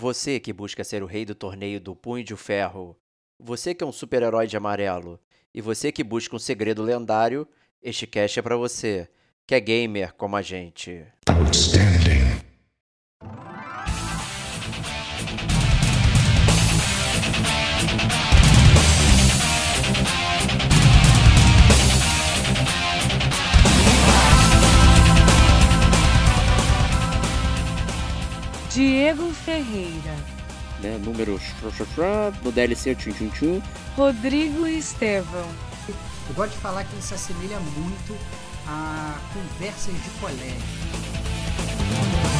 Você que busca ser o rei do torneio do Punho de Ferro, você que é um super-herói de amarelo, e você que busca um segredo lendário, este cast é pra você, que é gamer como a gente. Outstanding. Diego Ferreira, né? Números no DLC Tchum Tchum Tchum. Rodrigo Estevão, Eu gosto de falar que ele se assemelha muito a conversas de colégio.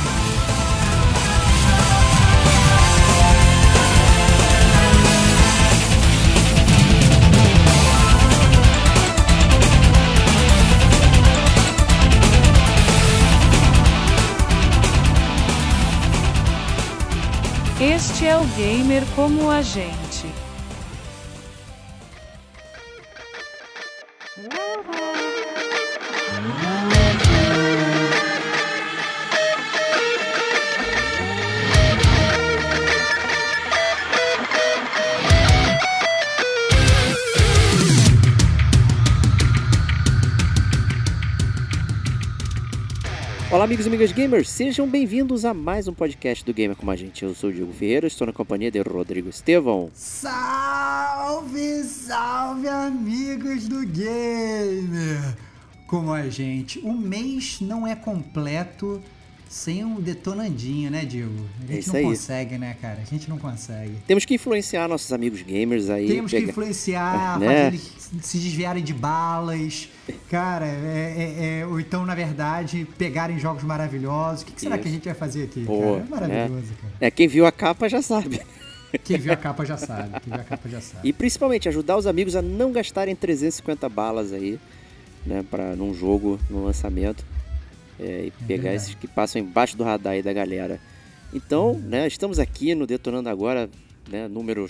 Este é o Gamer como a gente. Olá, amigos e amigas gamers, sejam bem-vindos a mais um podcast do Gamer Como a Gente. Eu sou o Diego Ferreira, estou na companhia de Rodrigo Estevão. Salve, salve amigos do gamer! Como a gente, o mês não é completo sem um detonandinho, né, Diego? A É gente isso não consegue, né, cara? A gente não consegue. Temos que influenciar nossos amigos gamers aí. Temos que pega- influenciar, Né? fazer eles se desviarem de balas, cara, é, é- é- ou então, na verdade, pegarem jogos maravilhosos. O que, que será Isso. que a gente vai fazer aqui, Pô, cara? É maravilhoso, cara. É, quem viu a capa já sabe. Quem viu a capa já sabe, quem viu a capa já sabe. E principalmente ajudar os amigos a não gastarem 350 balas aí, né, para num jogo, no lançamento. É, e pegar verdade. esses que passam embaixo do radar aí da galera. Então, né, estamos aqui no Detonando Agora, né, número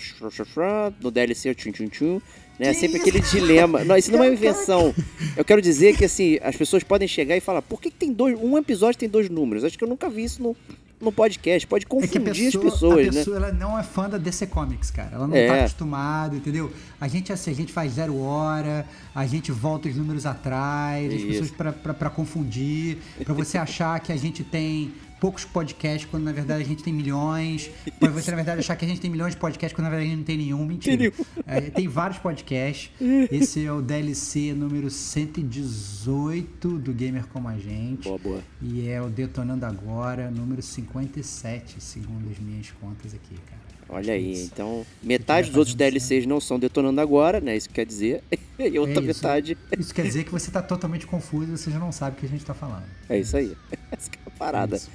no DLC Tchum Tchum Tchum, né, sempre isso? aquele dilema. Não, isso não é uma invenção. Eu quero dizer que, assim, as pessoas podem chegar e falar, por que, que tem dois, um episódio tem dois números? Acho que eu nunca vi isso no, no podcast. Pode É confundir pessoa, as pessoas, a né? pessoa ela não é fã da DC Comics, cara. Ela não É. tá acostumada, entendeu? A gente assim, a gente faz zero hora, a gente volta os números atrás, as Isso. pessoas pra confundir, pra você achar que a gente tem poucos podcasts quando na verdade a gente tem milhões, pra você na verdade achar que a gente tem milhões de podcasts quando na verdade a gente não tem nenhum, mentira. É, tem vários podcasts. Esse é o DLC número 118 do Gamer Como a Gente. Boa, boa. E é o Detonando Agora, número 57, segundo as minhas contas aqui, cara. Olha aí, então metade dos outros DLCs não estão detonando agora, né? Isso quer dizer. E outra É isso. metade. Isso quer dizer que você tá totalmente confuso e você já não sabe o que a gente tá falando. É isso aí. Essa que é a parada. Isso.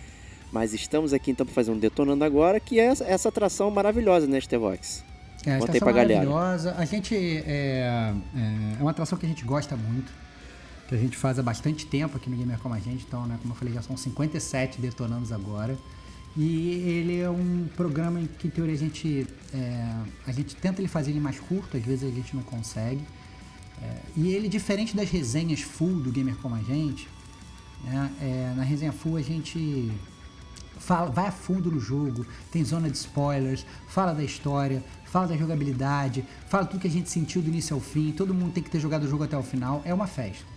Mas estamos aqui então para fazer um Detonando Agora, que é essa, atração maravilhosa, né, Stevox? É, a Conta aí estação pra galera. maravilhosa. A gente é, é, é uma atração que a gente gosta muito, que a gente faz há bastante tempo aqui no Gamer Como a Gente. Então, né, como eu falei, já são 57 detonandos agora. E ele é um programa em que, em teoria, a gente, é, a gente tenta ele fazer ele mais curto, às vezes a gente não consegue. É, e ele, diferente das resenhas full do Gamer Como a Gente, né, é, na resenha full a gente fala, vai a fundo no jogo, tem zona de spoilers, fala da história, fala da jogabilidade, fala tudo que a gente sentiu do início ao fim, todo mundo tem que ter jogado o jogo até o final, é uma festa.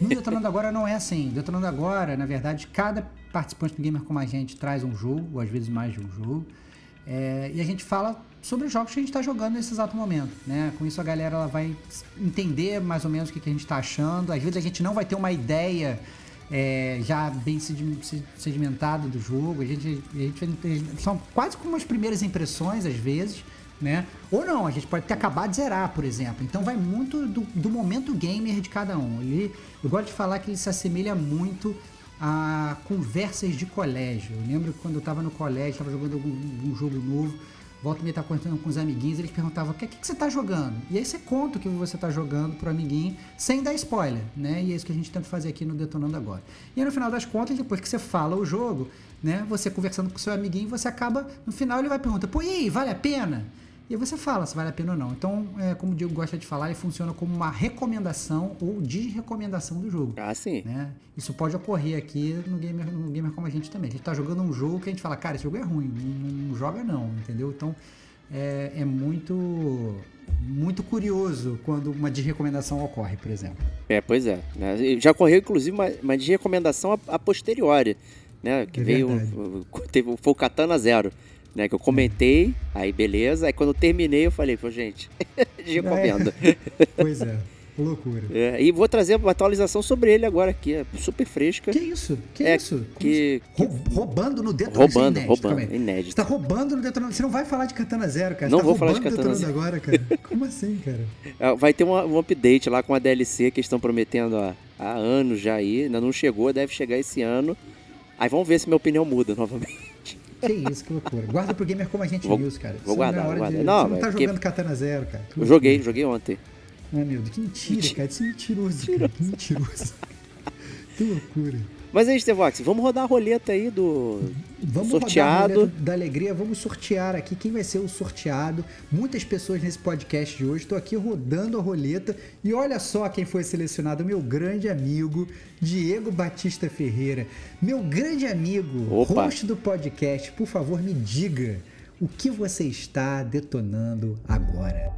No Detonando Agora não é assim. Detonando Agora, na verdade, cada participante do Gamer Como a Gente traz um jogo, ou às vezes mais de um jogo, é, e a gente fala sobre os jogos que a gente está jogando nesse exato momento. Né? Com isso a galera ela vai entender mais ou menos o que, que a gente está achando. Às vezes a gente não vai ter uma ideia é, já bem sedi- se- sedimentada do jogo. A gente, a gente são quase como as primeiras impressões, às vezes. Né? Ou não, a gente pode ter acabado de zerar, por exemplo. Então vai muito do, do momento gamer de cada um. Ele, eu gosto de falar que ele se assemelha muito a conversas de colégio. Eu lembro que quando eu estava no colégio, estava jogando algum jogo novo, volta e meia estava conversando com os amiguinhos, eles perguntavam o que, que, que você está jogando? E aí você conta o que você está jogando pro amiguinho, sem dar spoiler, né? E é isso que a gente tenta fazer aqui no Detonando Agora. E aí, no final das contas, depois que você fala o jogo, né? Você conversando com o seu amiguinho, você acaba, no final ele vai perguntar, pô, e aí, vale a pena? E aí você fala se vale a pena ou não. Então, é, como o Diego gosta de falar, ele funciona como uma recomendação ou desrecomendação do jogo. Ah, sim. Né? Isso pode ocorrer aqui no gamer, no gamer como a gente também. A gente tá jogando um jogo que a gente fala, cara, esse jogo é ruim, não, não joga não, entendeu? Então é, é, muito muito curioso quando uma desrecomendação ocorre, por exemplo. É, pois é. Né? Já ocorreu, inclusive, uma, uma desrecomendação a, a posteriori, né? Que É veio. Teve, foi o Katana Zero. Né, que eu comentei, aí beleza, aí quando eu terminei eu falei, pô, gente, recomendo. É. pois é, loucura. É, e vou trazer uma atualização sobre ele agora aqui, é super fresca. Que isso? Que É, isso? que-? Rou- roubando no. Roubando, Isso é inédito, roubando, calma aí. inédito. Você tá roubando no detonado. Você não vai falar de Katana Zero, cara. Não tá vou falar de roubando Katana detonando agora, cara. Como assim, cara? É, Vai ter uma- um update lá com a DLC que eles estão prometendo há, há anos já aí, ainda não chegou, deve chegar esse ano. Aí vamos ver se minha opinião muda novamente. Que isso, que loucura. Guarda pro gamer como a gente Vou- news, cara. vou Isso guardar, não é vou de- guardar. Não, Você não tá é jogando Katana Zero, cara. Que Eu joguei, joguei ontem. Ai, meu Deus, que mentira, cara. Isso é mentiroso, cara. Que mentiroso. que loucura. Mas aí, Stevox, vamos rodar a roleta aí do Vamos rodar a sorteado. roleta da alegria, vamos sortear aqui quem vai ser o sorteado. Muitas pessoas nesse podcast de hoje. Estou aqui rodando a roleta e olha só quem foi selecionado, meu grande amigo Diego Batista Ferreira. Meu grande amigo, Opa. host do podcast, por favor, me diga o que você está detonando agora.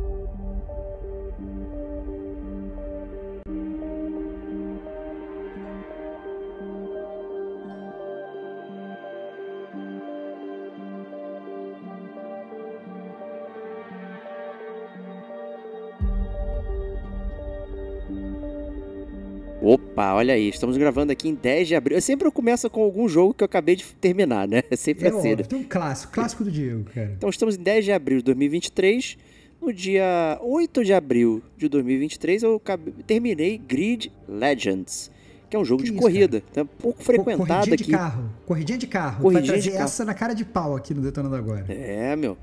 Opa, olha aí, estamos gravando aqui em 10 de abril. Eu sempre começo com algum jogo que eu acabei de terminar, né? É sempre É assim, né? óbvio, tem um clássico, clássico do Diego, cara. Então estamos em 10 de abril de 2023. No dia 8 de abril de 2023 eu terminei Grid Legends, que é um jogo Que de isso, corrida. Tá um pouco frequentado Corridinha de aqui. carro, corridinha de carro. Corridinha vai de trazer carro. essa na cara de pau aqui no Detonando Agora. É, meu.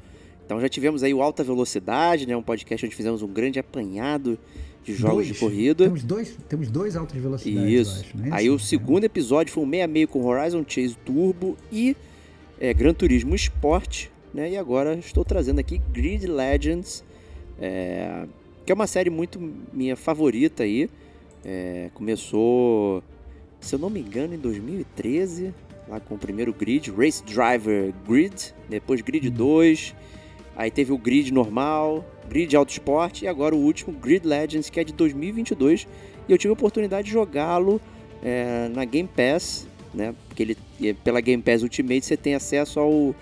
Então já tivemos aí o Alta Velocidade, né? Um podcast onde fizemos um grande apanhado de jogos de Dois. corrida. Temos dois, temos dois altos de velocidade, Isso. acho, é Aí isso? o segundo episódio foi um 66 com Horizon Chase Turbo e é, Gran Turismo Sport, né? E agora estou trazendo aqui Grid Legends, é, que é uma série muito minha favorita aí. É, começou, se eu não me engano, em 2013, lá com o primeiro Grid, Race Driver Grid, depois Grid 2, aí teve o Grid normal, Grid Auto Sport e agora o último Grid Legends, que é de 2022 e eu tive a oportunidade de jogá-lo é, na Game Pass, né? Porque ele pela Game Pass Ultimate você tem acesso ao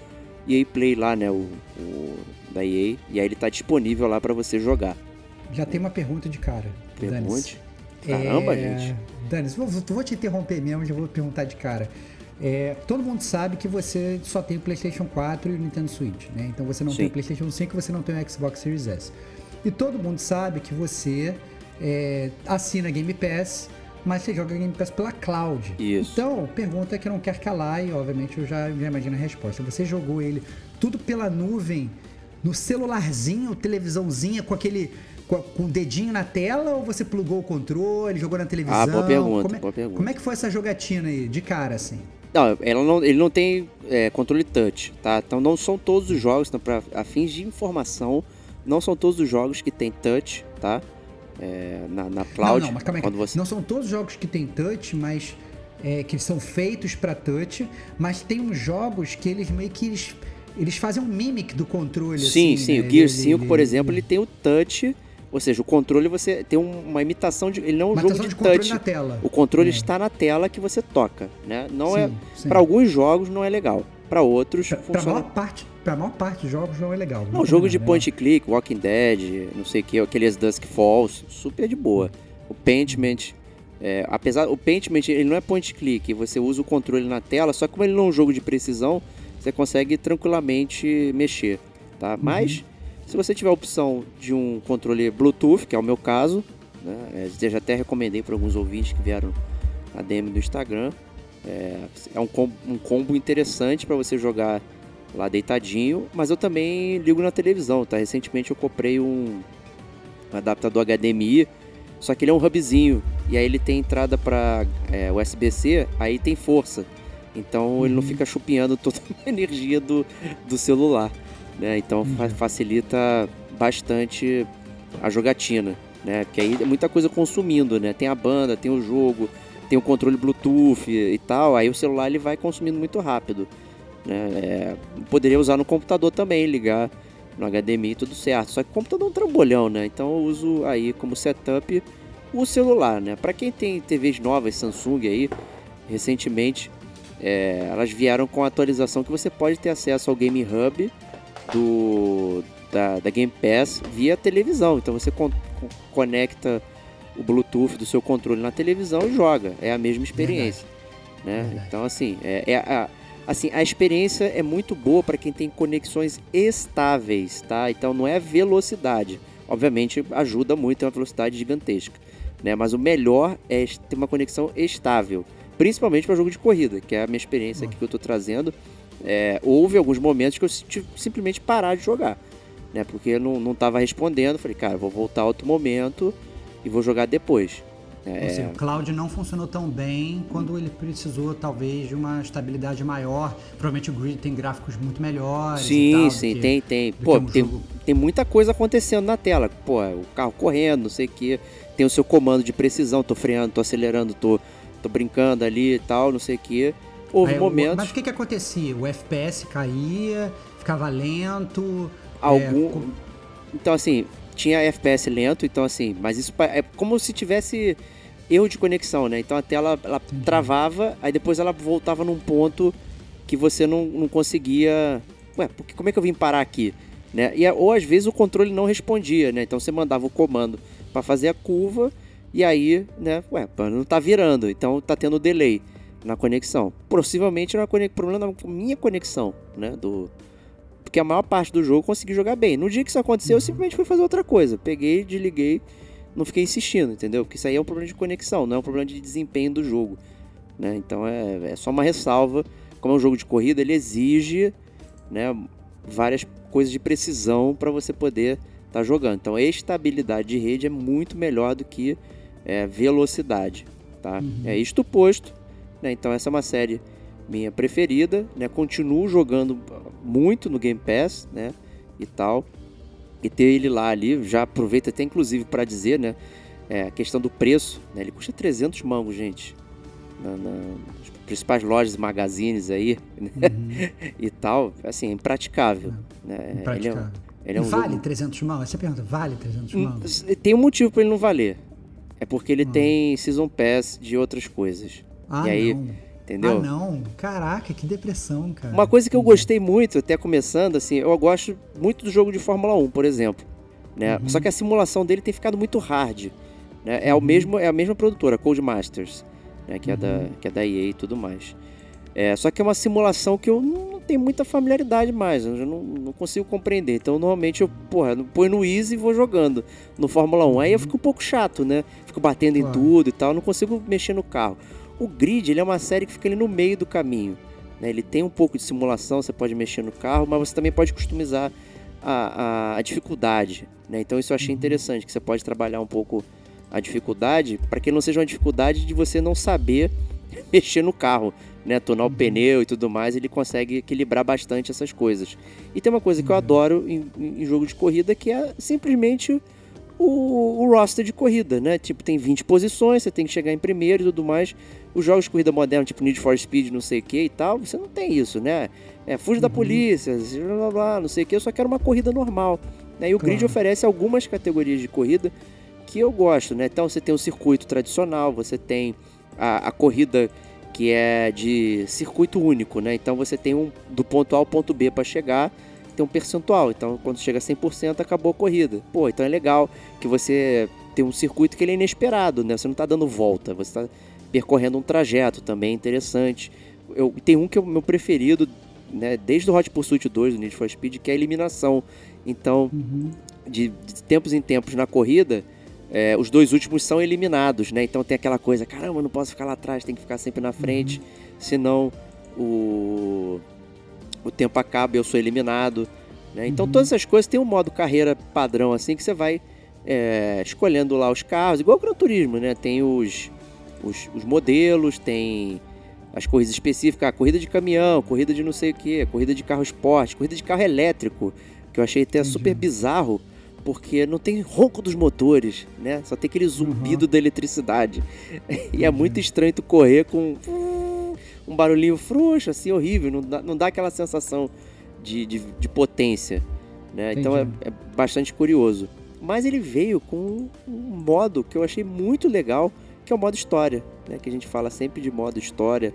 EA Play lá, né? O, o da EA e aí ele tá disponível lá para você jogar. Já tem uma pergunta de cara. Danis. Pergunte. Caramba, É, gente. Danis, vou, vou te interromper mesmo, já vou perguntar de cara. É, todo mundo sabe que você só tem o PlayStation 4 e o Nintendo Switch, né? Então você não Sim. tem o PlayStation 5 você não tem o Xbox Series S. E todo mundo sabe que você é, assina Game Pass, mas você joga Game Pass pela cloud. Isso. Então, pergunta que não quer calar e obviamente eu já, já imagino a resposta. Você jogou ele tudo pela nuvem, no celularzinho, televisãozinha com aquele com, o dedinho na tela ou você plugou o controle, jogou na televisão? Ah, boa pergunta, Como é, boa pergunta. como é que foi essa jogatina aí, de cara assim? Não, ela não, ele não tem é, controle touch, tá? Então não são todos os jogos, então, a fins de informação, não são todos os jogos que tem touch, tá? É, na, na cloud, não, não, mas calma aí. você... Não são todos os jogos que tem touch, mas é, que são feitos pra touch, mas tem uns jogos que eles meio que eles, eles fazem um mimic do controle. Sim, assim, sim, né? o Gear Ele- 5, por ele- exemplo, ele tem o touch, ou seja, o controle você tem um- uma imitação de... Ele não é um jogo de, de controle touch. na tela. O controle É. está na tela que você toca, né? Não Sim, é... sim. Para alguns jogos não é legal, para outros Pra, pra funciona... maior parte, pra maior parte dos jogos não é legal. Não, jogo de né? point and click, Walking Dead, não sei o que, aqueles Dusk Falls, super de boa. O Paintment, é, apesar o Paintment ele não é point click, você usa o controle na tela, só que como ele não é um jogo de precisão, você consegue tranquilamente mexer, tá? Mas se você tiver a opção de um controle Bluetooth, que é o meu caso, né? é, eu já até recomendei para alguns ouvintes que vieram na DM do Instagram, é, é um, com- um combo interessante para você jogar lá deitadinho, mas eu também ligo na televisão, tá? Recentemente eu comprei um, um adaptador HDMI, só que ele é um hubzinho e aí ele tem entrada para USB-C, aí tem força. Então ele não fica chupinhando toda a energia do, do celular. Né? Então fa facilita bastante a jogatina, né? Porque aí é muita coisa consumindo, né? Tem a banda, tem o jogo, tem o controle Bluetooth e tal, aí o celular ele vai consumindo muito rápido. Né? É, poderia usar no computador também, ligar no HDMI tudo certo. Só que o computador é um trambolhão, né? Então eu uso aí como setup o celular, né? Para quem tem TVs novas Samsung aí, recentemente é, elas vieram com a atualização que você pode ter acesso ao Game Hub do, da, da Game Pass via televisão. Então você con conecta o Bluetooth do seu controle na televisão e joga. É a mesma experiência. Né? Verdade. Então, assim, é, é a, assim, a experiência é muito boa para quem tem conexões estáveis, tá? Então não é velocidade. Obviamente ajuda muito, é uma velocidade gigantesca. Né? Mas o melhor é ter uma conexão estável. Principalmente para jogo de corrida, que é a minha experiência aqui que eu estou trazendo. É, houve alguns momentos que eu tive simplesmente parar de jogar. Né? Porque eu não estava respondendo. Falei, cara, vou voltar outro momento e vou jogar depois. É... Ou seja, o cloud não funcionou tão bem quando ele precisou, talvez, de uma estabilidade maior. Provavelmente o grid tem gráficos muito melhores. Sim, tal, sim, que, tem, tem. Pô, um tem, jogo... tem muita coisa acontecendo na tela. Pô, o carro correndo, não sei o que. Tem o seu comando de precisão, tô freando, tô acelerando, tô, tô brincando ali e tal, não sei o que. Houve Aí, momentos. Mas o que que acontecia? O FPS caía, ficava lento. Algum. É... Então, assim, tinha FPS lento, então assim, mas isso é como se tivesse erro de conexão, né? Então a tela ela travava, aí depois ela voltava num ponto que você não, não conseguia. Ué, porque como é que eu vim parar aqui? Né? E, ou às vezes o controle não respondia, né? Então você mandava o comando para fazer a curva e aí, né? Ué, não tá virando, então tá tendo delay na conexão. Possivelmente era um problema na minha conexão, né? Do, porque a maior parte do jogo eu consegui jogar bem. No dia que isso aconteceu, eu simplesmente fui fazer outra coisa. Peguei, desliguei, não fiquei insistindo, entendeu? Porque isso aí é um problema de conexão, não é um problema de desempenho do jogo. Né? Então é, é só uma ressalva. Como é um jogo de corrida, ele exige né, várias coisas de precisão para você poder estar tá jogando. Então, a estabilidade de rede é muito melhor do que é, velocidade. Tá? Uhum. É isto posto. Né? Então, essa é uma série minha preferida, né? Continuo jogando muito no Game Pass, né? E tal. E ter ele lá ali, já aproveita até inclusive para dizer, né? É, a questão do preço, né? Ele custa 300 mangos, gente. Na, na, nas principais lojas e magazines aí, né? Uhum. e tal. Assim, é impraticável. Né? Impraticável. Ele é, ele é um vale jogo... 300 mangos? Você pergunta, vale 300 hum, mangos? Tem um motivo para ele não valer. É porque ele uhum. tem Season Pass de outras coisas. Ah, e aí, não entendeu? Ah, não. Caraca, que depressão, cara. Uma coisa que eu gostei muito, até começando, assim, eu gosto muito do jogo de Fórmula 1, por exemplo. Né? Uhum. Só que a simulação dele tem ficado muito hard. Né? É, o uhum. mesmo, é a mesma produtora, Codemasters, né? que, uhum. é da, uhum. que é da EA e tudo mais. É, só que é uma simulação que eu não tenho muita familiaridade mais, eu não, não consigo compreender. Então, normalmente eu, porra, põe no Easy e vou jogando no Fórmula 1. Aí eu fico um pouco chato, né? Fico batendo em tudo e tal, não consigo mexer no carro. O Grid ele é uma série que fica ali no meio do caminho. Né? Ele tem um pouco de simulação, você pode mexer no carro, mas você também pode customizar a, a, a dificuldade. Né? Então isso eu achei uhum. interessante, que você pode trabalhar um pouco a dificuldade, para que não seja uma dificuldade de você não saber mexer no carro, né? Tonar o uhum. pneu e tudo mais, ele consegue equilibrar bastante essas coisas. E tem uma coisa que eu uhum. adoro em, em jogo de corrida, que é simplesmente o, o roster de corrida, né? Tipo, tem 20 posições, você tem que chegar em primeiro e tudo mais. Os jogos de corrida moderna, tipo Need for Speed, não sei o que e tal, você não tem isso, né? É, fuge uhum. da polícia, blá, blá, blá, não sei o que, eu só quero uma corrida normal. Né? E o claro. Grid oferece algumas categorias de corrida que eu gosto, né? Então você tem o circuito tradicional, você tem a, a corrida que é de circuito único, né? Então você tem um do ponto A ao ponto B para chegar tem um percentual. Então, quando chega a 100%, acabou a corrida. Pô, então é legal que você tem um circuito que ele é inesperado, né? Você não está dando volta, você está percorrendo um trajeto também interessante. Eu, tem um que é o meu preferido, né? Desde o Hot Pursuit 2 do Need for Speed, que é a eliminação. Então, uhum. de, de, tempos em tempos na corrida, é, os dois últimos são eliminados, né? Então tem aquela coisa, caramba, não posso ficar lá atrás, tem que ficar sempre na frente, uhum. senão o o tempo acaba eu sou eliminado. Né? Então uhum. todas essas coisas tem um modo carreira padrão assim que você vai é, escolhendo lá os carros, igual o Gran Turismo, né? Tem os, os, os modelos, tem as corridas específicas, a corrida de caminhão, corrida de não sei o que, corrida de carro esporte, corrida de carro elétrico, que eu achei até super bizarro, porque não tem ronco dos motores, né? Só tem aquele zumbido da eletricidade. E é muito estranho tu correr com um barulhinho frouxo, assim, horrível, não dá, não dá aquela sensação de, de, de potência, né? Então é, é bastante curioso. Mas ele veio com um modo que eu achei muito legal, que é o modo história, né? Que a gente fala sempre de modo história,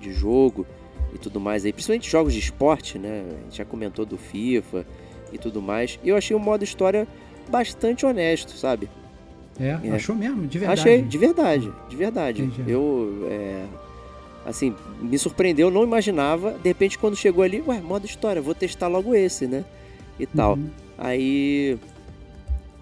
de jogo e tudo mais aí, principalmente jogos de esporte, né? A gente já comentou do FIFA e tudo mais. E eu achei o modo história bastante honesto, sabe? É, É. achou mesmo, de verdade. Achei, de verdade, de verdade. Entendi. Eu, é, assim, me surpreendeu, não imaginava. De repente, quando chegou ali, ué, modo história, vou testar logo esse, né? E tal. Uhum. Aí.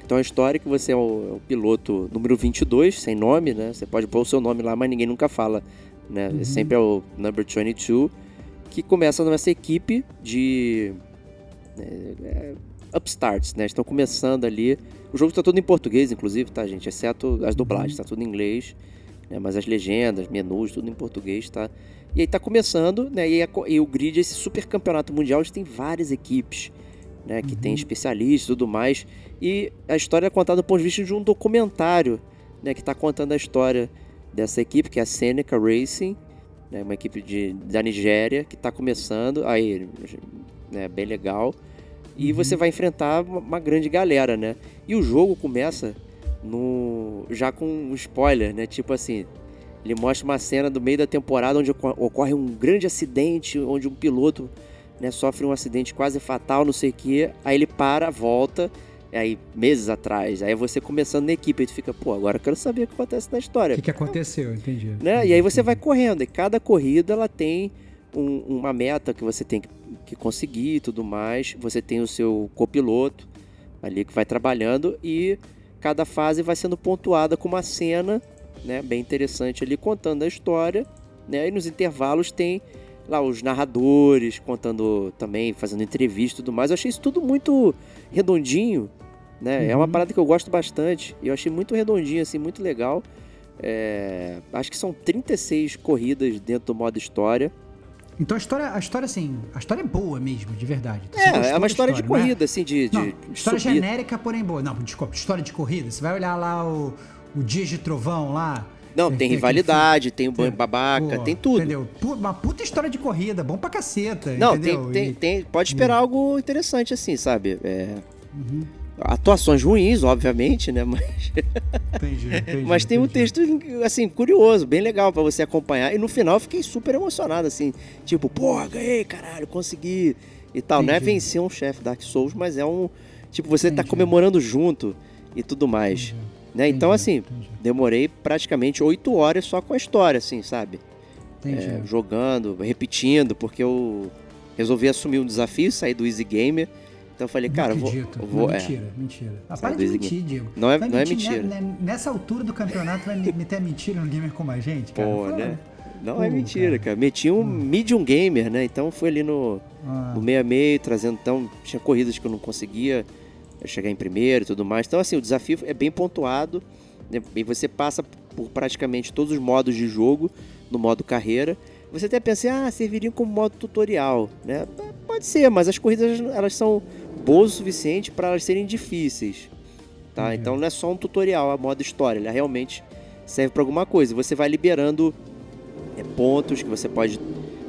Então a história é que você é o, é o piloto número 22, sem nome, né? Você pode pôr o seu nome lá, mas ninguém nunca fala, né? Uhum. Sempre é o number 22, que começa nessa equipe de é, é, upstarts, né? Estão começando ali. O jogo está todo em português, inclusive, tá, gente? Exceto as dublagens, tá tudo em inglês. Né? Mas as legendas, menus, tudo em português, tá? E aí tá começando, né? E, a e o grid, esse super campeonato mundial, tem várias equipes, né? Que tem especialistas e tudo mais. E a história é contada do ponto de vista de um documentário, né? Que tá contando a história dessa equipe, que é a Seneca Racing, né? Uma equipe de, da Nigéria, que tá começando. Aí, né? Bem legal. E você vai enfrentar uma, uma grande galera, né? E o jogo começa no já com um spoiler, né? Tipo assim, ele mostra uma cena do meio da temporada onde oco- ocorre um grande acidente, onde um piloto né, sofre um acidente quase fatal, não sei o quê. Aí ele para, volta, aí meses atrás, aí você começando na equipe, aí tu fica, pô, agora eu quero saber o que acontece na O história que, que aconteceu? Entendi. né? E aí você vai correndo. E cada corrida ela tem um- uma meta que você tem que, que conseguir e tudo mais. Você tem o seu copiloto ali que vai trabalhando e cada fase vai sendo pontuada com uma cena, né? Bem interessante ali contando a história, né? E nos intervalos tem lá os narradores contando também, fazendo entrevista e tudo mais. Eu achei isso tudo muito redondinho, né? É uma Uhum. parada que eu gosto bastante. E eu achei muito redondinho, assim, muito legal. É, acho que são 36 corridas dentro do modo história. Então a história, a história, assim, a história é boa mesmo, de verdade. Então, você É, é uma da história de é? corrida, assim, de, de Não, história subir. genérica, porém boa. Não, desculpa, história de corrida. Você vai olhar lá o, o Dias de Trovão lá. Não, tem tem aquele rivalidade, tem o banho babaca, Pô, tem tudo. Entendeu? Uma puta história de corrida, bom pra caceta. Não, entendeu? tem, tem, E- tem- pode esperar algo interessante, assim, sabe? É, Uhum. Atuações ruins, obviamente, né? Mas, Entendi, entendi, mas tem um entendi. texto, assim, curioso, bem legal pra você acompanhar. E no final eu fiquei super emocionado, assim. Tipo, porra, ganhei, caralho, consegui. E tal. Não é vencer um chefe Dark Souls, mas é um. Tipo, você tá comemorando junto e tudo mais. Né? Então, assim, demorei praticamente oito horas só com a história, assim, sabe? Entendi. É, jogando, repetindo, porque eu resolvi assumir um desafio, sair do Easy Gamer. Então eu falei, cara, eu vou. eu vou não, é. mentira, mentira. Ah, para de mentir, Diego. Não é- Vai não é mentir, mentira. né, nessa altura do campeonato vai me- meter mentira no gamer como a gente, cara. Pô, né? Não é mentira, cara. cara. Meti um medium gamer, né? Então foi ali no, Ah, no meio a meio, trazendo. Então, tinha corridas que eu não conseguia chegar em primeiro e tudo mais. Então, assim, o desafio é bem pontuado. né? E você passa por praticamente todos os modos de jogo no modo carreira. Você até pensa, ah, serviria como modo tutorial, né? Pode ser, mas as corridas elas são boas o suficiente para elas serem difíceis, tá? Entendi. Então não é só um tutorial, a modo história, ela realmente serve para alguma coisa. Você vai liberando é, pontos que você pode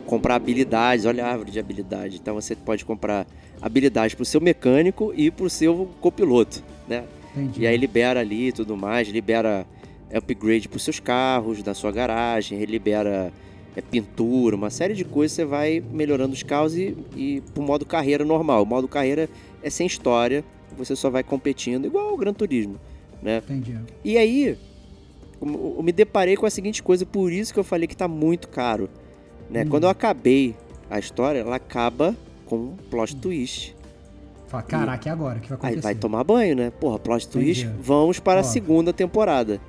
comprar habilidades, olha a árvore de habilidade. Então você pode comprar habilidades para o seu mecânico e para o seu copiloto, né? entendi. E aí libera ali tudo mais, libera upgrade para os seus carros, da sua garagem, libera é, pintura, uma série de coisas, você vai melhorando os carros e, e pro modo carreira normal. O modo carreira é sem história, você só vai competindo, igual o Gran Turismo, né? Entendi. E aí, eu me deparei com a seguinte coisa, por isso que eu falei que tá muito caro. Né? Hum. Quando eu acabei a história, ela acaba com um plot twist. Fala, caraca, e agora? O que vai Aí acontecer? vai tomar banho, né? Porra, plot twist, Entendi. vamos para a Óbvio. segunda temporada.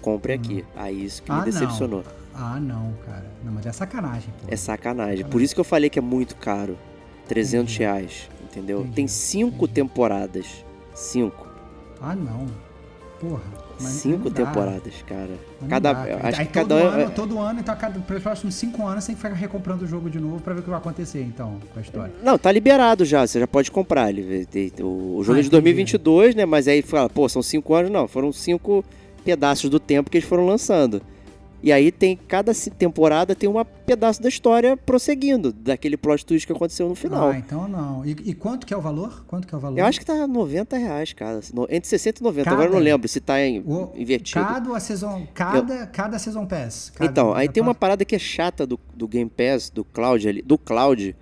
Compre aqui. Aí isso que Ah, me decepcionou. não. Ah, não, cara. Não, mas é sacanagem, pô. É sacanagem. Por isso que eu falei que é muito caro. 300 Entendi. reais, entendeu? Entendi, Tem cinco entendi. temporadas. Cinco. Ah, não. porra. Cinco temporadas, cara. Mas Cada, acho Aí que todo cada ano, ano. todo ano, então, cada, pelos próximos cinco anos, você tem que ficar recomprando o jogo de novo pra ver o que vai acontecer, então, com a história. Não, tá liberado já, você já pode comprar. Ele, o, jogo Ah, é de entendi. 2022, né? Mas aí fala, pô, são cinco anos, não, foram cinco pedaços do tempo que eles foram lançando. E aí tem, cada temporada tem um pedaço da história prosseguindo, daquele plot twist que aconteceu no final. Ah, então não. E, e quanto que é o valor? Quanto que é o valor? Eu acho que tá 90 reais, cara. Entre 60 e 90. Cada? Agora eu não lembro se tá em- O- invertido. Cada season, cada, cada season pass. Cada- Então, aí tem uma parada que é chata do, do Game Pass, do Cloud ali, do Cloud,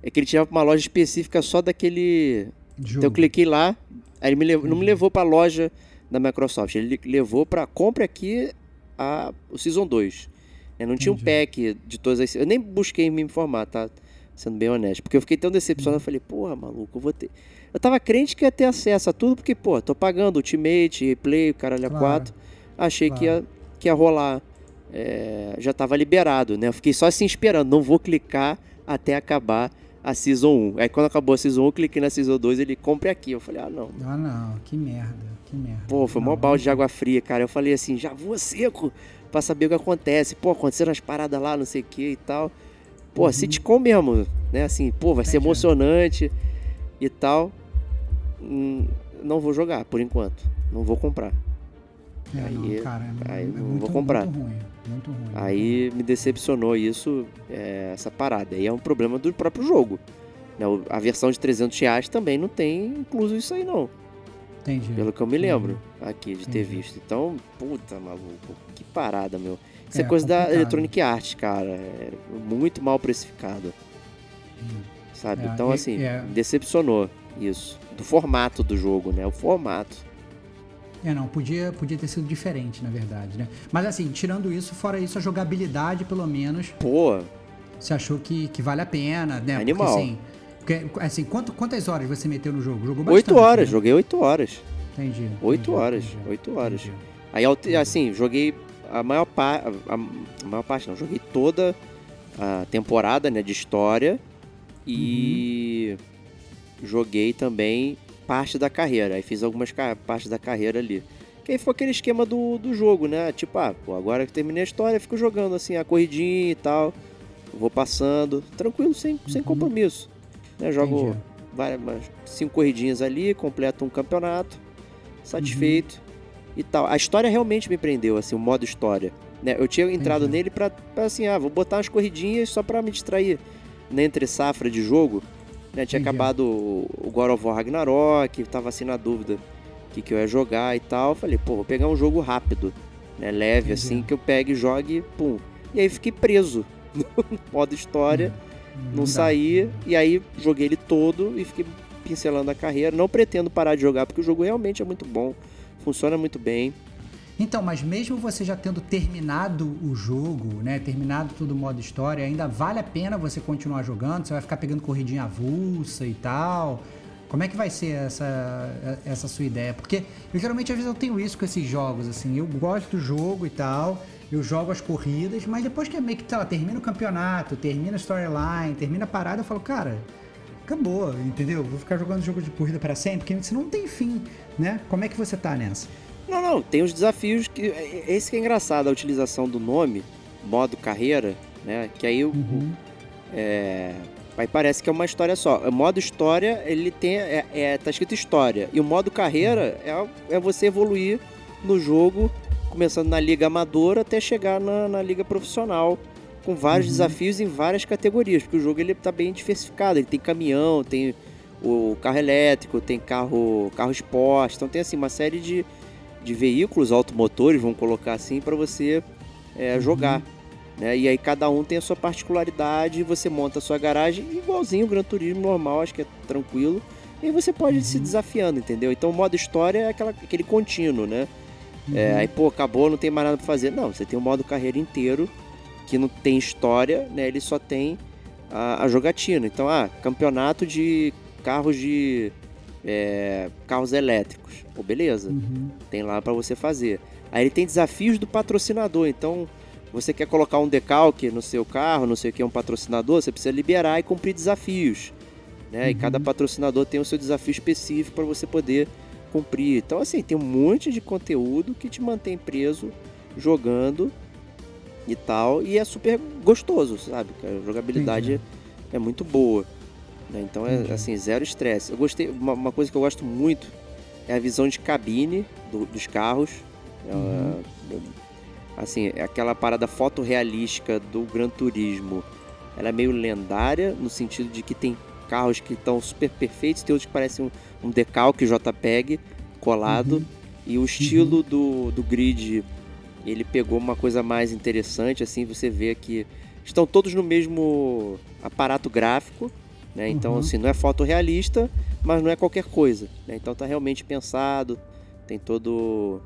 é que ele tinha uma loja específica só daquele. jogo. Então eu cliquei lá, aí ele me lev- não me levou pra loja da Microsoft, ele levou pra compra aqui a, o Season 2. Eu não tinha um Entendi. pack de todas as. Eu nem busquei me informar, tá? Sendo bem honesto. Porque eu fiquei tão decepcionado, eu falei, porra, maluco, eu vou ter. Eu tava crente que ia ter acesso a tudo, porque, pô, tô pagando Ultimate, Replay, o caralho a Claro. 4. Achei que, Claro. ia, que ia rolar. É, já tava liberado, né? Eu fiquei só assim esperando, não vou clicar até acabar a Season 1. Aí quando acabou a Season 1, eu cliquei na Season 2, ele compre aqui. Eu falei, ah, não. Ah, não. Que merda. Que merda. Pô, foi mó Não, balde de água fria, cara. Eu falei assim, já vou seco pra saber o que acontece. Pô, aconteceram as paradas lá, não sei o que e tal. Pô, Uhum. sitcom mesmo, né? Assim, pô, vai ser Entendi. emocionante e tal. Hum, não vou jogar, por enquanto. Não vou comprar. É, Aí- não, cara. É, aí é não muito, vou comprar. Muito ruim. Muito ruim. Aí me decepcionou isso, é, essa parada. E é um problema do próprio jogo. né? A versão de 300 reais também não tem incluso isso aí, não. Entendi. Pelo que eu me Entendi. lembro aqui de ter Entendi. visto. Então, puta maluco, que parada, meu. Isso é, É, coisa da complicado. Electronic Arts, cara. É muito mal precificado. Sabe? É, então, assim, é. me decepcionou isso. Do formato do jogo, né? O formato. É, não, podia, podia ter sido diferente, na verdade, né? Mas assim, tirando isso, fora isso, a jogabilidade, pelo menos, Pô, você achou que, que vale a pena, né? Animal. Porque, assim, porque, assim quanto, quantas horas você meteu no jogo? Jogou bastante, oito horas. né? Joguei oito horas. Entendi. Oito horas, entendi, oito horas. entendi. Aí, assim, joguei a maior parte. A, a maior parte não, joguei toda a temporada, né, de história. E joguei também parte da carreira. Aí fiz algumas partes da carreira ali. Que aí foi aquele esquema do, do jogo, né? Tipo, ah, pô, agora que terminei a história, fico jogando assim, a corridinha e tal. Vou passando, tranquilo, sem, sem compromisso. Né? Jogo Entendi. várias, umas cinco corridinhas ali, completo um campeonato, satisfeito e tal. A história realmente me prendeu, assim, o modo história. Né? Eu tinha entrado Entendi. nele pra, pra, assim, ah, vou botar umas corridinhas só pra me distrair na entre safra de jogo. Né? Tinha Entendi. acabado o God of War Ragnarok, tava assim na dúvida o que, que eu ia jogar e tal. Falei, pô, vou pegar um jogo rápido, né? leve, Entendi. assim, que eu pegue, jogue, pum. E aí fiquei preso no modo história não dá. saí, e aí joguei ele todo e fiquei pincelando a carreira. Não pretendo parar de jogar, porque o jogo realmente é muito bom, funciona muito bem. Então, mas mesmo você já tendo terminado o jogo, né? Terminado todo o modo história, ainda vale a pena você continuar jogando? Você vai ficar pegando corridinha avulsa e tal? Como é que vai ser essa, essa sua ideia? Porque eu geralmente às vezes eu tenho isso com esses jogos, assim, eu gosto do jogo e tal, eu jogo as corridas, mas depois que meio que, sei lá, termina o campeonato, termina a storyline, termina a parada, eu falo, cara, acabou, entendeu? Vou ficar jogando jogo de corrida para sempre, porque isso não tem fim, né? Como é que você tá nessa? Não, não, tem os desafios que. Esse que é engraçado, a utilização do nome, modo carreira, né? Que aí o- Uhum. é, aí parece que é uma história só. O modo história, ele tem. É, é- tá escrito história. E o modo carreira é, é você evoluir no jogo, começando na liga amadora até chegar na, na liga profissional. Com vários Uhum. desafios em várias categorias, porque o jogo ele tá bem diversificado. Ele tem caminhão, tem o carro elétrico, tem carro, carro esporte. Então tem assim uma série de, de veículos automotores, vamos colocar assim, para você é, Uhum. jogar. Né? E aí cada um tem a sua particularidade, você monta a sua garagem igualzinho o Gran Turismo normal, acho que é tranquilo. E você pode ir se desafiando, entendeu? Então o modo história é aquela, aquele contínuo, né? É, aí, pô, acabou, não tem mais nada pra fazer. Não, você tem o modo carreira inteiro, que não tem história, né? Ele só tem a, a jogatina. Então, ah, campeonato de carros de. É, carros elétricos. Pô, beleza. Uhum. Tem lá pra você fazer. Aí ele tem desafios do patrocinador. Então, você quer colocar um decalque no seu carro, não sei o que, um patrocinador, você precisa liberar e cumprir desafios. Né? E Uhum. cada patrocinador tem o seu desafio específico para você poder cumprir. Então, assim, tem um monte de conteúdo que te mantém preso jogando e tal. E é super gostoso, sabe? A jogabilidade Entendi. é muito boa. Né? Então é Entendi. assim, zero estresse. Eu gostei. Uma, uma coisa que eu gosto muito é a visão de cabine do- dos carros. Uhum. É, assim, é aquela parada fotorrealística do Gran Turismo. Ela é meio lendária no sentido de que tem carros que estão super perfeitos, tem outros que parecem um, um decalque JPEG colado. Uhum. E o estilo do, do grid, ele pegou uma coisa mais interessante, assim, você vê que estão todos no mesmo aparato gráfico, né? Então, Uhum. assim, não é fotorrealista, mas não é qualquer coisa, né? Então tá realmente pensado, tem todo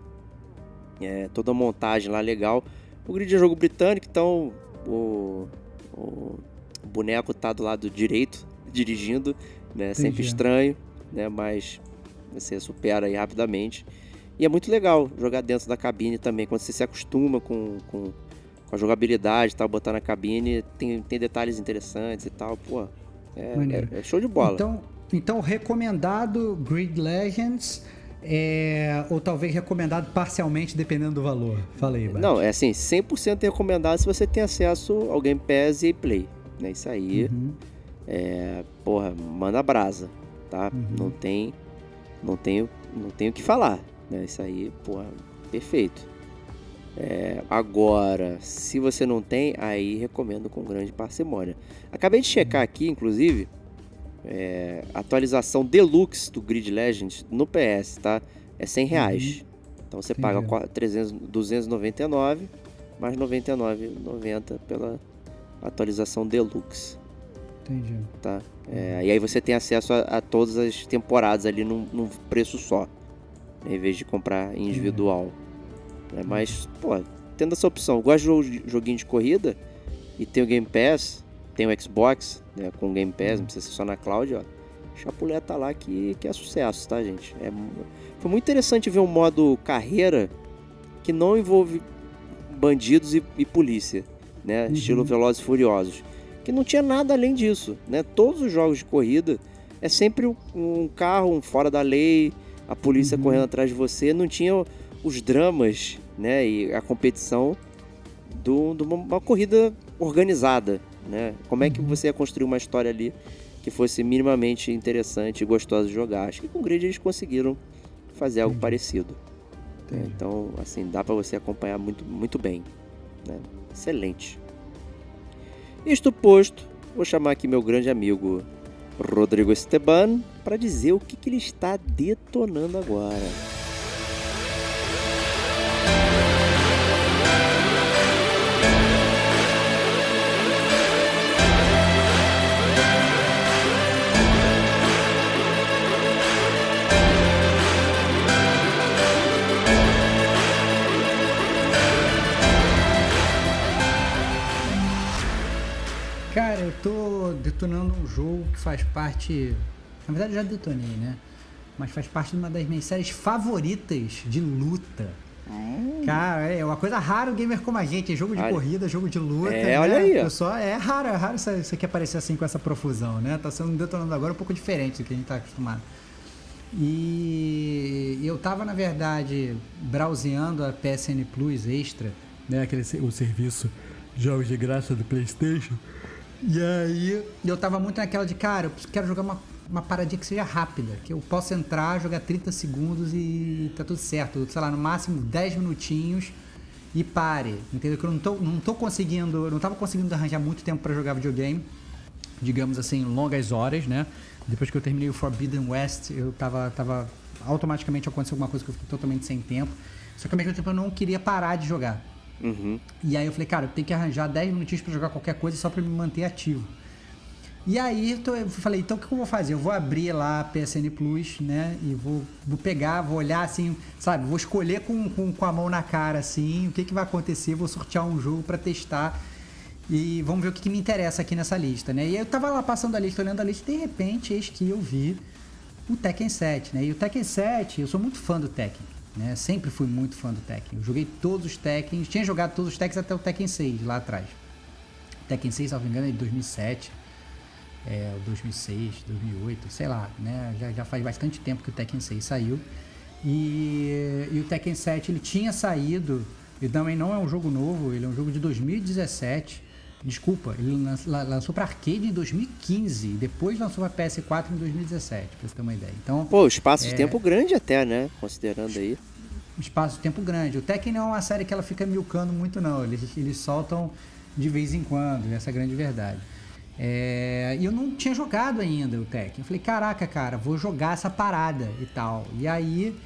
é, toda a montagem lá legal. O grid é jogo britânico, então o, o boneco tá do lado direito dirigindo, né? Sempre Entendi. estranho, né? Mas você supera aí rapidamente. E é muito legal jogar dentro da cabine também, quando você se acostuma com, com, com a jogabilidade tal, botar na cabine, tem, tem detalhes interessantes e tal, pô. É, é- é show de bola. Então, então recomendado Grid Legends, é, ou talvez recomendado parcialmente, dependendo do valor. Falei, Bart. Não, é assim, 100% recomendado se você tem acesso ao Game Pass e Play. Né? Isso aí, Uhum. é, porra, manda brasa, tá? Uhum. Não tem não tenho não tenho o que falar, né? Isso aí, porra, perfeito. É, agora, se você não tem, aí recomendo com grande parcimônia. Acabei de checar aqui, inclusive, é, atualização deluxe do Grid Legends no PS, tá? É 100 reais. Então você paga Entendi. qua- 300, 299 mais 99,90 pela atualização deluxe, Entendi. tá? É, e aí você tem acesso a, a todas as temporadas ali num, num preço só, em vez de comprar individual. Né? Mas, pô, tendo essa opção, gosto de joguinho de corrida e tem o Game Pass, tem o Xbox, né, com o Game Pass, não precisa ser só na cloud, ó. Chapuleta lá que, que é sucesso, tá, gente? É, foi muito interessante ver um modo carreira que não envolve bandidos e, e polícia, né? Uhum. Estilo Velozes e Furiosos. Que não tinha nada além disso, né? Todos os jogos de corrida é sempre um- um carro um fora da lei, a polícia Uhum. correndo atrás de você. Não tinha os dramas, né? E a competição do- de uma, corrida organizada, né? Como é que Uhum. você ia construir uma história ali que fosse minimamente interessante e gostosa de jogar? Acho que com o Grid eles conseguiram fazer algo Entendi. parecido. Entendi. Então, assim, dá pra você acompanhar muito, muito bem. né? Excelente. Isto posto, vou chamar aqui meu grande amigo Rodrigo Esteban para dizer o que, que ele está detonando agora. Tô detonando um jogo que faz parte. Na verdade, já detonei, né? Mas faz parte de uma das minhas séries favoritas de luta. Cara, é uma coisa rara o gamer como a gente. É jogo de Olha. corrida, jogo de luta. É, né? olha aí, ó. Só, é raro, é raro isso aqui aparecer assim com essa profusão, né? Tá sendo detonando agora um pouco diferente do que a gente tá acostumado. E eu tava, na verdade, browseando a PSN Plus Extra, né? Aquele, o serviço de jogos de graça do PlayStation. E aí eu tava muito naquela de, cara, eu quero jogar uma, uma paradinha que seja rápida, que eu possa entrar, jogar 30 segundos e tá tudo certo. Sei lá, no máximo 10 minutinhos e pare. Entendeu? Que eu não tô, não tô conseguindo, não tava conseguindo arranjar muito tempo pra jogar videogame. Digamos assim, longas horas, né? Depois que eu terminei o Forbidden West, eu tava, tava automaticamente aconteceu alguma coisa que eu fiquei totalmente sem tempo. Só que ao mesmo tempo eu não queria parar de jogar. Uhum. E aí eu falei, cara, eu tenho que arranjar 10 minutinhos pra jogar qualquer coisa só pra me manter ativo. E aí eu tô- eu falei, então o que eu vou fazer? Eu vou abrir lá a PSN Plus, né? E vou, vou pegar, vou olhar assim, sabe? Vou escolher com, com, com a mão na cara, assim, o que, que vai acontecer, vou sortear um jogo pra testar. E vamos ver o que, que me interessa aqui nessa lista, né? E eu tava lá passando a lista, olhando a lista, e de repente, eis que eu vi o Tekken 7, né? E o Tekken 7, eu sou muito fã do Tekken, né? Sempre fui muito fã do Tekken. Eu joguei todos os Tekken, tinha jogado todos os Tekkens até o Tekken 6, lá atrás. Tekken 6, se não me engano, é de 2007, é, 2006, 2008, sei lá, né? Já, já faz bastante tempo que o Tekken 6 saiu. E, e o Tekken 7 ele tinha saído, e também não é um jogo novo, ele é um jogo de 2017. Desculpa, ele lançou para arcade em 2015, depois lançou para PS4 em 2017, pra você ter uma ideia. Então, Pô, espaço é, de tempo grande até, né? Considerando aí. Espaço de tempo grande. O Tekken não é uma série que ela fica milcando muito, não. Eles, eles soltam de vez em quando, essa é a grande verdade. É, e eu não tinha jogado ainda o Tekken. Eu falei, caraca, cara, vou jogar essa parada e tal. E aí,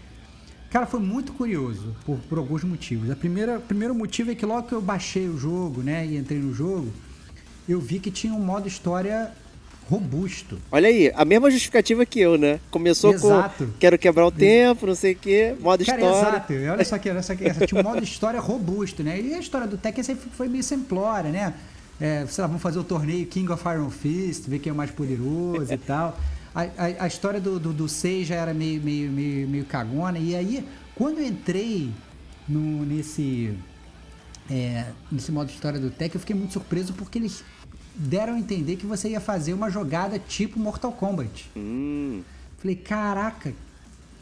cara, foi muito curioso por, por alguns motivos. A primeira, o primeiro motivo é que logo que eu baixei o jogo, né, e entrei no jogo, eu vi que tinha um modo história robusto. Olha aí, a mesma justificativa que eu, né? Começou exato. com quero quebrar o tempo, não sei o quê, modo Cara, história. Exato, olha só que, olha só que tinha um modo história robusto, né? E a história do Tekken sempre foi meio simplória, né? É, sei lá, vamos fazer o torneio King of Iron Fist, ver quem é o mais poderoso e tal. A, a, a história do, do, do Sei já era meio, meio, meio, meio cagona. E aí, quando eu entrei no, nesse, é, nesse modo história do Tech, eu fiquei muito surpreso porque eles deram a entender que você ia fazer uma jogada tipo Mortal Kombat. Hum. Falei, caraca,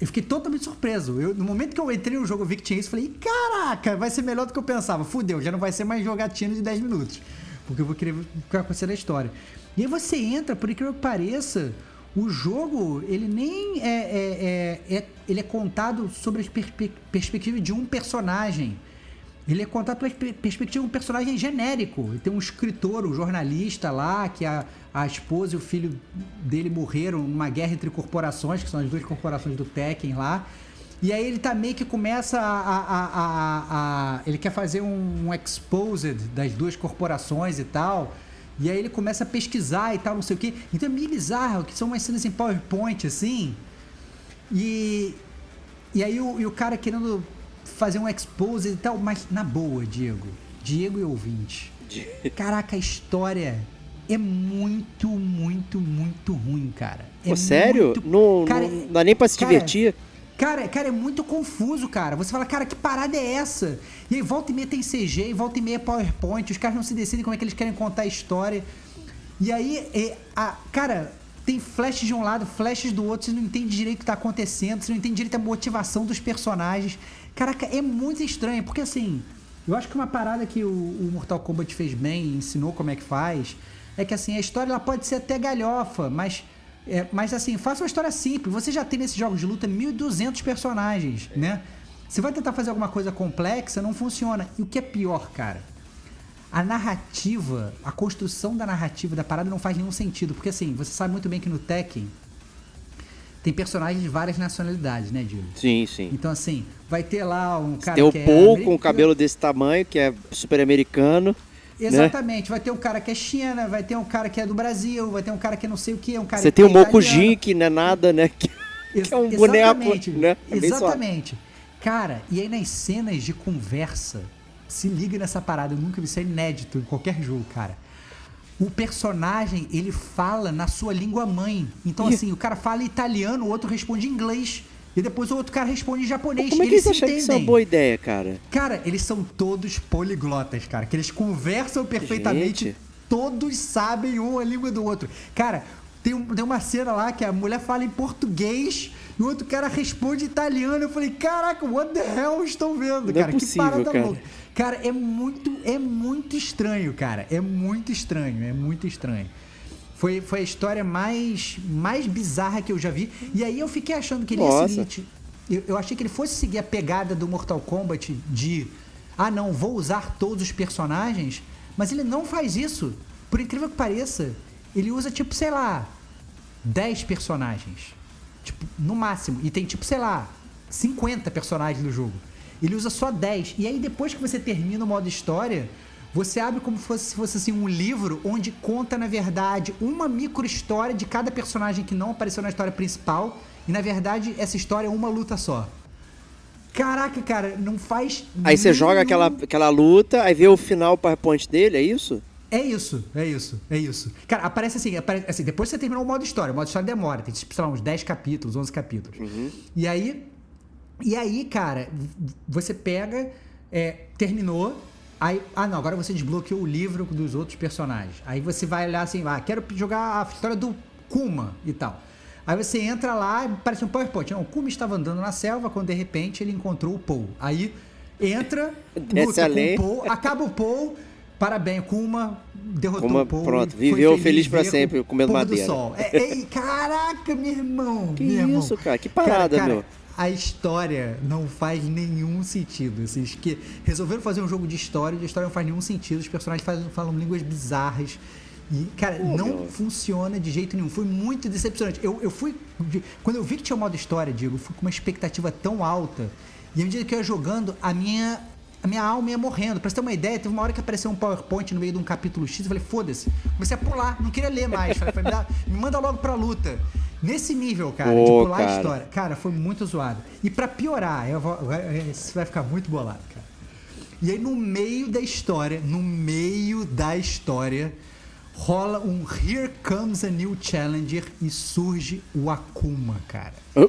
eu fiquei totalmente surpreso. Eu, no momento que eu entrei no jogo, eu vi que tinha isso, falei, caraca, vai ser melhor do que eu pensava. Fudeu, já não vai ser mais jogatina de 10 minutos porque eu vou querer conhecer a história. E aí você entra, por incrível que pareça, o jogo, ele nem é, é, é, é ele é contado sobre a perspe perspectiva de um personagem. Ele é contado pela perspectiva de um personagem genérico. Tem um escritor, um jornalista lá, que a, a esposa e o filho dele morreram numa guerra entre corporações, que são as duas corporações do Tekken lá. E aí ele tá meio que começa a. a, a, a ele quer fazer um, um exposed das duas corporações e tal. E aí ele começa a pesquisar e tal, não sei o quê. Então é meio bizarro, que são umas cenas em PowerPoint, assim. E. E aí o, e o cara querendo fazer um exposed e tal, mas na boa, Diego. Diego e ouvinte. Caraca, a história é muito, muito, muito ruim, cara. É Pô, sério? Muito... Não, cara, não dá nem pra se cara, divertir. Cara, cara, é muito confuso, cara. Você fala, cara, que parada é essa? E aí volta e meia tem CG, e volta e meia PowerPoint, os caras não se decidem como é que eles querem contar a história. E aí, é, a, cara, tem flashes de um lado, flashes do outro, você não entende direito o que tá acontecendo, você não entende direito a motivação dos personagens. Caraca, é muito estranho, porque assim, eu acho que uma parada que o, o Mortal Kombat fez bem, ensinou como é que faz, é que assim, a história ela pode ser até galhofa, mas é, mas assim, faça uma história simples. Você já tem nesses jogos de luta 1.200 personagens, é. né? Você vai tentar fazer alguma coisa complexa, não funciona. E o que é pior, cara? A narrativa, a construção da narrativa da parada não faz nenhum sentido. Porque assim, você sabe muito bem que no Tekken tem personagens de várias nacionalidades, né, Diego? Sim, sim. Então, assim, vai ter lá um cara tem o Paul é com o cabelo desse tamanho, que é super americano. Né? Exatamente. Né? Vai ter um cara que é China, vai ter um cara que é do Brasil, vai ter um cara que é não sei o que, um cara Você que tem é o Mokujin, que não é nada, né? Que, é um boneco, né? É exatamente. Cara, e aí nas cenas de conversa, se liga nessa parada, eu nunca vi isso é inédito em qualquer jogo, cara. O personagem, ele fala na sua língua mãe. Então, assim, o cara fala italiano, o outro responde inglês. E depois o outro cara responde em japonês. Como é que eles acham que isso é uma boa ideia, cara? Cara, eles são todos poliglotas, cara. Que eles conversam perfeitamente. Gente. Todos sabem um a língua do outro. Cara, tem, um, tem uma cena lá que a mulher fala em português e o outro cara responde italiano. Eu falei, caraca, what the hell estão vendo, Não é cara? É possível, que parada cara. louca. Cara, é muito, é muito estranho, cara. É muito estranho, é muito estranho. Foi, foi a história mais, mais bizarra que eu já vi. E aí eu fiquei achando que ele Nossa. ia seguir. Eu, eu achei que ele fosse seguir a pegada do Mortal Kombat de. Ah, não, vou usar todos os personagens. Mas ele não faz isso. Por incrível que pareça, ele usa, tipo, sei lá, 10 personagens. Tipo, no máximo. E tem, tipo, sei lá, 50 personagens no jogo. Ele usa só 10. E aí, depois que você termina o modo história, você abre como se fosse assim um livro onde conta, na verdade, uma micro história de cada personagem que não apareceu na história principal. E na verdade, essa história é uma luta só. Caraca, cara, não faz. Aí você joga aquela, aquela luta, aí vê o final PowerPoint dele, é isso? É isso, é isso, é isso. Cara, aparece assim, aparece assim depois você terminou o modo história, o modo história demora, tem sei lá, uns 10 capítulos, 11 capítulos. Uhum. E aí, e aí, cara, você pega, é, terminou, Aí, ah não, agora você desbloqueou o livro dos outros personagens. Aí você vai olhar assim, ah, quero jogar a história do Kuma e tal. Aí você entra lá, parece um PowerPoint. Não, o Kuma estava andando na selva quando de repente ele encontrou o Paul. Aí entra, luta com o Paul, acaba o Paul, parabéns, Kuma derrotou Kuma, o Paul. pronto, viveu feliz pra ver sempre, comendo madeira. Do sol. É, é, caraca, meu irmão. Que meu irmão. isso, cara? Que parada, cara, meu. A história não faz nenhum sentido. Assim, acho que resolveram fazer um jogo de história e a história não faz nenhum sentido. Os personagens fazem- falam línguas bizarras. E, cara, não meu. funciona de jeito nenhum. Foi muito decepcionante. Eu, eu fui. Quando eu vi que tinha o modo história, Diego, eu fui com uma expectativa tão alta. E à medida que eu ia jogando, a minha. A minha alma ia morrendo. Pra você ter uma ideia, teve uma hora que apareceu um PowerPoint no meio de um capítulo X. Eu falei, foda-se. Comecei a pular, não queria ler mais. Falei, me, dá- me manda logo pra luta. Nesse nível, cara, de Pô, pular a cara. história. Cara, foi muito zoado. E pra piorar, eu vou, agora, é, você vai ficar muito bolado, cara. E aí, no meio da história, no meio da história, rola um Here Comes a New Challenger e surge o Akuma, cara. Hã?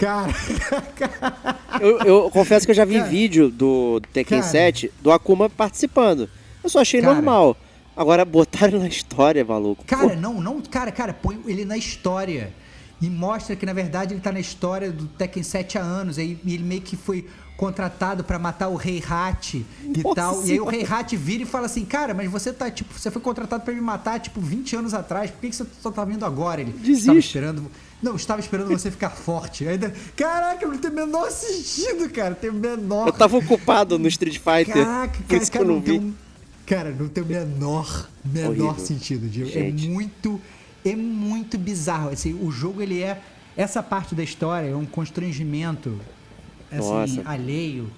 Cara, Eu, eu confesso que eu já vi Cara. vídeo do Tekken Cara. 7 do Akuma participando. Eu só achei Cara. normal. Agora, botaram na história, maluco. cara, Pô, não, não, cara, cara, põe ele na história. E mostra que, na verdade, ele tá na história do Tekken 7 há anos. Aí e ele meio que foi contratado pra matar o Rei Hat e Nossa tal. E aí o Senhora. Rei Hat vira e fala assim, cara, mas você tá, tipo, você foi contratado pra me matar, tipo, 20 anos atrás. Por que, que você só tá vindo agora? Ele Desiste. estava esperando. Não, estava esperando você ficar forte. Ainda, caraca, não tem o menor sentido, cara. Tem o menor. eu tava ocupado no Street Fighter. Caraca, cara, isso que cara, eu não tem vi. um, cara, não tem o menor, menor Horrível. sentido, Diego. Gente. É muito, é muito bizarro. Assim, o jogo ele é essa parte da história é um constrangimento assim, alheio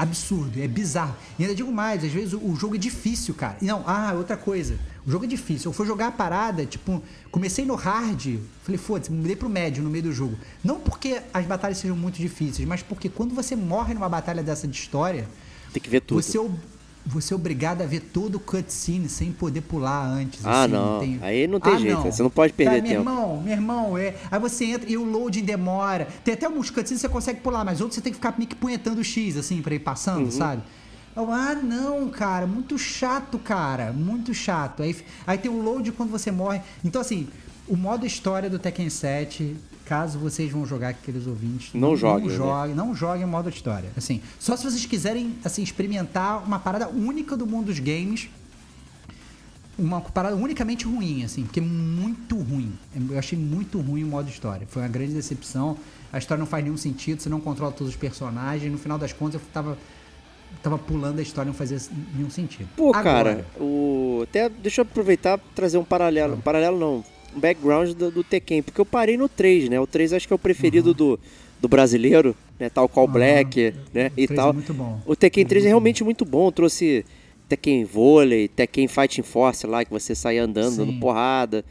absurdo, é bizarro. E ainda digo mais, às vezes o, o jogo é difícil, cara. E não, ah, outra coisa. O jogo é difícil. Eu fui jogar a parada, tipo, comecei no hard, falei, foda-se, mudei pro médio no meio do jogo. Não porque as batalhas sejam muito difíceis, mas porque quando você morre numa batalha dessa de história, Tem que ver tudo. você, você é obrigado a ver todo o cutscene sem poder pular antes. Ah, assim, não. Aí não tem jeito, você não pode perder Cara, tempo. Meu irmão, meu irmão, é. Aí você entra e o loading demora. Tem até alguns cutscenes que você consegue pular, mas outros você tem que ficar meio que punhetando o X, assim, pra ir passando, Uhum. sabe? Eu, ah, não, cara, muito chato, cara, muito chato. Aí, aí tem o load quando você morre. Então, assim, o modo história do Tekken 7, caso vocês vão jogar com aqueles ouvintes, Não joguem, Não né? joguem, não joguem o modo história. Assim, só se vocês quiserem, assim, experimentar uma parada única do mundo dos games, uma parada unicamente ruim, assim, porque é muito ruim. Eu achei muito ruim o modo história. Foi uma grande decepção. A história não faz nenhum sentido, você não controla todos os personagens. No final das contas, eu tava, tava pulando a história, não fazia nenhum sentido. Pô, Agora, cara, o... até deixa eu aproveitar trazer um paralelo. Paralelo não, background do, do Tekken, porque eu parei no 3, né? O 3 acho que é o preferido do, do brasileiro, né? Tal qual Aham. Black, né? O E 3 é tal. bom. O Tekken Ele é 3 é realmente muito bom. Trouxe Tekken Vôlei, Tekken Fighting Force lá, que você saía andando, dando Sim. porrada,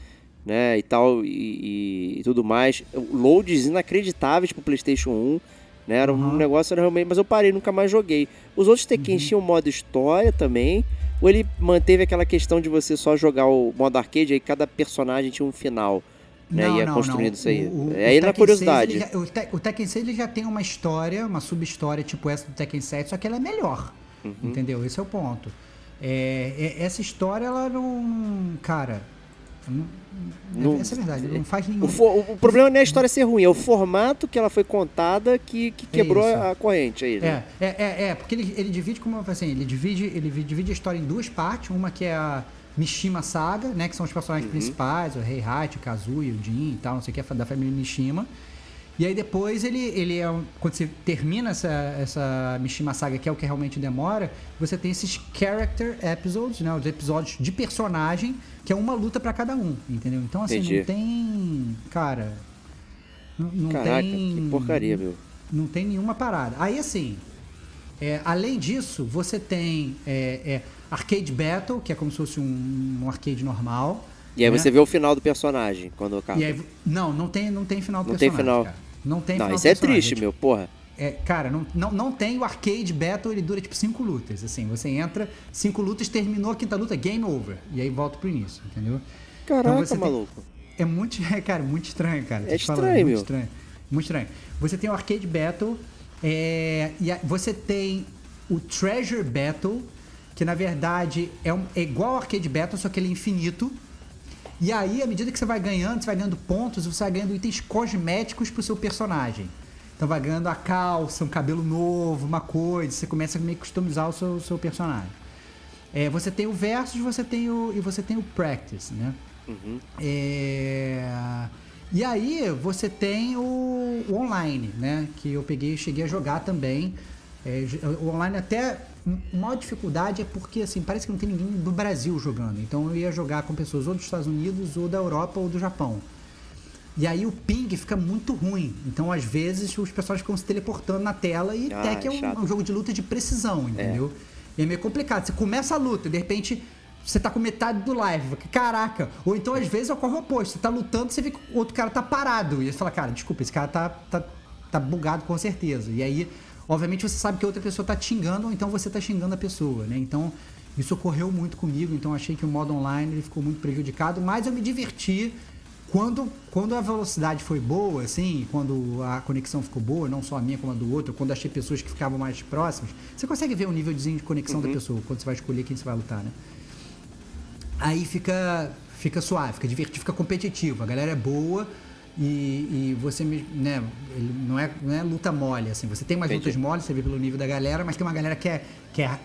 né? E tal, e, e- e tudo mais. Loads inacreditáveis pro PlayStation 1. Né? Era um negócio era realmente. Mas eu parei, nunca mais joguei. Os outros Tekken Uhum. tinham modo história também. Ou ele manteve aquela questão de você só jogar o modo arcade aí cada personagem tinha um final. Né? Não, Ia não, construindo não. isso aí. O- o- é aí o na 6, curiosidade. ele já- o, Te- o Tekken 6 ele já tem uma história, uma sub-história tipo essa do Tekken 7, só que ela é melhor. Uhum. Entendeu? Esse é o ponto. É, é- essa história, ela não. Cara. Não, Não- essa é a verdade, não faz nenhum. O, fo- o problema não é a história ser ruim, é o formato que ela foi contada que, que quebrou isso. a, corrente aí, né? É, é, é, é, porque ele, ele divide, como assim, ele divide, ele vi- divide a história em duas partes. Uma que é a Mishima Saga, né? Que são os personagens Uhum. principais, o Rei Hat, o Kazuya, o Jin e tal, não sei o que, da família Mishima. E aí depois ele, ele é. um- Quando você termina essa, essa Mishima Saga, que é o que realmente demora, você tem esses character episodes, né? Os episódios de personagem, que é uma luta pra cada um, entendeu? Então, assim, Entendi. não tem. Cara. Não, não Caraca, tem. que porcaria, meu. Não tem nenhuma parada. Aí, assim, é, além disso, você tem é, é, Arcade Battle, que é como se fosse um, um arcade normal. E aí né? você vê o final do personagem quando acaba. Aí, não, não tem, não tem final do Não tem personagem, final. cara. Não tem Não, isso é triste, tipo, meu, porra. é, cara, não, não, não tem o arcade battle, ele dura tipo cinco lutas. Assim, você entra, cinco lutas, terminou a quinta luta, game over. E aí volta pro início, entendeu? Caraca, Então você tem- maluco. É muito, é, cara, muito estranho, cara. É te falando, estranho, muito meu. estranho. Muito estranho. Você tem o Arcade Battle, é, e a- você tem o Treasure Battle, que na verdade é, um- é igual ao Arcade Battle, só que ele é infinito. E aí, à medida que você vai ganhando, você vai ganhando pontos, você vai ganhando itens cosméticos pro seu personagem. Então vai ganhando a calça, um cabelo novo, uma coisa, você começa a meio que customizar o seu, seu personagem. É, você tem o versus, você tem o e você tem o practice, né? Uhum. É, E aí você tem o, o online, né? Que eu peguei, cheguei a jogar também. É, o online até maior dificuldade é porque assim parece que não tem ninguém do Brasil jogando. Então eu ia jogar com pessoas ou dos Estados Unidos ou da Europa ou do Japão. E aí o ping fica muito ruim. Então, às vezes, os personagens ficam se teleportando na tela e Ah, Tekken é é um, chato. um jogo de luta de precisão, entendeu? E é meio complicado. Você começa a luta e de repente você tá com metade do live. Caraca! Ou então, às vezes, ocorre o oposto. Você tá lutando você vê que o outro cara tá parado. E você fala, cara, desculpa, esse cara tá, tá, tá bugado com certeza. E aí, obviamente, você sabe que outra pessoa tá te xingando, ou então você tá xingando a pessoa, né? Então, isso ocorreu muito comigo. Então, achei que o modo online ele ficou muito prejudicado. Mas eu me diverti quando, quando a velocidade foi boa, assim, quando a conexão ficou boa, não só a minha como a do outro, quando achei pessoas que ficavam mais próximas, você consegue ver o nívelzinho de conexão da pessoa quando você vai escolher quem você vai lutar, né? Aí fica, fica suave, fica divertido, fica competitivo. A galera é boa e, e você me- né, ele não é, não é luta mole, assim. Você tem mais Entendi. lutas mole, você vê pelo nível da galera, mas tem uma galera que é, que é,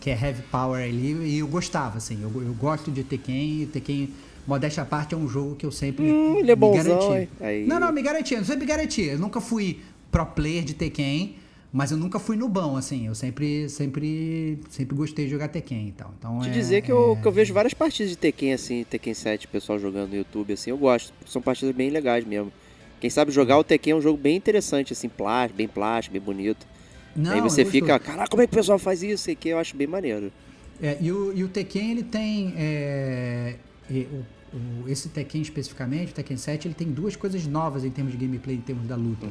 que é heavy power ali e eu gostava, assim. Eu, eu gosto de Tekken e Tekken, modéstia à parte, é um jogo que eu sempre Hum, ele é me bonzão, garanti. Aí- Não, não, me garanti. Eu sempre me garanti. Eu nunca fui pro player de Tekken, mas eu nunca fui no bom, assim. Eu sempre, sempre, sempre gostei de jogar Tekken e tal. Então, Te é- dizer que eu, é- que eu vejo várias partidas de Tekken, assim, Tekken 7, pessoal jogando no YouTube, assim, eu gosto. São partidas bem legais mesmo. Quem sabe jogar o Tekken é um jogo bem interessante, assim, plástico, bem plástico, bem bonito. Não, Aí você eu fica, caraca, como é que o pessoal faz isso? Sei que eu acho bem maneiro. É, e, o, e o Tekken, ele tem. é, e o- o- esse Tekken especificamente, o Tekken 7, ele tem duas coisas novas em termos de gameplay, em termos da luta.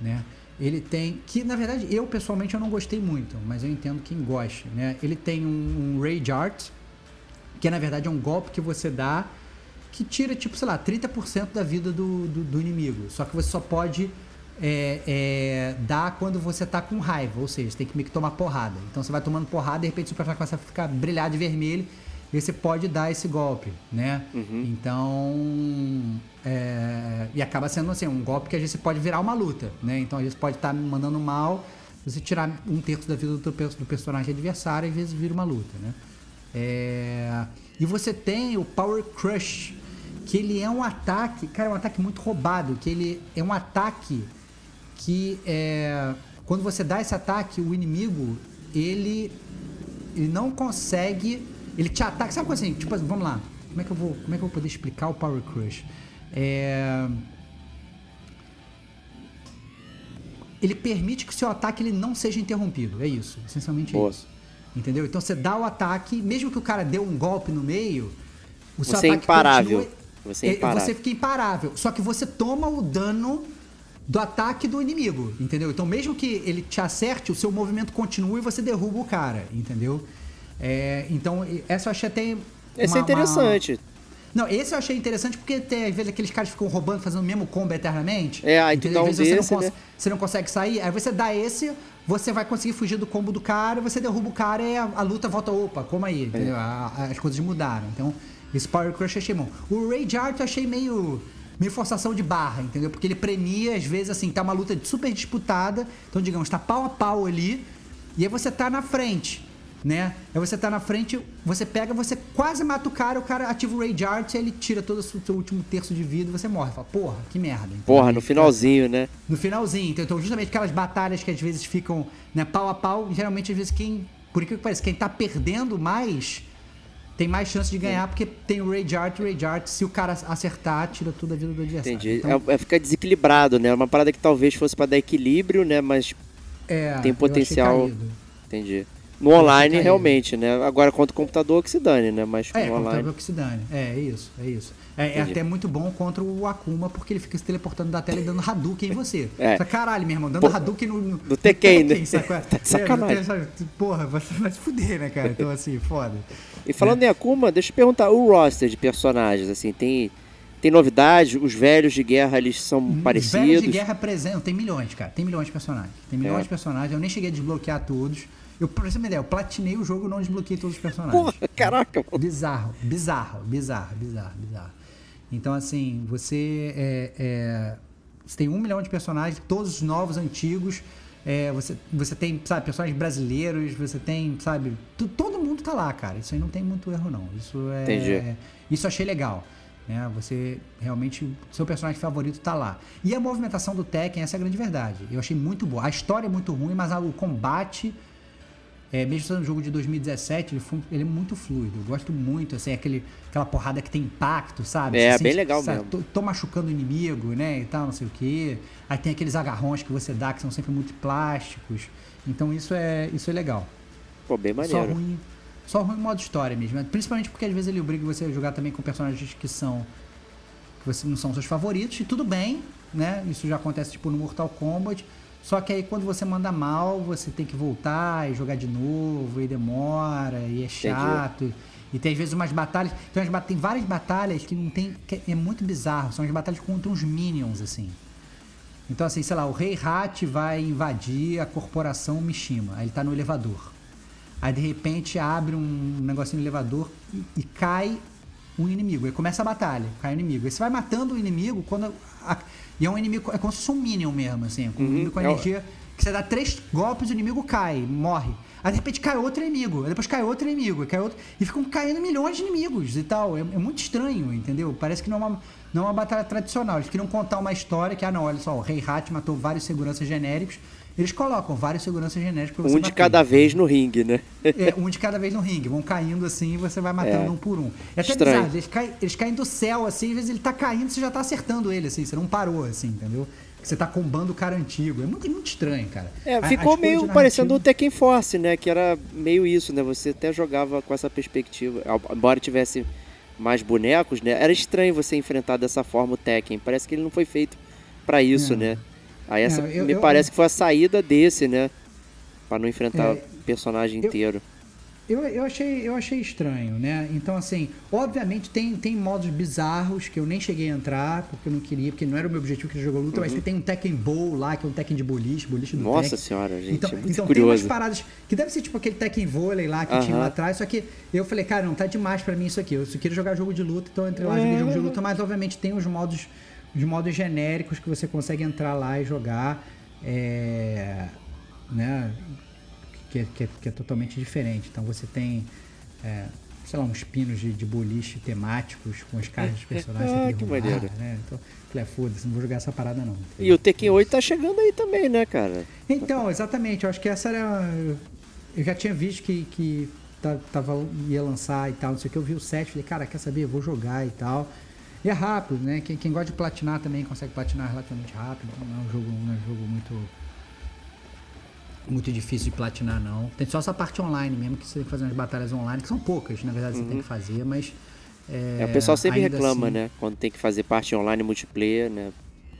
Né? Ele tem. Que na verdade eu pessoalmente eu não gostei muito, mas eu entendo quem gosta. Né? Ele tem um, um Rage Art, que na verdade é um golpe que você dá que tira, tipo, sei lá, 30% da vida do, do, do inimigo. Só que você só pode é, é, dar quando você tá com raiva, ou seja, você tem que meio que tomar porrada. Então você vai tomando porrada e de repente o seu personagem começa a ficar brilhar de vermelho e você pode dar esse golpe, né? Então. é, e acaba sendo assim, um golpe que às vezes você pode virar uma luta, né? Então às vezes pode estar mandando mal, você tirar um terço da vida do, do personagem adversário, às vezes vira uma luta, né? É, E você tem o Power Crush, que ele é um ataque, cara, é um ataque muito roubado, que ele é um ataque que é, quando você dá esse ataque, o inimigo, ele ele não consegue, ele te ataca, sabe assim, tipo assim, vamos lá, como é que eu vou, como é que eu vou poder explicar o Power Crush? É, ele permite que o seu ataque ele não seja interrompido, é isso, essencialmente Boa. isso. Entendeu? Então você dá o ataque, mesmo que o cara dê um golpe no meio, o seu Você é ataque imparável. continua- Você é é, imparável. Você fica imparável. Só que você toma o dano do ataque do inimigo, entendeu? Então, mesmo que ele te acerte, o seu movimento continua e você derruba o cara, entendeu? É, então, essa eu achei até. Esse uma- é interessante. Não, esse eu achei interessante porque tem, às vezes aqueles caras ficam roubando, fazendo o mesmo combo eternamente. É, aí tu dá Às um vezes desse, você, não né? você não consegue sair, aí você dá esse, você vai conseguir fugir do combo do cara, você derruba o cara e a, a luta volta, opa, como aí, entendeu? A- a- as coisas mudaram. Então, esse Power Crush eu achei bom. O Rage Art eu achei meio, meio forçação de barra, entendeu? Porque ele premia, às vezes, assim, tá uma luta super disputada, então, digamos, tá pau a pau ali, e aí você tá na frente né? Aí você tá na frente, você pega, você quase mata o cara, o cara ativa o Rage Art, ele tira todo o seu último terço de vida e você morre. Fala, porra, que merda. entendeu? Porra, no finalzinho, né? No finalzinho. Então, Então, justamente aquelas batalhas que às vezes ficam né, pau a pau, geralmente, às vezes, quem. Por que pareça, quem tá perdendo mais tem mais chance de ganhar, porque tem o Rage Art, o Rage Art, se o cara acertar, tira toda a vida do adversário. Entendi. Então, É, é ficar desequilibrado, né? Uma parada que talvez fosse pra dar equilíbrio, né? Mas é, tem potencial. entendi. No online, realmente, né? Agora contra o computador que se dane, né? Mas É, no computador online. que se dane. É, é isso, é isso. É, é até muito bom contra o Akuma, porque ele fica se teleportando da tela e dando Hadouken em você. É. Caralho, meu irmão, dando Pô, Hadouken no, no, do Tekken, né? sabe qual é? Tá sacanagem. É, Tekken, Porra, vai, vai se fuder, né, cara? Então, assim, foda. E falando em Akuma, deixa eu perguntar, o roster de personagens, assim, tem, tem novidades? Os velhos de guerra, eles são Os parecidos? velhos de guerra presente, tem milhões, cara. Tem milhões de personagens. Tem milhões É. de personagens. Eu nem cheguei a desbloquear todos. Eu, pra você ter uma ideia, eu platinei o jogo e não desbloqueei todos os personagens. Porra, caraca, mano. Bizarro, bizarro, bizarro, bizarro, bizarro. Então, assim, você, é, é, você tem um milhão de personagens, todos novos, antigos. É, você, você tem, sabe, personagens brasileiros, você tem, sabe, tu- todo mundo tá lá, cara. Isso aí não tem muito erro, não. Isso é. Entendi. Isso eu achei legal. Né? Você realmente. Seu personagem favorito tá lá. E a movimentação do Tekken, essa é a grande verdade. Eu achei muito boa. A história é muito ruim, mas o combate. É, mesmo sendo um jogo de 2017, ele, foi- ele é muito fluido. Eu gosto muito, assim, aquele, aquela porrada que tem impacto, sabe? É, Você bem sente, legal sabe, mesmo. Tô, tô machucando o inimigo, né? E tal, não sei o quê. Aí tem aqueles agarrões que você dá que são sempre muito plásticos. Então isso é, isso é legal. Pô, bem Só maneiro. ruim, só ruim modo história mesmo. Principalmente porque às vezes ele obriga você a jogar também com personagens que são. que você não são seus favoritos, e tudo bem, né? Isso já acontece tipo no Mortal Kombat. Só que aí quando você manda mal, você tem que voltar e jogar de novo, e demora, e é chato. E tem às vezes umas batalhas. Tem, umas, tem várias batalhas que não tem. que é muito bizarro. São as batalhas contra uns minions, assim. Então, assim, sei lá, o Rei Hat vai invadir a corporação Mishima. Aí ele tá no elevador. Aí de repente abre um negocinho no elevador e, e cai um inimigo. Aí começa a batalha, cai o inimigo. Aí você vai matando o inimigo quando. a- e é um inimigo. É como se fosse um Minion mesmo, assim. Com um inimigo com é energia. Que você dá três golpes, o inimigo cai, morre. Aí de repente cai outro inimigo. Aí depois cai outro inimigo. Cai outro, e ficam caindo milhões de inimigos e tal. É, é muito estranho, entendeu? Parece que não é, uma, não é uma batalha tradicional. Eles queriam contar uma história que, ah, não, olha só, o Rei Hat matou vários seguranças genéricos. Eles colocam vários seguranças genéricos pra você Um de bater. cada vez no ringue, né? É, um de cada vez no ringue. Vão caindo assim e você vai matando É. um por um. É até Estranho. bizarro. Eles caem, eles caem do céu, assim, às vezes ele tá caindo você já tá acertando ele, assim. Você não parou, assim, entendeu? Você tá combando o cara antigo. É muito, muito estranho, cara. É, a ficou meio de parecendo o Tekken Force, né? Que era meio isso, né? Você até jogava com essa perspectiva. Embora tivesse mais bonecos, né? Era estranho você enfrentar dessa forma o Tekken. Parece que ele não foi feito pra isso, É. né? Aí essa Não, eu- me eu- parece que foi a saída desse, né? Pra não enfrentar É, o personagem eu- inteiro. Eu, eu, achei, eu achei estranho, né? Então, assim, obviamente tem, tem modos bizarros que eu nem cheguei a entrar, porque eu não queria, porque não era o meu objetivo que ele jogou luta, mas você tem um Tekken Bowl lá, que é um Tekken de boliche, boliche do Uhum. Nossa Tekken. senhora, gente. Então, é muito então tem umas curioso. paradas que deve ser tipo aquele Tekken Vôlei lá que tinha Aham. lá atrás, só que eu falei, cara, não tá demais pra mim isso aqui. Eu só queria jogar jogo de luta, então eu entrei lá e joguei jogo de luta, mas obviamente tem os modos, os modos genéricos que você consegue entrar lá e jogar. É, né? Que, é- que, é- que é totalmente diferente. Então você tem, é, sei lá, uns pinos de, de boliche temáticos com as caras dos personagens. Ah, que maneiro. Né? Então, falei, ah, foda-se, não vou jogar essa parada não. E o Tekken 8 tá chegando aí também, né, cara? Então, exatamente. Eu acho que essa era. Eu já tinha visto que, que tava, ia lançar e tal, não sei o que. Eu vi o 7, falei, cara, quer saber? Eu vou jogar e tal. E é rápido, né? Quem, quem gosta de platinar também consegue platinar relativamente rápido. Não é um jogo, não é um jogo muito. Muito difícil de platinar, não. Tem só essa parte online mesmo, que você tem que fazer umas batalhas online, que são poucas, na verdade, você tem que fazer, mas. É, É, o pessoal sempre reclama, assim- né? Quando tem que fazer parte online multiplayer, né?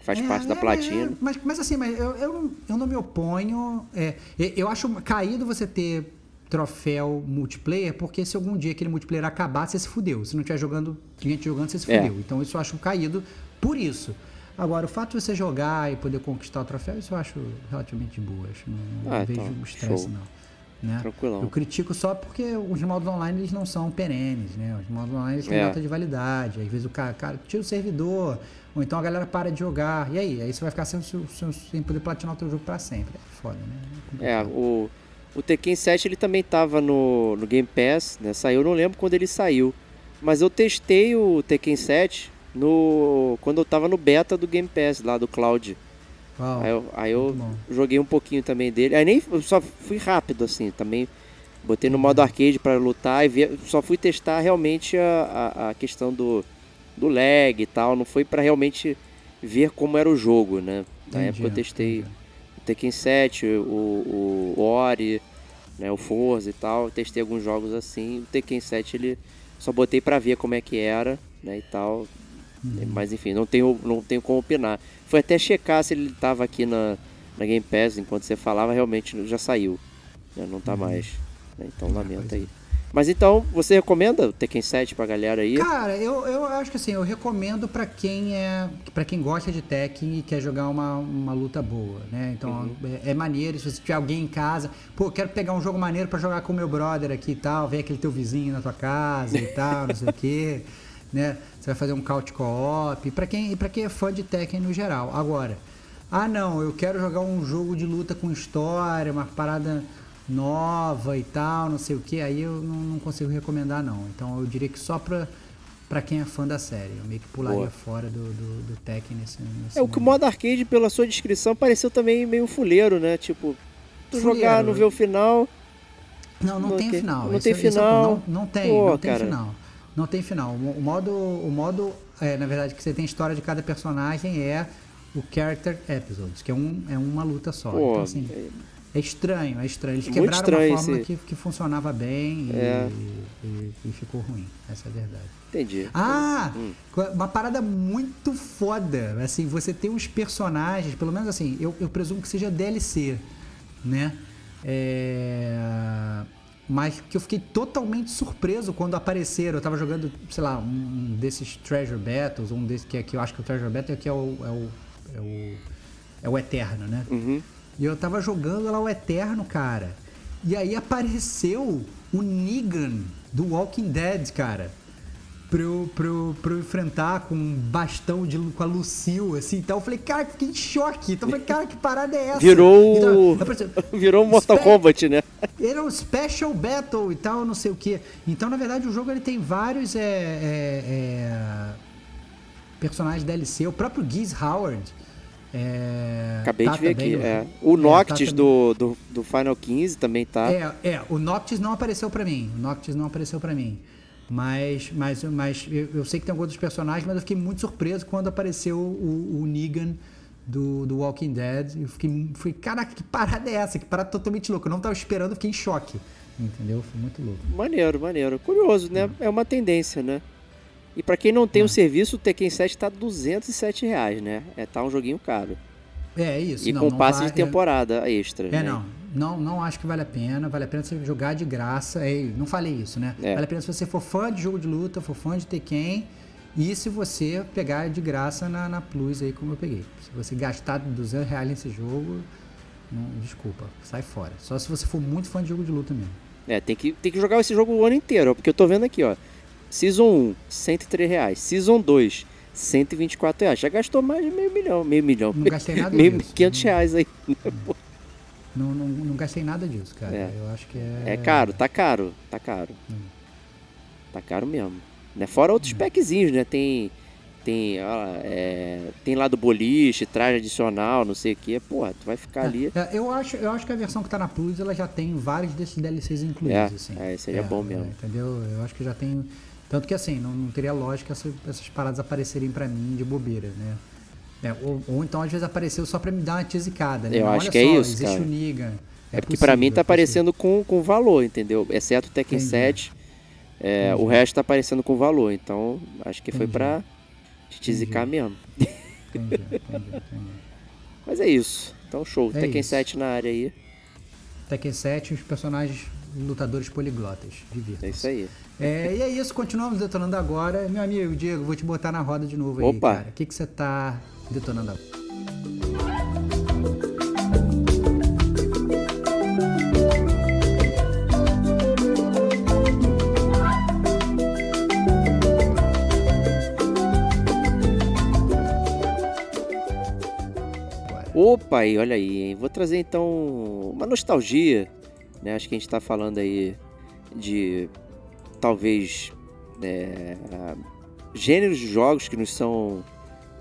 Faz É, parte da é, platina. é, mas, mas assim, mas eu, eu, não- eu não me oponho. é, eu acho caído você ter troféu multiplayer, porque se algum dia aquele multiplayer acabar, você se fudeu. Se não tiver jogando, gente jogando, você se É. fudeu. Então isso eu acho caído por isso. Agora, o fato de você jogar e poder conquistar o troféu, isso eu acho relativamente boa. Acho, não, não Ah, vejo então, estresse, show. não. Né? Tranquilão. Eu critico só porque os modos online eles não são perenes, né? Os modos online eles têm É. data de validade. Às vezes o cara, cara tira o servidor, ou então a galera para de jogar. E aí? Aí você vai ficar sem, sem, sem poder platinar o teu jogo pra sempre. É foda, né? É, o, o Tekken 7 ele também tava no, no Game Pass, né? Saiu, eu não lembro quando ele saiu. Mas eu testei o Tekken 7 no, quando eu tava no beta do Game Pass, lá do Cloud. Uau, Aí eu, aí eu joguei um pouquinho também dele. Aí nem só fui rápido assim, também botei no modo arcade para lutar e ver, só fui testar realmente a, a, a questão do, do lag e tal. Não foi para realmente ver como era o jogo, né? Na Entendi, época eu testei entendi. O Tekken 7, o, o Ori, né, o Forza e tal. Testei alguns jogos assim. O Tekken 7 ele só botei pra ver como é que era, né, e tal. Uhum. Mas enfim, não tenho, não tenho como opinar. Foi até checar se ele tava aqui na, na Game Pass enquanto você falava, realmente já saiu. né, Não tá Uhum. mais. né, Então Ah, lamenta pois aí. Mas então, você recomenda o Tekken 7 pra galera aí? Cara, eu, eu acho que assim, eu recomendo pra quem é. para quem gosta de Tekken e quer jogar uma, uma luta boa, né? Então Uhum. é, é maneiro, se você tiver alguém em casa, pô, quero pegar um jogo maneiro pra jogar com o meu brother aqui e tal, ver aquele teu vizinho na tua casa e tal, não sei o quê. né? Você vai fazer um couch co-op, para quem, pra quem é fã de Tekken no geral. Agora, ah não, eu quero jogar um jogo de luta com história, uma parada nova e tal, não sei o que, aí eu não, não consigo recomendar não. Então eu diria que só pra, pra quem é fã da série. Eu meio que pularia Boa. fora do, do, do Tekken nesse, nesse É o que o modo arcade, pela sua descrição, pareceu também meio fuleiro, né? Tipo, tu Fuleiro. jogar, não ver o final. Não, não, Não tem tem- final. não Esse tem é final. não, não tem, Pô, não tem cara. final. Não tem final. O, o modo, o modo é, na verdade, que você tem história de cada personagem é o Character Episodes, que é, um, é uma luta só. Pô, então, assim, é estranho, é estranho. Eles quebraram estranho uma fórmula esse- que, que funcionava bem e, É. e- e ficou ruim. Essa é a verdade. entendi. Ah, Hum. uma parada muito foda. Assim, você tem uns personagens, pelo menos assim, eu, eu presumo que seja DLC, né? É, Mas que eu fiquei totalmente surpreso quando apareceram. Eu tava jogando, sei lá, um desses Treasure Battles, um desses que, é- que eu acho que o Treasure Battle é que é o, é o, é o, é o Eterno, né? Uhum. E eu tava jogando lá o Eterno, cara. E aí apareceu o Negan do Walking Dead, cara. Pra eu, pra, eu, pra eu enfrentar com um bastão de, com a Lucille, assim. Então eu falei, cara, fiquei em choque. Então eu falei, cara, que parada é essa? Virou Então, o- apareceu- Virou um Mortal Kombat, né? Era um Special Battle e tal, não sei o que. Então, na verdade, o jogo ele tem vários é, é, é, personagens DLC. O próprio Giz Howard. É, Acabei tá de ver também aqui. É. O é, Noctis tá do, do, do Final 15 também tá. É, é, o Noctis não apareceu pra mim. O Noctis não apareceu pra mim. Mas, mas, mas eu, eu sei que tem outros personagens, mas eu fiquei muito surpreso quando apareceu o, o Negan do, do Walking Dead. Eu fiquei, fui, caraca, que parada é essa? Que parada totalmente louca. Eu não tava esperando, fiquei em choque. Entendeu? Foi muito louco. Maneiro, maneiro. Curioso, né? É uma tendência, né? E pra quem não tem o serviço, o Tekken 7 tá 207 reais, né? É, tá um joguinho caro. É isso. E não, com não passe vai- de temporada extra. É, né? não. Não, não acho que vale a pena. Vale a pena você jogar de graça. É, não falei isso, né? É. Vale a pena se você for fã de jogo de luta, for fã de Tekken. E se você pegar de graça na, na Plus aí, como eu peguei. Se você gastar 200 reais nesse jogo, não- desculpa, sai fora. Só se você for muito fã de jogo de luta mesmo. É, tem que, tem que jogar esse jogo o ano inteiro, porque eu tô vendo aqui, ó. Season 1, 103 reais. Season 2, 124 reais. Já gastou mais de meio milhão. Meio milhão. Não gastei nada meio, disso. 500 reais aí. Não, não, não gastei nada disso, cara. É. Eu acho que é. É caro, tá caro, tá caro. Hum. Tá caro mesmo. Né? Fora outros packzinhos, né? Tem. Tem, é, tem lá do boliche, traje adicional, não sei o que. Porra, tu vai ficar ali. É, eu, acho, eu acho que a versão que tá na Plus ela já tem vários desses DLCs incluídos. É, assim. é, seria bom mesmo. entendeu? Eu acho que já tem. Tanto que assim, não, não teria lógica essa- essas paradas aparecerem pra mim de bobeira, né? É, ou, ou então às vezes apareceu só pra me dar uma tisicada, né? Eu Não, acho olha que é só, isso, existe cara. o Negan. É, porque pra mim tá é aparecendo com, com valor, entendeu? Exceto o Tekken Entendi. 7. é, o resto tá aparecendo com valor. Então, acho que foi pra te tizicar mesmo. Entendi, entendi, entendi. Mas é isso. Então, show. É Tekken isso. 7 na área aí. Tekken 7, os personagens lutadores poliglotas. Divirtam. É isso aí. É, e é isso, continuamos detonando agora. Meu amigo Diego, vou te botar na roda de novo aí, Opa. cara. O que, que você tá detonando agora? Opa, aí, olha aí, hein? Vou trazer então uma nostalgia, né? Acho que a gente tá falando aí de talvez é, gêneros de jogos que nos são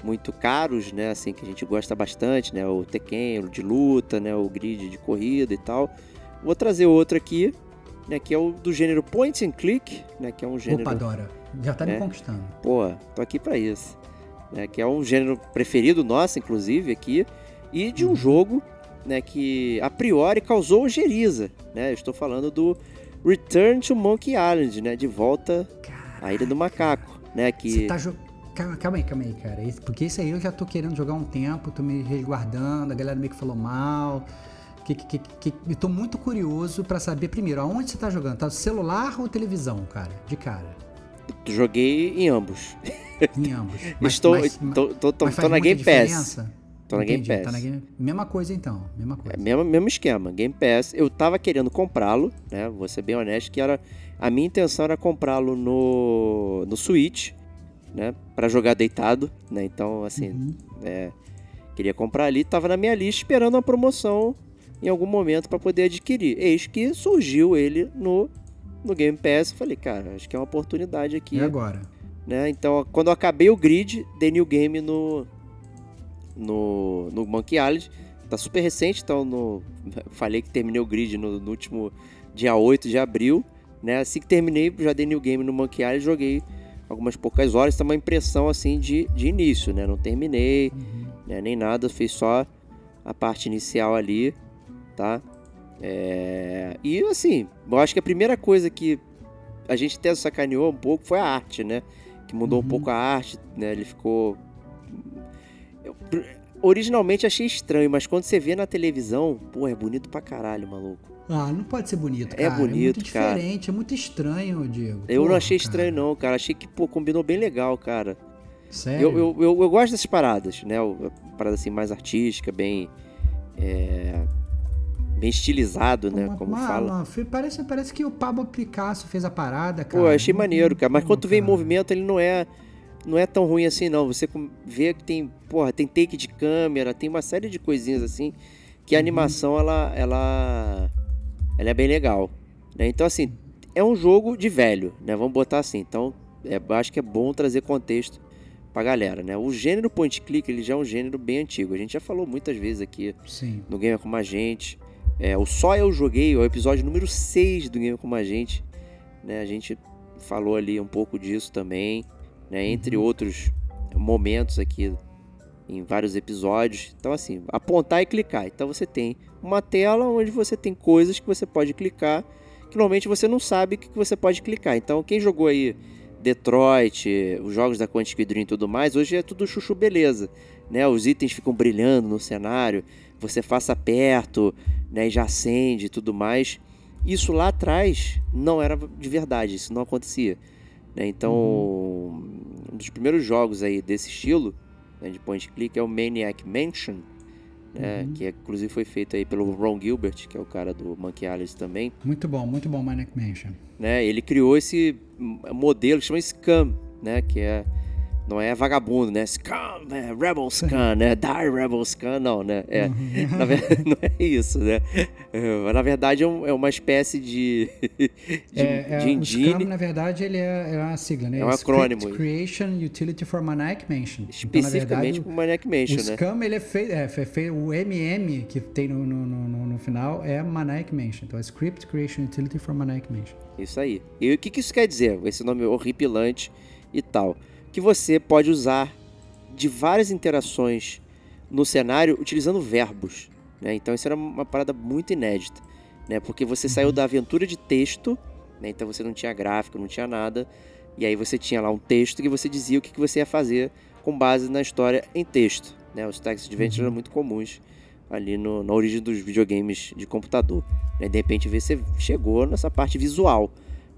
muito caros, né? Assim, que a gente gosta bastante, né? O Tekken, o de luta, né? O grid de corrida e tal. Vou trazer outro aqui, né? Que é o do gênero Point and Click, né? Que é um gênero... Opa, Dora. Já tá É. me conquistando. Pô, tô aqui pra isso. Né, que é um gênero preferido nosso, inclusive, aqui. E de um jogo né, que a priori causou ojeriza. Né? Eu estou falando do Return to Monkey Island, né? De volta à Ilha do Macaco. Né, que... Você tá jogando. Calma, calma aí, calma aí, cara. Esse- Porque isso aí eu já tô querendo jogar um tempo, tô me resguardando, a galera meio que falou mal. Que, que, que, que- eu tô muito curioso pra saber, primeiro, aonde você tá jogando? Tá celular ou televisão, cara? De cara. Joguei em ambos. Em ambos. Estou, mas- tô, tô- tô- mas tô na Game Pass. diferença? Tô na Game Entendi, Pass. Tá na Game... Mesma coisa então, mesma coisa. É, mesmo, mesmo esquema, Game Pass. Eu tava querendo comprá-lo, né? Vou ser bem honesto, que era. A minha intenção era comprá-lo no, no Switch, né, para jogar deitado, né? Então, assim, Uhum. é, queria comprar ali, tava na minha lista esperando uma promoção em algum momento para poder adquirir. Eis que surgiu ele no no Game Pass, falei, cara, acho que é uma oportunidade aqui E agora? né? Então, quando eu acabei o grid, dei new game no no, no Monkey Island. Tá super recente, então no, falei que terminei o grid no, no último dia 8 de abril, né? Assim que terminei, já dei new game no Monkey Island, joguei algumas poucas horas, tá uma impressão assim de, de início, né? Não terminei, né? nem nada, fiz só a parte inicial ali, tá? É, E assim, eu acho que a primeira coisa que a gente até sacaneou um pouco foi a arte, né? Que mudou um Uhum. pouco a arte, né? Ele ficou. Originalmente achei estranho, mas quando você vê na televisão, pô, é bonito pra caralho, maluco. Ah, não pode ser bonito, É cara. É bonito, muito cara. diferente, é muito estranho, Diego. Eu não achei estranho, cara. não, cara. Achei que, pô, combinou bem legal, cara. Sério? Eu, eu, eu, eu gosto dessas paradas, né? Parada assim, mais artística, bem. é, bem estilizado, né? Uma- Como uma- fala. uma- parece, parece que o Pablo Picasso fez a parada, cara. Pô, achei maneiro, cara. Mas quando tu vê em cara. movimento, ele não é. Não é tão ruim assim, não. Você vê que tem. Porra, tem take de câmera, tem uma série de coisinhas assim. Que a Uhum. animação, ela. Ela. Ela é bem legal. Né? Então, assim, é um jogo de velho, né? Vamos botar assim. Então, é, acho que é bom trazer contexto pra galera, né? O gênero point click, ele já é um gênero bem antigo. A gente já falou muitas vezes aqui Sim. no Gamer Como a Gente. É, o Só Eu Joguei, é o episódio número 6 do Gamer Como a Gente. Né? A gente falou ali um pouco disso também, né? entre outros momentos aqui em vários episódios. Então, assim, apontar e clicar. Então, você tem uma tela onde você tem coisas que você pode clicar que normalmente você não sabe o que você pode clicar. Então, quem jogou aí Detroit, os jogos da Quantic Dream e tudo mais, hoje é tudo chuchu beleza, né? Os itens ficam brilhando no cenário, você faça perto, né, e já acende e tudo mais. Isso lá atrás não era de verdade, isso não acontecia. né? Então, um dos primeiros jogos aí desse estilo, né, de point click, é o Maniac Mansion, né, que inclusive foi feito aí pelo Ron Gilbert, que é o cara do Monkey Island também. Muito bom, muito bom, Maniac Mansion. né? Ele criou esse modelo que chama Scam, né? Que é não é vagabundo, né? Scam, é Rebel Scam, né? Die Rebel Scam, não, né? É, na verdade, não é isso, né? É, Na verdade, é, é uma espécie de, de, é, é, de o engine. SCAM, na verdade, ele é, é uma sigla, né? É um acrônimo. Script Creation Utility for Maniac Mansion. Então, especificamente verdade, com o Maniac Mansion, o né? Scam, ele é feito, é, feito- o MM que tem no, no, no, no final é Maniac Mansion. Então, é Script Creation Utility for Maniac Mansion. Isso aí. E o que, que isso quer dizer? Esse nome horripilante e tal. Que você pode usar de várias interações no cenário utilizando verbos. Né? Então isso era uma parada muito inédita. Né? Porque você saiu da aventura de texto, né? então você não tinha gráfico, não tinha nada. E aí você tinha lá um texto que você dizia o que, que você ia fazer com base na história em texto. Né? Os text adventures eram muito comuns ali no- na origem dos videogames de computador. Né? De repente você chegou nessa parte visual.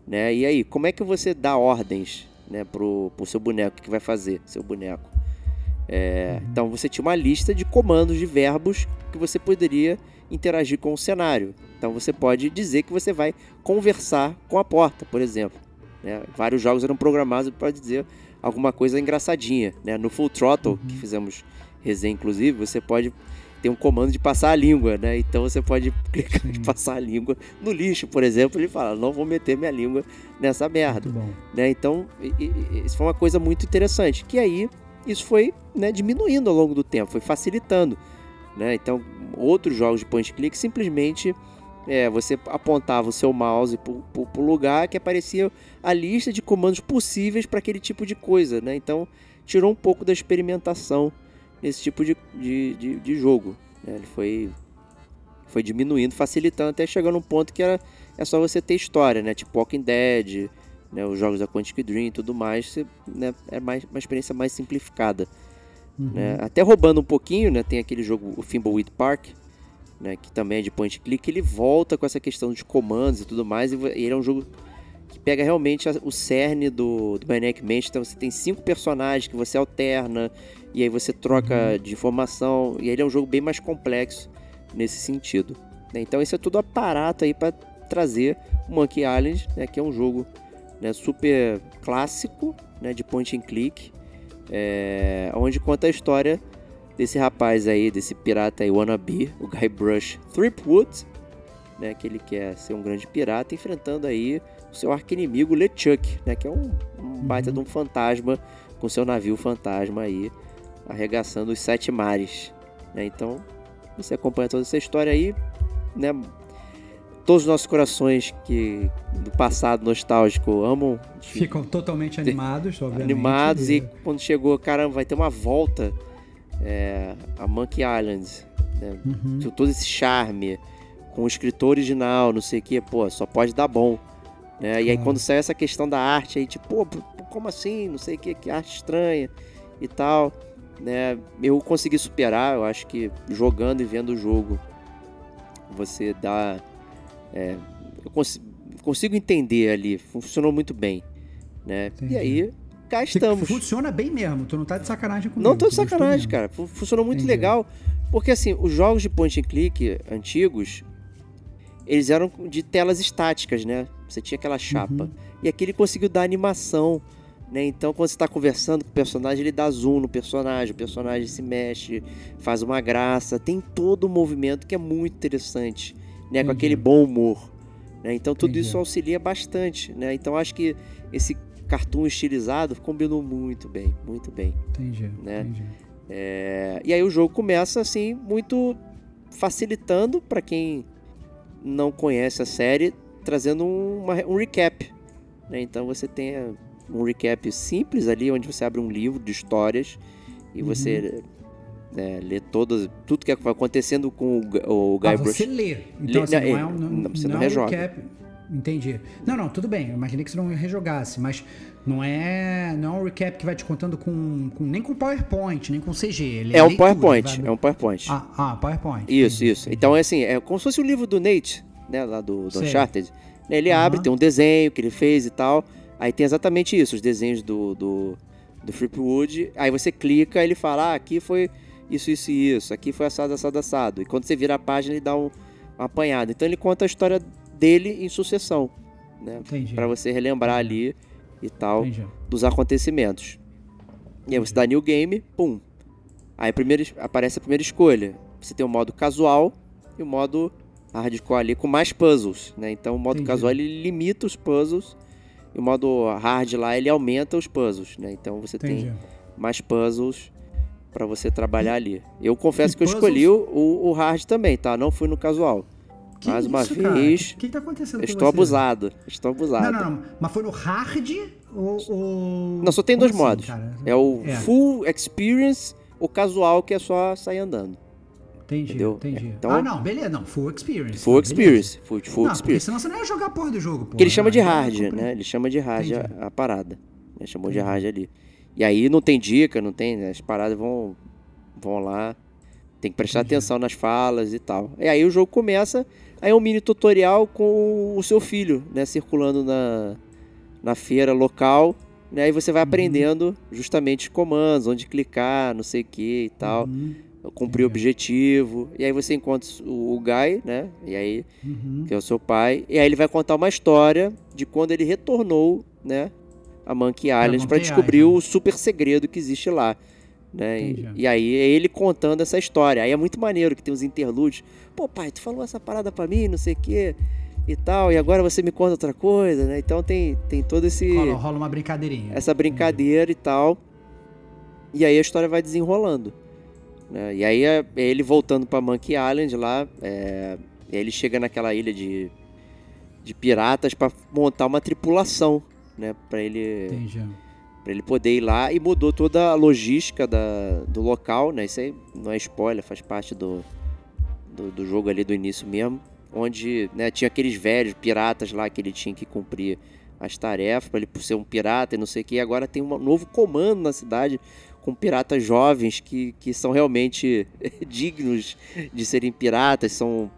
Né? E aí, como é que você dá ordens né, pro, pro seu boneco? O que vai fazer, seu boneco? É, Então você tinha uma lista de comandos de verbos que você poderia interagir com o cenário. Então você pode dizer que você vai conversar com a porta, por exemplo. né? Vários jogos eram programados para dizer alguma coisa engraçadinha. Né? No Full Throttle, que fizemos resenha inclusive, você pode ter um comando de passar a língua, né? Então você pode clicar Sim. passar a língua no lixo, por exemplo, ele fala, não vou meter minha língua nessa merda né? Então, isso foi uma coisa muito interessante. Que aí, isso foi né, diminuindo ao longo do tempo, foi facilitando. Né? Então, outros jogos de point click simplesmente é, você apontava o seu mouse para o lugar que aparecia a lista de comandos possíveis para aquele tipo de coisa. Né? Então, tirou um pouco da experimentação nesse tipo de, de, de, de jogo. né? Ele foi, foi diminuindo, facilitando, até chegar num ponto que era, é só você ter história, né? Tipo Walking Dead, né, os jogos da Quantic Dream e tudo mais, você, né, é mais, uma experiência mais simplificada. Uhum. né? Até roubando um pouquinho, né, tem aquele jogo, o Thimbleweed Park, né, que também é de point click, ele volta com essa questão de comandos e tudo mais, e ele é um jogo que pega realmente a- o cerne do, do Maniac Mansion, então você tem cinco personagens que você alterna, e aí você troca de informação, e ele é um jogo bem mais complexo nesse sentido. né? Então esse é todo aparato aí para trazer o Monkey Island, né, que é um jogo né, super clássico, né, de point and click, é, onde conta a história desse rapaz aí, desse pirata aí, wannabe, o Guybrush Threepwood, né, que ele quer ser um grande pirata, enfrentando aí o seu arqui-inimigo LeChuck, né, que é um, um baita de um fantasma com seu navio fantasma aí, arregaçando os sete mares. Né? Então, você acompanha toda essa história aí, né? Todos os nossos corações que do passado nostálgico amam Ficam totalmente animados, obviamente. animados e quando chegou, caramba, vai ter uma volta é, a Monkey Island, né? Uhum. Todo esse charme com o escritor original, não sei o que, pô, só pode dar bom. Né? E aí Claro. quando saiu essa questão da arte, aí tipo, pô, como assim? Não sei o que, que arte estranha e tal. Né? Eu consegui superar, eu acho que jogando e vendo o jogo, você dá. é, eu consi- consigo entender ali, funcionou muito bem. Né? Entendi. E aí, cá estamos. Funciona bem mesmo, tu não tá de sacanagem comigo. Não tô de sacanagem, cara. Fu- Funcionou muito Entendi. legal. Porque assim, os jogos de point and click antigos, eles eram de telas estáticas, né? Você tinha aquela chapa. Uhum. E aqui ele conseguiu dar animação, né? Então quando você tá conversando com o personagem, ele dá zoom no personagem, o personagem se mexe, faz uma graça, tem todo o movimento que é muito interessante, né? Com aquele bom humor. Né? Então tudo Entendi. isso auxilia bastante, né? Então acho que esse cartoon estilizado combinou muito bem, muito bem. Entendi, né? entendi. É, e aí o jogo começa assim, muito facilitando para quem não conhece a série, trazendo um, uma- um recap. né? Então você tem é, um recap simples ali, onde você abre um livro de histórias e Uhum. você é, lê todas, tudo que vai acontecendo com o, o Ah, Guybrush. você lê. Então, Lê- assim, não, não, é, é, um- não, não, você não é um rejoga. recap. Entendi. Não, não, tudo bem. Eu imaginei que você não rejogasse, mas não é, não é um recap que vai te contando com, com- nem com PowerPoint, nem com CG. Ele É um leitura, PowerPoint, vai- é um PowerPoint. Ah, ah, PowerPoint. Isso, Entendi, isso. entendi. Então é assim, é como se fosse o livro do Nate, né, lá do, do. Uncharted. Ele Aham. abre, tem um desenho que ele fez e tal. Aí tem exatamente isso, os desenhos do, do, do Flipwood. Aí você clica, ele fala, ah, aqui foi isso, isso e isso. Aqui foi assado, assado, assado. E quando você vira a página, ele dá um, um apanhado. Então ele conta a história dele em sucessão, né? Entendi. Pra você relembrar ali e tal Entendi. dos acontecimentos. E aí você dá new game, pum. Aí primeiro, aparece a primeira escolha. Você tem o modo casual e o modo hardcore ali com mais puzzles, né? Então o modo Entendi. casual ele limita os puzzles o modo hard lá ele aumenta os puzzles, né? Então você Entendi. tem mais puzzles pra você trabalhar ali. Eu confesso E que eu puzzles- escolhi o, o hard também, tá? Não fui no casual. Que Mais uma isso, vez, O que, que tá acontecendo estou abusado. Estou abusado. Não, não, não. Mas foi no hard ou. ou... Não, só tem Como dois assim, modos. cara? É o É. full experience, o casual que é só sair andando. Entendi, entendeu? entendi. Então- ah, não, beleza. Não, full experience. Full experience. Full, full não, porque experience. senão você não ia jogar a porra do jogo. Porque ele chama de Aí é hard, né? Ele chama de hard Entendi. a, a parada. Ele chamou de hard ali. E aí não tem dica, não tem. né? As paradas vão, vão lá. Tem que prestar atenção nas falas e tal. E aí o jogo começa. Aí é um mini tutorial com o seu filho, né? Circulando na, na feira local. Né? Aí você vai Uhum. aprendendo justamente os comandos, onde clicar, não sei o que e tal. Uhum, Cumprir o objetivo. E aí você encontra o, o Guy, né? E aí uhum. que é o seu pai, e aí ele vai contar uma história de quando ele retornou, né, a Monkey Island para descobrir Island. o super segredo que existe lá, né? E, Entendi. e aí é ele contando essa história. Aí é muito maneiro que tem os interlúdios. Pô, pai, tu falou essa parada pra mim, não sei o quê, e tal, e agora você me conta outra coisa, né? Então tem tem todo esse Rola, rola uma brincadeirinha. essa brincadeira e tal. E aí a história vai desenrolando. Né? E aí é ele voltando pra Monkey Island lá. é, ele chega naquela ilha de, de piratas pra montar uma tripulação, né? Pra ele, Entendi. pra ele poder ir lá. E mudou toda a logística da, do local, né? Isso aí não é spoiler, faz parte do, do, do jogo ali do início mesmo. Onde né, tinha aqueles velhos piratas lá que ele tinha que cumprir as tarefas para ele ser um pirata e não sei o que. E agora tem um novo comando na cidade com piratas jovens que, que são realmente dignos de serem piratas, são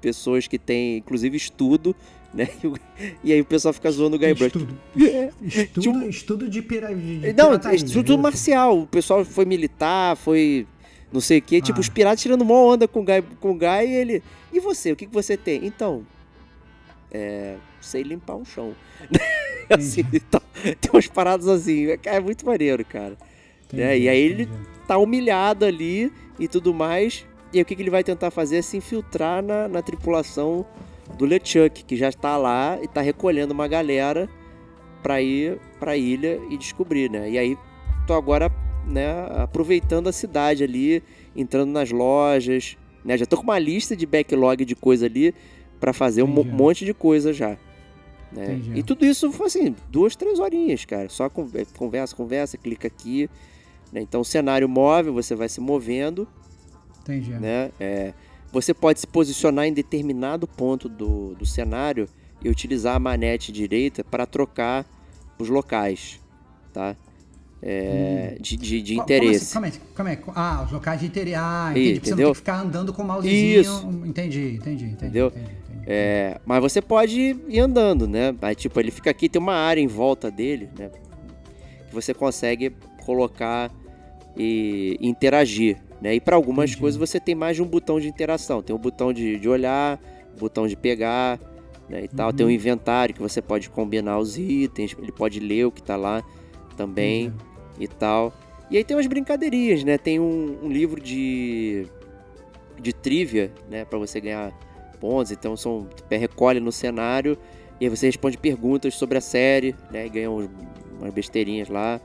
pessoas que têm inclusive estudo, né? E aí o pessoal fica zoando o Guybrush. Estudo. É. Estudo, um- estudo de, pira, de, de Não, pirataria, estudo isso. marcial. O pessoal foi militar, foi não sei o que. Tipo, Ah. os piratas tirando mó onda com o Guy, com o Guy e ele. E você? O que, que você tem? Então. É. Sei limpar um chão. assim e tal. tem umas paradas assim. É muito maneiro, cara. Né? E aí ele entendi. tá humilhado ali e tudo mais. E aí o que, que ele vai tentar fazer é se infiltrar na, na tripulação do LeChuck, que já está lá e tá recolhendo uma galera pra ir pra ilha e descobrir, né? E aí tô agora, né, aproveitando a cidade ali, entrando nas lojas, né? Já tô com uma lista de backlog de coisa ali pra fazer um Entendi. monte de coisa já. Né? Entendi. E tudo isso foi assim, duas, três horinhas, cara. Só con- conversa, conversa, clica aqui. Né? Então, cenário móvel, você vai se movendo, Entendi. né? É, você pode se posicionar em determinado ponto do, do cenário e utilizar a manete direita para trocar os locais, tá? É, de, de, de Co- interesse. Como assim? Aí, calma aí. Ah, os locais de interesse. Ah, entendi. Porque você não Entendeu? tem que ficar andando com o mousezinho. Isso. Entendi, entendi, entendi. Entendeu? entendi, entendi. É, mas você pode ir andando, né? Aí, tipo, ele fica aqui, tem uma área em volta dele, né? Que você consegue colocar e interagir, né? E para algumas Entendi. coisas você tem mais de um botão de interação. Tem o botão de, de olhar, botão de pegar, né? E tal. Tem Uhum. o inventário que você pode combinar os itens, ele pode ler o que tá lá também Entendi. e tal. E aí tem umas brincadeirinhas, né? Tem um, um livro de, de trivia, né? Pra você ganhar pontos. Então são você recolhe no cenário e aí você responde perguntas sobre a série, né? E ganha umas besteirinhas lá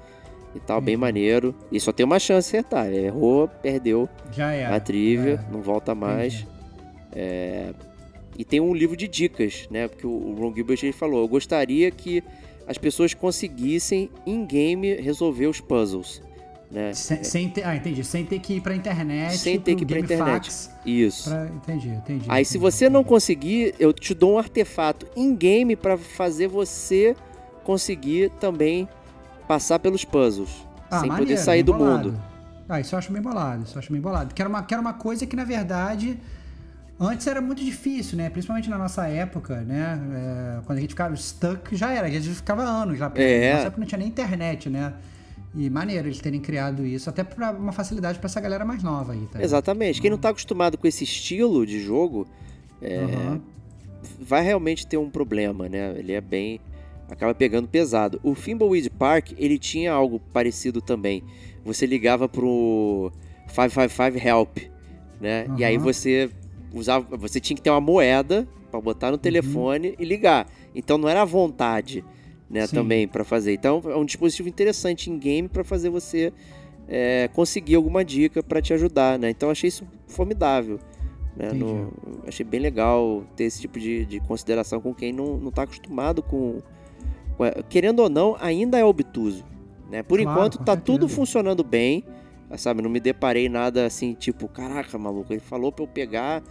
e tal, bem Uhum. maneiro. E só tem uma chance de acertar. Errou, perdeu Já era. a trivia, era. não volta mais. Entendi. E tem um livro de dicas, né? Porque o Ron Gilbert ele falou: eu gostaria que as pessoas conseguissem em game resolver os puzzles, né? Sem, sem ter, ah, entendi. Sem ter que ir pra internet. Sem ter que ir pra internet. Isso. pra- Entendi, entendi. Aí se entendi, você não entendi. conseguir, eu te dou um artefato in game para fazer você conseguir também passar pelos puzzles, Ah, sem maneiro, poder sair do bolado. mundo. Ah, isso eu acho bem bolado, isso eu acho bem bolado. Que era uma, que era uma coisa que, na verdade, antes era muito difícil, né? Principalmente na nossa época, né? É, quando a gente ficava stuck, já era. A gente ficava anos lá. É. Na nossa época não tinha nem internet, né? E maneiro eles terem criado isso, até pra uma facilidade pra essa galera mais nova aí, tá? Exatamente. Quem não tá acostumado com esse estilo de jogo, é, Aham. vai realmente ter um problema, né? Ele é bem acaba pegando pesado. O Thimbleweed Park, ele tinha algo parecido também. Você ligava pro 555 Help, né? E aí você usava, você tinha que ter uma moeda para botar Uhum. no telefone e ligar. Então não era à vontade, né, Sim. também para fazer. Então é um dispositivo interessante em game para fazer você é, conseguir alguma dica para te ajudar, né? Então achei isso formidável. Né? No- achei bem legal ter esse tipo de, de consideração com quem não, não tá acostumado com, a- Querendo ou não, ainda é obtuso. Né? Por Claro, enquanto tá certeza. tudo funcionando bem. Sabe, não me deparei nada assim, tipo, caraca, maluco, ele falou pra eu pegar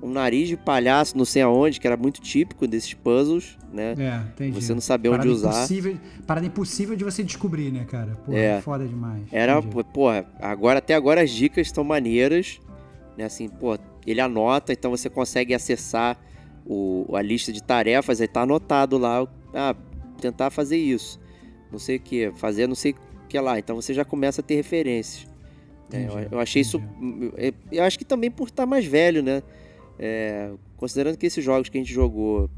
um nariz de palhaço não sei aonde, que era muito típico desses puzzles, né? É, entendi. Você não saber onde Parada usar. Impossível, parada impossível de você descobrir, né, cara? Pô, É. foda demais. Era, Entendi. porra, agora até agora as dicas estão maneiras, né? Assim, pô, ele anota, então você consegue acessar o, a lista de tarefas, aí tá anotado lá, ah, tentar fazer isso, não sei o que, fazer não sei o que lá, então você já começa a ter referências. eu, Entendi, eu achei isso, eu, eu acho que também por estar mais velho, né? É, considerando que esses jogos que a gente jogou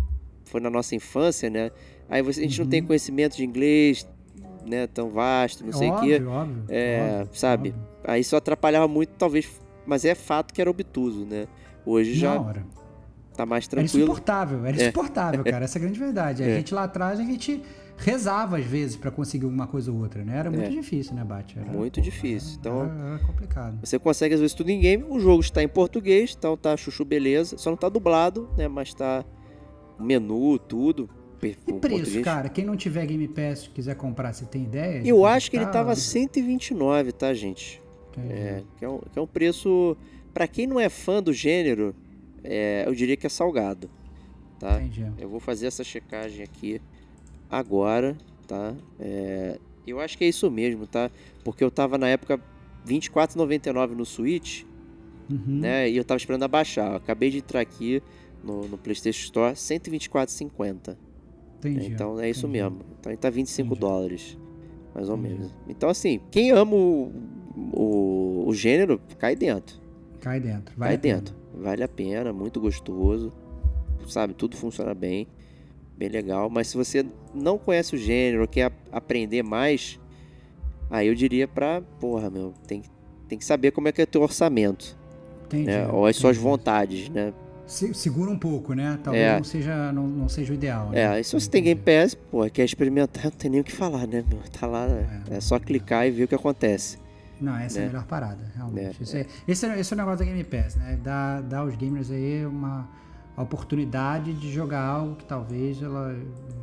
foi na nossa infância, né? Aí você- a gente não tem Uhum. conhecimento de inglês, né? Tão vasto, não sei o que. óbvio, É, óbvio, sabe? óbvio. Aí isso atrapalhava muito, talvez. Mas é fato que era obtuso, né? Hoje já hora. Tá mais Era tranquilo. insuportável, era É. insuportável, cara. Essa é a grande verdade. A É. gente lá atrás, a gente rezava às vezes pra conseguir alguma coisa ou outra, né? Era muito É. difícil, né, Bate? Era, Muito difícil. Então, era, era complicado. você consegue às vezes tudo em game. O jogo está em português, então tá chuchu beleza. Só não tá dublado, né? Mas tá o menu, tudo. E preço, português. cara? Quem não tiver Game Pass e quiser comprar, você tem ideia? de Eu acho que ele tá? tava 129, tá, gente? É, que é um, que é um preço. Pra quem não é fã do gênero, é, eu diria que é salgado. Tá? Entendi. Eu vou fazer essa checagem aqui agora, tá? É, eu acho que é isso mesmo, tá? Porque eu tava na época R$24,99 no Switch, Uhum. né? E eu tava esperando abaixar. Eu acabei de entrar aqui no, no PlayStation Store, R$124,50. Entendi. Então é isso entendi. mesmo. Então tá 25 Entendi. dólares, mais ou Entendi. menos. Então assim, quem ama o, o, o gênero, cai dentro. Cai dentro. Vai cai dentro. Vale a pena, muito gostoso. Sabe, tudo funciona bem. bem legal. Mas se você não conhece o gênero, quer aprender mais, aí eu diria pra, porra, meu, tem, tem que saber como é que é o teu orçamento, Entendi. né? Ou as suas entendi. vontades, né? Se- segura um pouco, né? Talvez É. não, seja, não, não seja o ideal. né? É, e se você tem Game Pass, pô, quer experimentar, não tem nem o que falar, né, meu? Tá lá, é, só clicar e ver o que acontece. Não, essa é a né? melhor parada, realmente. É, Esse, é, esse, é, esse é o negócio da Game Pass, né? Dá, dá aos gamers aí uma oportunidade de jogar algo que talvez ela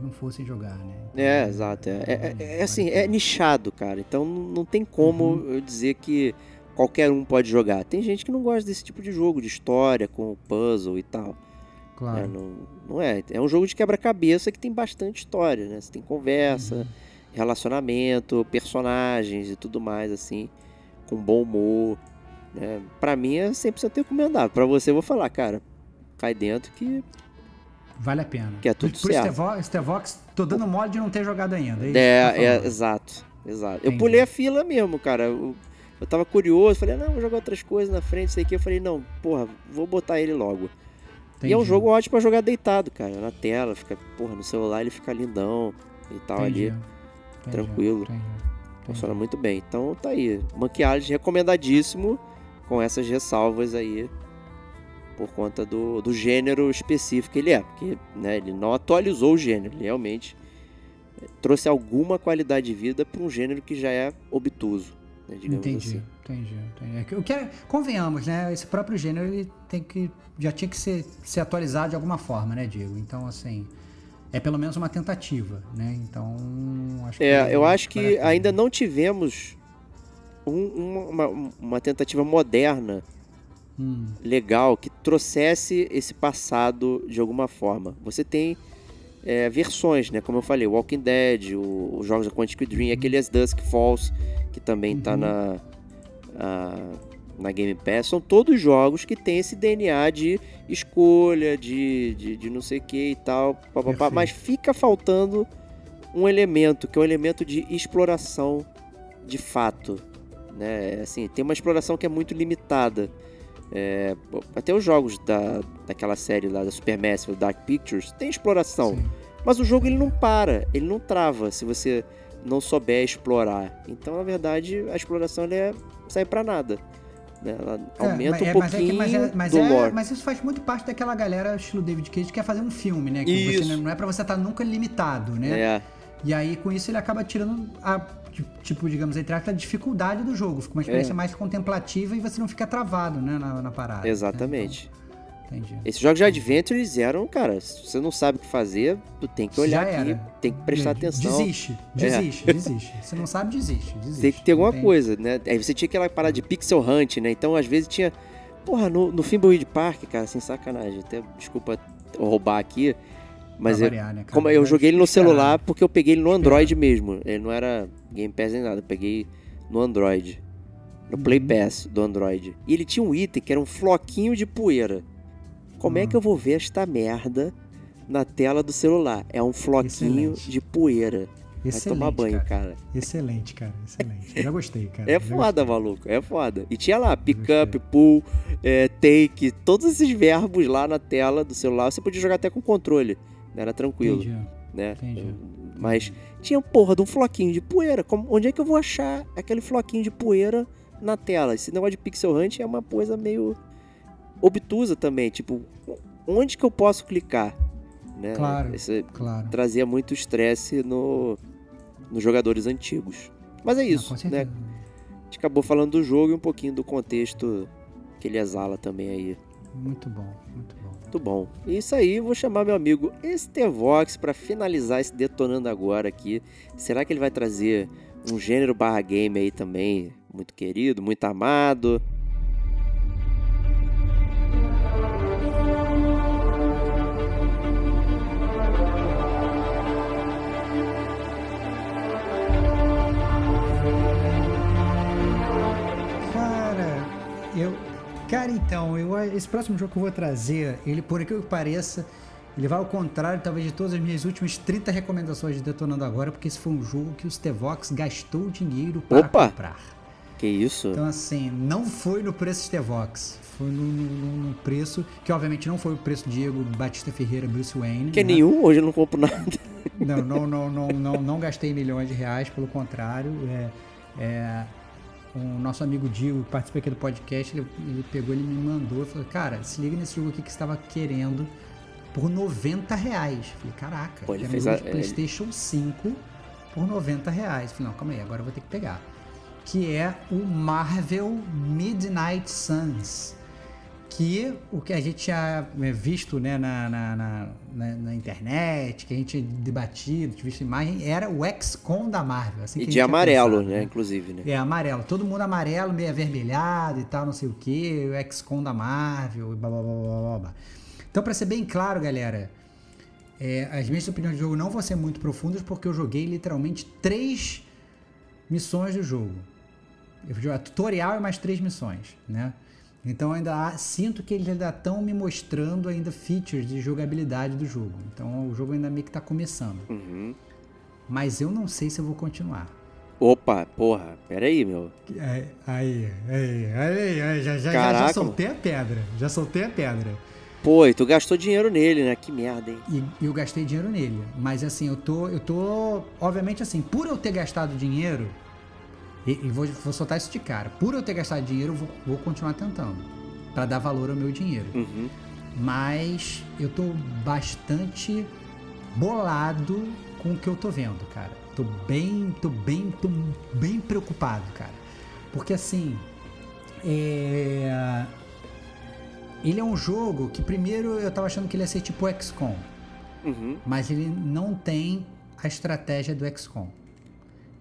não fossem jogar, né? Então, É, exato. É, é- é- é assim, é nichado, cara. Então não não tem como Uhum. eu dizer que qualquer um pode jogar. Tem gente que não gosta desse tipo de jogo, de história, com puzzle e tal. Claro. É, não, não é. É um jogo de quebra-cabeça que tem bastante história, né? Você tem conversa, Uhum. relacionamento, personagens e tudo mais, assim, com bom humor. Né? Pra mim é 100% recomendável. Pra você eu vou falar, cara, cai dentro que Vale a pena. Que é tudo por, por certo. Stevox, Stevox, tô dando mole de não ter jogado ainda. É, que É, é, exato, exato. Eu Entendi. pulei a fila mesmo, cara. Eu, eu tava curioso, falei, não, vou jogar outras coisas na frente, isso aqui. Eu falei, não, porra, vou botar ele logo. E é um Entendi. jogo ótimo pra jogar deitado, cara, na tela, fica, porra, no celular ele fica lindão e tal Entendi. ali. Entendi. tranquilo. Entendi. Funciona muito bem. Então tá aí. Island recomendadíssimo com essas ressalvas aí. Por conta do, do gênero específico que ele é. Porque né, ele não atualizou o gênero. Ele realmente eh, trouxe alguma qualidade de vida para um gênero que já é obtuso. Né, Entendi, assim. entendi, entendi. É O que é, convenhamos, né? Esse próprio gênero ele tem que já tinha que ser, ser atualizado de alguma forma, né, Diego? Então, assim, é pelo menos uma tentativa, né? Então, acho que É, eu acho que ainda não tivemos um- uma, uma- tentativa moderna Hum, legal que trouxesse esse passado de alguma forma. Você tem é, versões, né? Como eu falei, Walking Dead, os jogos da Quantic Dream, aquele As Dusk Falls, que também tá Uhum. na, a- na Game Pass, são todos jogos que tem esse DNA de escolha, de, de, de não sei o que e tal, pá, pá, pá, mas fica faltando um elemento, que é o elemento de exploração de fato. Né? Assim, tem uma exploração que é muito limitada. É, até os jogos da, daquela série lá da Supermassive Dark Pictures tem exploração, sim. mas o jogo ele não para, ele não trava se você não souber explorar. Então, na verdade, a exploração ele é sai para nada. Né? Ela É, aumenta mas- um é, mas é que- pouquinho mas é- mas do é- lore. mas isso faz muito parte daquela galera estilo David Cage que quer fazer um filme, né? Que você não é pra você estar nunca limitado, né? É, E aí, com isso, ele acaba tirando a, tipo, digamos, entre aspas, a dificuldade do jogo. Fica uma experiência É. mais contemplativa e você não fica travado, né, na, na parada. né? exatamente. Então, entendi. Esses jogos de Adventure eles eram, cara, se você não sabe o que fazer, tu tem que olhar aqui, tem que prestar É, atenção. É. Desiste, desiste, desiste. Você não sabe, desiste, desiste. Tem que ter alguma tem- coisa, né? Aí você tinha aquela parada de pixel hunt, né? Então, às vezes tinha. Porra, no, no Fimbleweed Park, cara, sem sacanagem. Até, desculpa roubar aqui. Mas eu, variar, né, como eu joguei ele no celular porque eu peguei ele no Android mesmo. Ele não era Game Pass nem nada. Eu peguei no Android. No Play Uhum. Pass do Android. E ele tinha um item que era um floquinho de poeira. Como é Uhum. que eu vou ver esta merda na tela do celular? É um floquinho Excelente. de poeira. Vai Excelente, tomar banho, cara. cara. Excelente, cara. Excelente. Eu já gostei, cara. É Já foda, gostei. maluco. É foda. E tinha lá pick up, pull, é, take, todos esses verbos lá na tela do celular. Você podia jogar até com controle. né? Era tranquilo, Entendi. né? Entendi. Mas tinha porra de um floquinho de poeira. Como, onde é que eu vou achar aquele floquinho de poeira na tela? Esse negócio de pixel hunt é uma coisa meio obtusa também. Tipo, onde que eu posso clicar? Né? Claro. Esse Claro. trazia muito estresse no, nos jogadores antigos. Mas é isso, né? A gente acabou falando do jogo e um pouquinho do contexto que ele exala também aí. Muito bom, muito bom. Muito bom. E isso aí, vou chamar meu amigo Estevox para finalizar esse detonando agora aqui. Será que ele vai trazer um gênero barra game aí também muito querido, muito amado? Eu. Cara, então, eu, esse próximo jogo que eu vou trazer, ele, por aquilo que pareça, ele vai ao contrário, talvez, de todas as minhas últimas 30 recomendações de Detonando Agora, porque esse foi um jogo que o Stevox gastou dinheiro para Opa! comprar. Que isso? Então, assim, não foi no preço Stevox. Foi no, no, no preço, que obviamente não foi o preço Diego Batista Ferreira Bruce Wayne. Que né? nenhum, hoje eu não compro nada. Não, não, não, não, não, não gastei milhões de reais, pelo contrário. É, é, o nosso amigo Diego, que participa aqui do podcast, ele, ele pegou, ele me mandou e falou: Cara, se liga nesse jogo aqui que você estava querendo por 90 reais. Falei: Caraca, Pô, ele era um fez jogo a- de PlayStation 5 por 90 reais. Falei: Não, calma aí, agora eu vou ter que pegar. Que é o Marvel Midnight Suns que o que a gente tinha é, visto né, na, na, na, na- internet, que a gente tinha debatido, tinha visto imagem, era o XCOM da Marvel. Assim E de amarelo, pensado, né? Inclusive, né? É, amarelo. Todo mundo amarelo, meio avermelhado e tal, não sei o que, o XCOM da Marvel e blá blá blá blá blá. Então, pra ser bem claro, galera, é, as minhas opiniões de jogo não vão ser muito profundas porque eu joguei literalmente três missões do jogo. Eu joguei tutorial e mais três missões, né? Então ainda há- sinto que eles ainda estão me mostrando ainda features de jogabilidade do jogo. Então o jogo ainda meio que tá começando. Uhum. Mas eu não sei se eu vou continuar. Opa, porra, pera aí, meu. Aí, aí, aí, aí, aí, já, já, já soltei a pedra. Já soltei a pedra. Pô, e tu gastou dinheiro nele, né? Que merda, hein? E eu gastei dinheiro nele. Mas assim, eu tô. Eu tô. Obviamente, assim, por eu ter gastado dinheiro. E, e vou, vou soltar isso de cara. Por eu ter gastado dinheiro, eu vou, vou continuar tentando. Pra dar valor ao meu dinheiro. Uhum. Mas eu tô bastante bolado com o que eu tô vendo, cara. Tô bem, tô bem, tô bem preocupado, cara. Porque assim, é... ele é um jogo que primeiro eu tava achando que ele ia ser tipo XCOM, Uhum. mas ele não tem a estratégia do XCOM.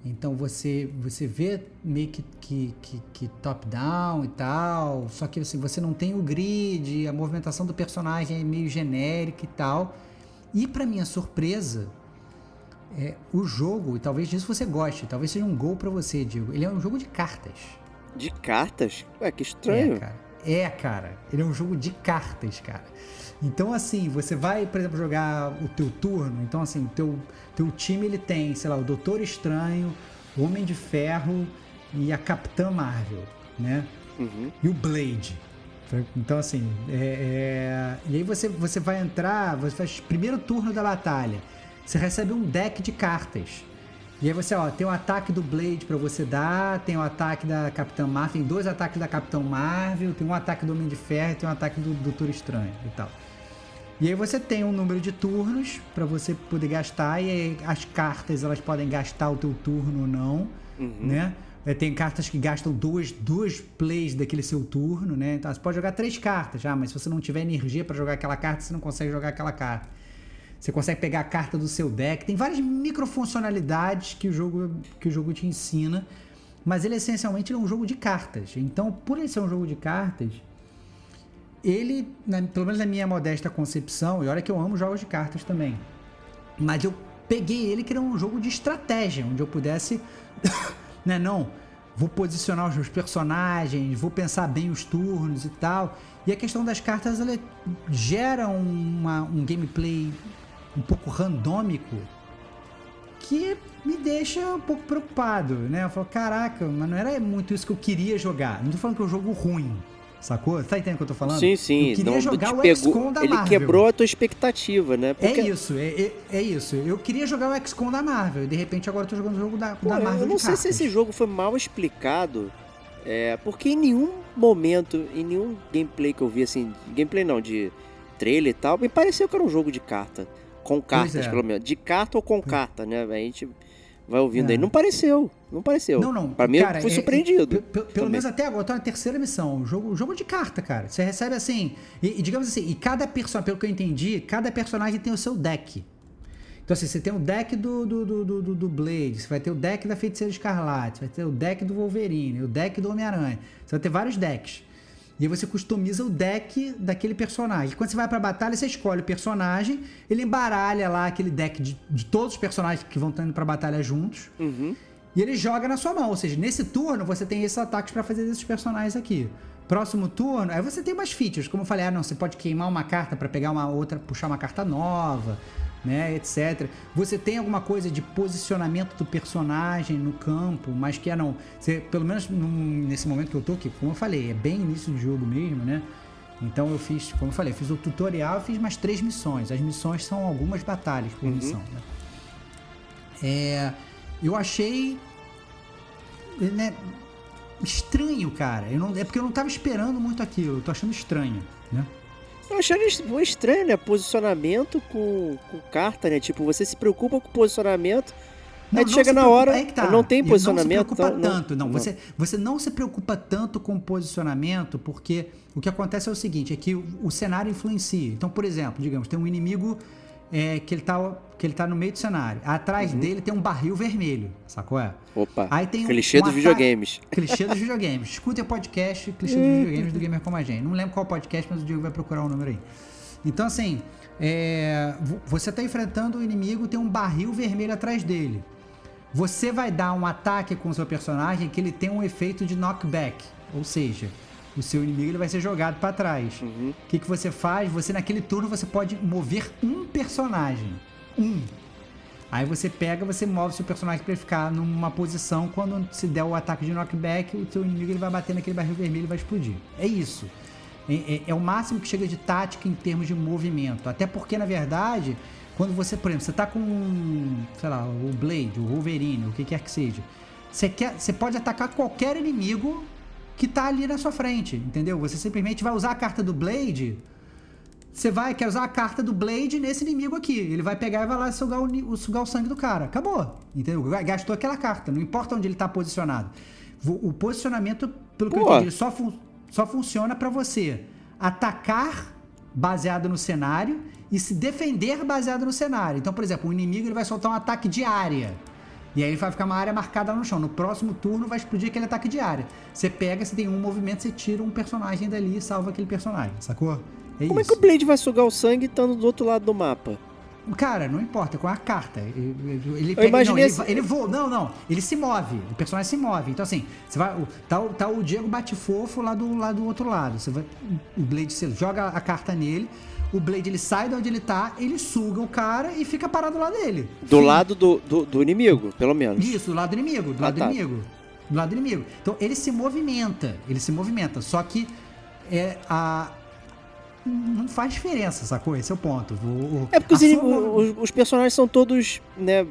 Então você você vê meio que, que, que, que top-down e tal, só que assim, você não tem o grid, a movimentação do personagem é meio genérica e tal. E para minha surpresa, é, o jogo, e talvez disso você goste, talvez seja um gol para você, Diego. Ele é um jogo de cartas. De cartas? Ué, que É, estranho. cara. É, cara. Ele é um jogo de cartas, cara. Então, assim, você vai, por exemplo, jogar o teu turno. Então, assim, o teu, teu time ele tem, sei lá, o Doutor Estranho, o Homem de Ferro e a Capitã Marvel, né? Uhum. E o Blade. Então, assim, é, é- e aí você, você vai entrar, você faz primeiro turno da batalha. Você recebe um deck de cartas. E aí você, ó, tem o ataque do Blade pra você dar, tem o ataque da Capitã Marvel, tem dois ataques da Capitã Marvel, tem um ataque do Homem de Ferro e tem um ataque do Doutor Estranho e tal. E aí você tem um número de turnos pra você poder gastar e as cartas elas podem gastar o teu turno ou não, né? É, Tem cartas que gastam duas, duas plays daquele seu turno, né? Então você pode jogar três cartas já, mas se você não tiver energia pra jogar aquela carta, você não consegue jogar aquela carta. Você consegue pegar a carta do seu deck. Tem várias microfuncionalidades que o jogo, que o jogo te ensina. Mas ele essencialmente ele é um jogo de cartas. Então, por ele ser um jogo de cartas, ele, na- pelo menos na minha modesta concepção, e olha que eu amo jogos de cartas também. Mas eu peguei ele que era um jogo de estratégia, onde eu pudesse, né, não, vou posicionar os meus personagens, vou pensar bem os turnos e tal. E a questão das cartas, ela gera uma- um gameplay um pouco randômico que me deixa um pouco preocupado, né? Eu falo, caraca, mas não era muito isso que eu queria jogar. Não tô falando que é um jogo ruim, sacou? Tá entendendo o que eu tô falando? Sim, sim. Eu queria não, jogar o XCOM da Ele Marvel. quebrou a tua expectativa, né? É isso, é, é, é isso. Eu queria jogar o XCOM da Marvel. E de repente agora eu tô jogando o jogo da, Pô, da Marvel eu não sei se cartas. esse jogo foi mal explicado, é, porque em nenhum momento, em nenhum gameplay que eu vi, assim, gameplay não, de trailer e tal, me pareceu que era um jogo de carta. Com cartas, é. pelo menos. De carta ou com carta, né? A gente vai ouvindo É. aí. Não pareceu, não pareceu. Não, não. Pra mim, cara, eu fui é- surpreendido. pe- pe- pelo menos até agora, eu tô na terceira missão. Jogo, jogo de carta, cara. Você recebe assim. E, e digamos assim, e cada personagem, pelo que eu entendi, cada personagem tem o seu deck. Então, assim, você tem o deck do, do, do, do, do- Blade, você vai ter o deck da Feiticeira Escarlate, você vai ter o deck do Wolverine, o deck do Homem-Aranha. Você vai ter vários decks. E aí você customiza o deck daquele personagem. Quando você vai pra batalha, você escolhe o personagem, ele embaralha lá aquele deck de, de todos os personagens que vão indo pra batalha juntos. Uhum. E ele joga na sua mão. Ou seja, nesse turno você tem esses ataques pra fazer desses personagens aqui. Próximo turno, aí você tem mais features. Como eu falei, ah, não, você pode queimar uma carta pra pegar uma outra, puxar uma carta nova. Né, etc. Você tem alguma coisa de posicionamento do personagem no campo, mas que é não. Você, pelo menos num- nesse momento que eu tô aqui, como eu falei, é bem início de jogo mesmo, né? Então eu fiz, como eu falei, fiz o tutorial, fiz mais três missões. As missões são algumas batalhas por missão, né? É, eu achei né, estranho, cara. Eu não, é porque eu não tava esperando muito aquilo. Eu tô achando estranho, né? Eu achei est- estranho, né? Posicionamento com, com carta, né? Tipo, você se preocupa com o posicionamento, aí não chega se na preocupa- hora, aí que tá. não tem posicionamento. Não se preocupa então, tanto, não. Você, você não se preocupa tanto com o posicionamento, porque o que acontece é o seguinte, é que o, o cenário influencia. Então, por exemplo, digamos, tem um inimigo é, que, ele tá, que ele tá no meio do cenário. Atrás Uhum. dele tem um barril vermelho, sacou? É? Opa, Aí tem um- clichê um dos ataque- videogames. Clichê dos videogames. Escutem o podcast Clichê dos videogames do Gamer Como a Gente. Não lembro qual podcast, mas o Diego vai procurar o número aí. Então, assim, é, vo- você está enfrentando o inimigo, tem um barril vermelho atrás dele. Você vai dar um ataque com o seu personagem que ele tem um efeito de knockback. Ou seja, o seu inimigo ele vai ser jogado para trás. Uhum. O que, que você faz? Você, naquele turno, você pode mover um personagem. Um. Aí você pega, você move seu personagem para ele ficar numa posição. Quando se der o ataque de knockback, o seu inimigo ele vai bater naquele barril vermelho e vai explodir. É isso. É, é- é o máximo que chega de tática em termos de movimento. Até porque, na verdade, quando você, por exemplo, você tá com, sei lá, o Blade, o Wolverine, o que quer que seja. Você, quer, você pode atacar qualquer inimigo que tá ali na sua frente, entendeu? Você simplesmente vai usar a carta do Blade você vai, quer usar a carta do Blade nesse inimigo aqui. Ele vai pegar e vai lá sugar o, sugar o sangue do cara. Acabou. Entendeu? Gastou aquela carta. Não importa onde ele tá posicionado. O posicionamento, pelo que eu Pô. entendi, só, fun- só funciona pra você atacar baseado no cenário e se defender baseado no cenário. Então, por exemplo, o inimigo ele vai soltar um ataque de área. E aí ele vai ficar uma área marcada lá no chão. No próximo turno vai explodir aquele ataque de área. Você pega, você tem um movimento, você tira um personagem dali e salva aquele personagem. Sacou? É Como é isso. que o Blade vai sugar o sangue estando do outro lado do mapa? Cara, não importa, com a carta. Ele, pega, imaginei não, esse- ele, ele voa. Não, não. Ele se move. O personagem se move. Então, assim, você vai. Tá, o- tá o Diego Bate-Fofo lá do, lá do outro lado. Você vai. O Blade, você joga a carta nele. O Blade ele sai de onde ele tá, ele suga o cara e fica parado lá dele. Do Fim. lado do, do, do inimigo, pelo menos. Isso, do lado do inimigo, do Ah, lado tá. do inimigo. Do lado do inimigo. Então ele se movimenta, ele se movimenta, só que é a não faz diferença, sacou? Esse é o ponto. O- o- É porque os, os, os personagens são todos, né,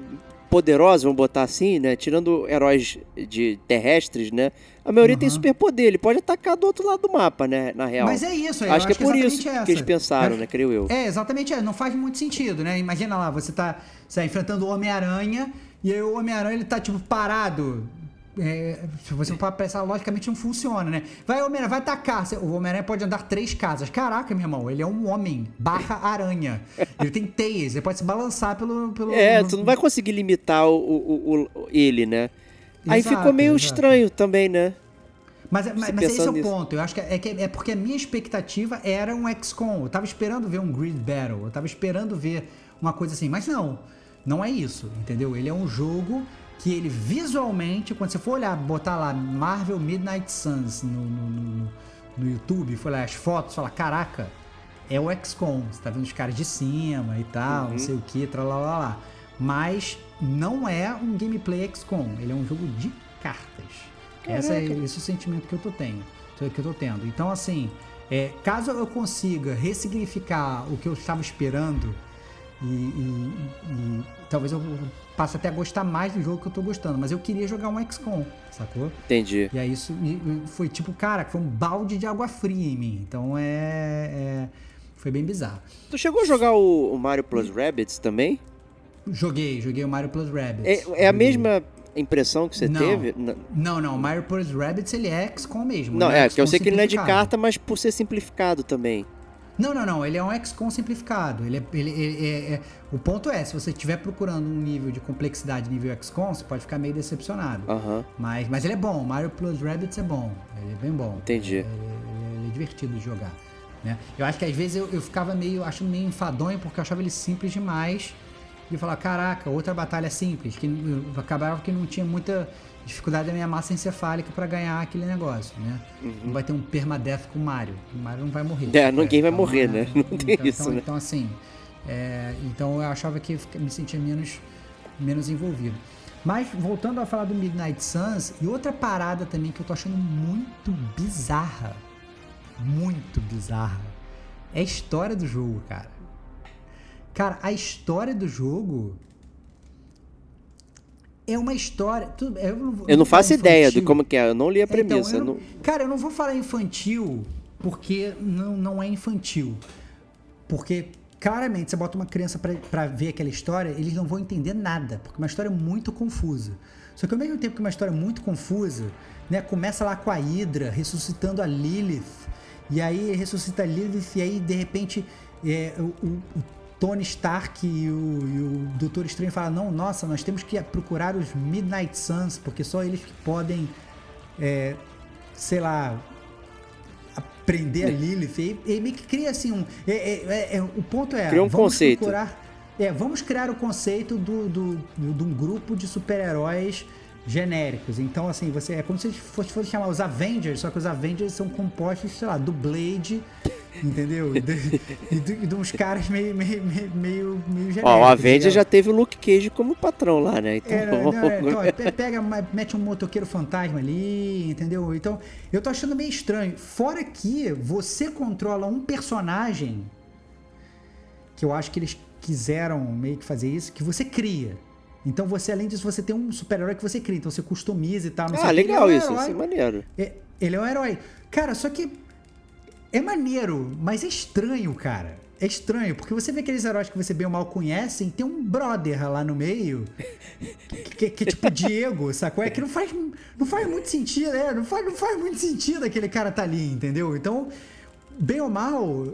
poderosos, vamos botar assim, né? Tirando heróis de terrestres, né? A maioria tem Uhum. superpoder, ele pode atacar do outro lado do mapa, né? Na real. Mas é isso, eu acho que é por isso que eles pensaram, É- né? Creio eu. É, exatamente, é, não faz muito sentido, né? Imagina lá, você tá, você tá enfrentando o Homem-Aranha e aí o Homem-Aranha ele tá tipo parado. É, se você for pensar, logicamente não funciona, né? Vai, Homem-Aranha, vai atacar. O Homem-Aranha pode andar três casas. Caraca, meu irmão, ele é um homem barra aranha. Ele tem teias, ele pode se balançar pelo. pelo É, tu não vai conseguir limitar o, o- o- ele, né? Aí Exato, ficou meio exato. estranho também, né? Mas, mas, Você mas esse é o nisso. ponto. Eu acho que é, que é porque a minha expectativa era um XCOM. Eu tava esperando ver um Grid Battle. Eu tava esperando ver uma coisa assim. Mas não, não é isso, entendeu? Ele é um jogo que ele visualmente, quando você for olhar, botar lá Marvel Midnight Suns no, no, no- no YouTube, for olhar as fotos, falar, caraca, é o XCOM. Você tá vendo os caras de cima e tal, Uhum. não sei o que, tralalá. Mas não é um gameplay XCOM. Ele é um jogo de cartas. Essa é, esse é o sentimento que eu tô tendo, que eu tô tendo. Então, assim, é, caso eu consiga ressignificar o que eu estava esperando e, e- e talvez eu passe até a gostar mais do jogo que eu tô gostando, mas eu queria jogar um XCOM, sacou? Entendi. E aí isso foi tipo, cara, foi um balde de água fria em mim. Então é, é- foi bem bizarro. Tu chegou a jogar o, o Mario Plus Rabbids também? Joguei, joguei o Mario Plus Rabbids. É, é a mesma impressão que você Não. teve? Não, não, o Mario Plus Rabbids ele é XCOM mesmo. Não, é, que eu XCOM sei que ele não é de carta, mas por ser simplificado também. Não, não, não. Ele é um XCOM simplificado. Ele é, ele, ele é- é- o ponto é, se você estiver procurando um nível de complexidade nível XCOM, você pode ficar meio decepcionado. Aham. Mas, mas ele é bom. Mario Plus Rabbids é bom. Ele é bem bom. Entendi. Ele, ele- é divertido de jogar. Né? Eu acho que às vezes eu, eu ficava meio, acho meio enfadonho porque eu achava ele simples demais. E falar, caraca, outra batalha simples. Que acabava que não tinha muita dificuldade da minha massa encefálica pra ganhar aquele negócio, né? Não vai ter um permadeath com o Mario. O Mario não vai morrer. Uhum. É, ninguém vai Então, morrer, é, né? Não tem então, isso, então, né? Então, assim, É, então eu achava que eu me sentia menos, menos envolvido. Mas voltando a falar do Midnight Suns, e outra parada também que eu tô achando muito bizarra, muito bizarra, é a história do jogo, cara. Cara, a história do jogo é uma história. Tudo, eu não, Eu não faço ideia de como que é, eu não li a Então, premissa. eu eu não- não- Cara, eu não vou falar infantil porque não, não é infantil. Porque claramente você bota uma criança pra, pra ver aquela história, eles não vão entender nada, porque é uma história muito confusa. Só que ao mesmo tempo que é uma história muito confusa, né, começa lá com a Hydra ressuscitando a Lilith, e aí ressuscita a Lilith, e aí de repente é, o- o Tony Stark e o, e o Doutor Estranho falam: não, nossa, nós temos que procurar os Midnight Suns, porque só eles que podem, é, sei lá, aprender a Lilith. E, e meio que cria assim um. é- é- é- é- o ponto é. Cria um vamos conceito. procurar- é, vamos criar o conceito do, do, do- de um grupo de super-heróis genéricos. Então, assim, você é como se fosse, fosse chamar os Avengers, só que os Avengers são compostos, sei lá, do Blade, entendeu? E de, de- de uns caras meio, meio, meio, meio, meio genéricos. Ó, o Avenger entendeu? já teve o Luke Cage como patrão lá, né? Então, É, não, é, então, é, pe- pega, mete um motoqueiro fantasma ali, entendeu? Então, eu tô achando meio estranho. Fora que você controla um personagem que eu acho que eles quiseram meio que fazer isso, que você cria. Então você, além disso, você tem um super-herói que você cria. Então você customiza e tal. Ah, quê. Ele legal é um isso, isso é maneiro. É, ele é um herói. Cara, só que é maneiro, mas é estranho, cara. É estranho, porque você vê aqueles heróis que você bem ou mal conhece, e tem um brother lá no meio, que, que é tipo Diego, sacou? É que não faz, não faz muito sentido, é, não faz, não faz muito sentido aquele cara tá ali, entendeu? Então, bem ou mal,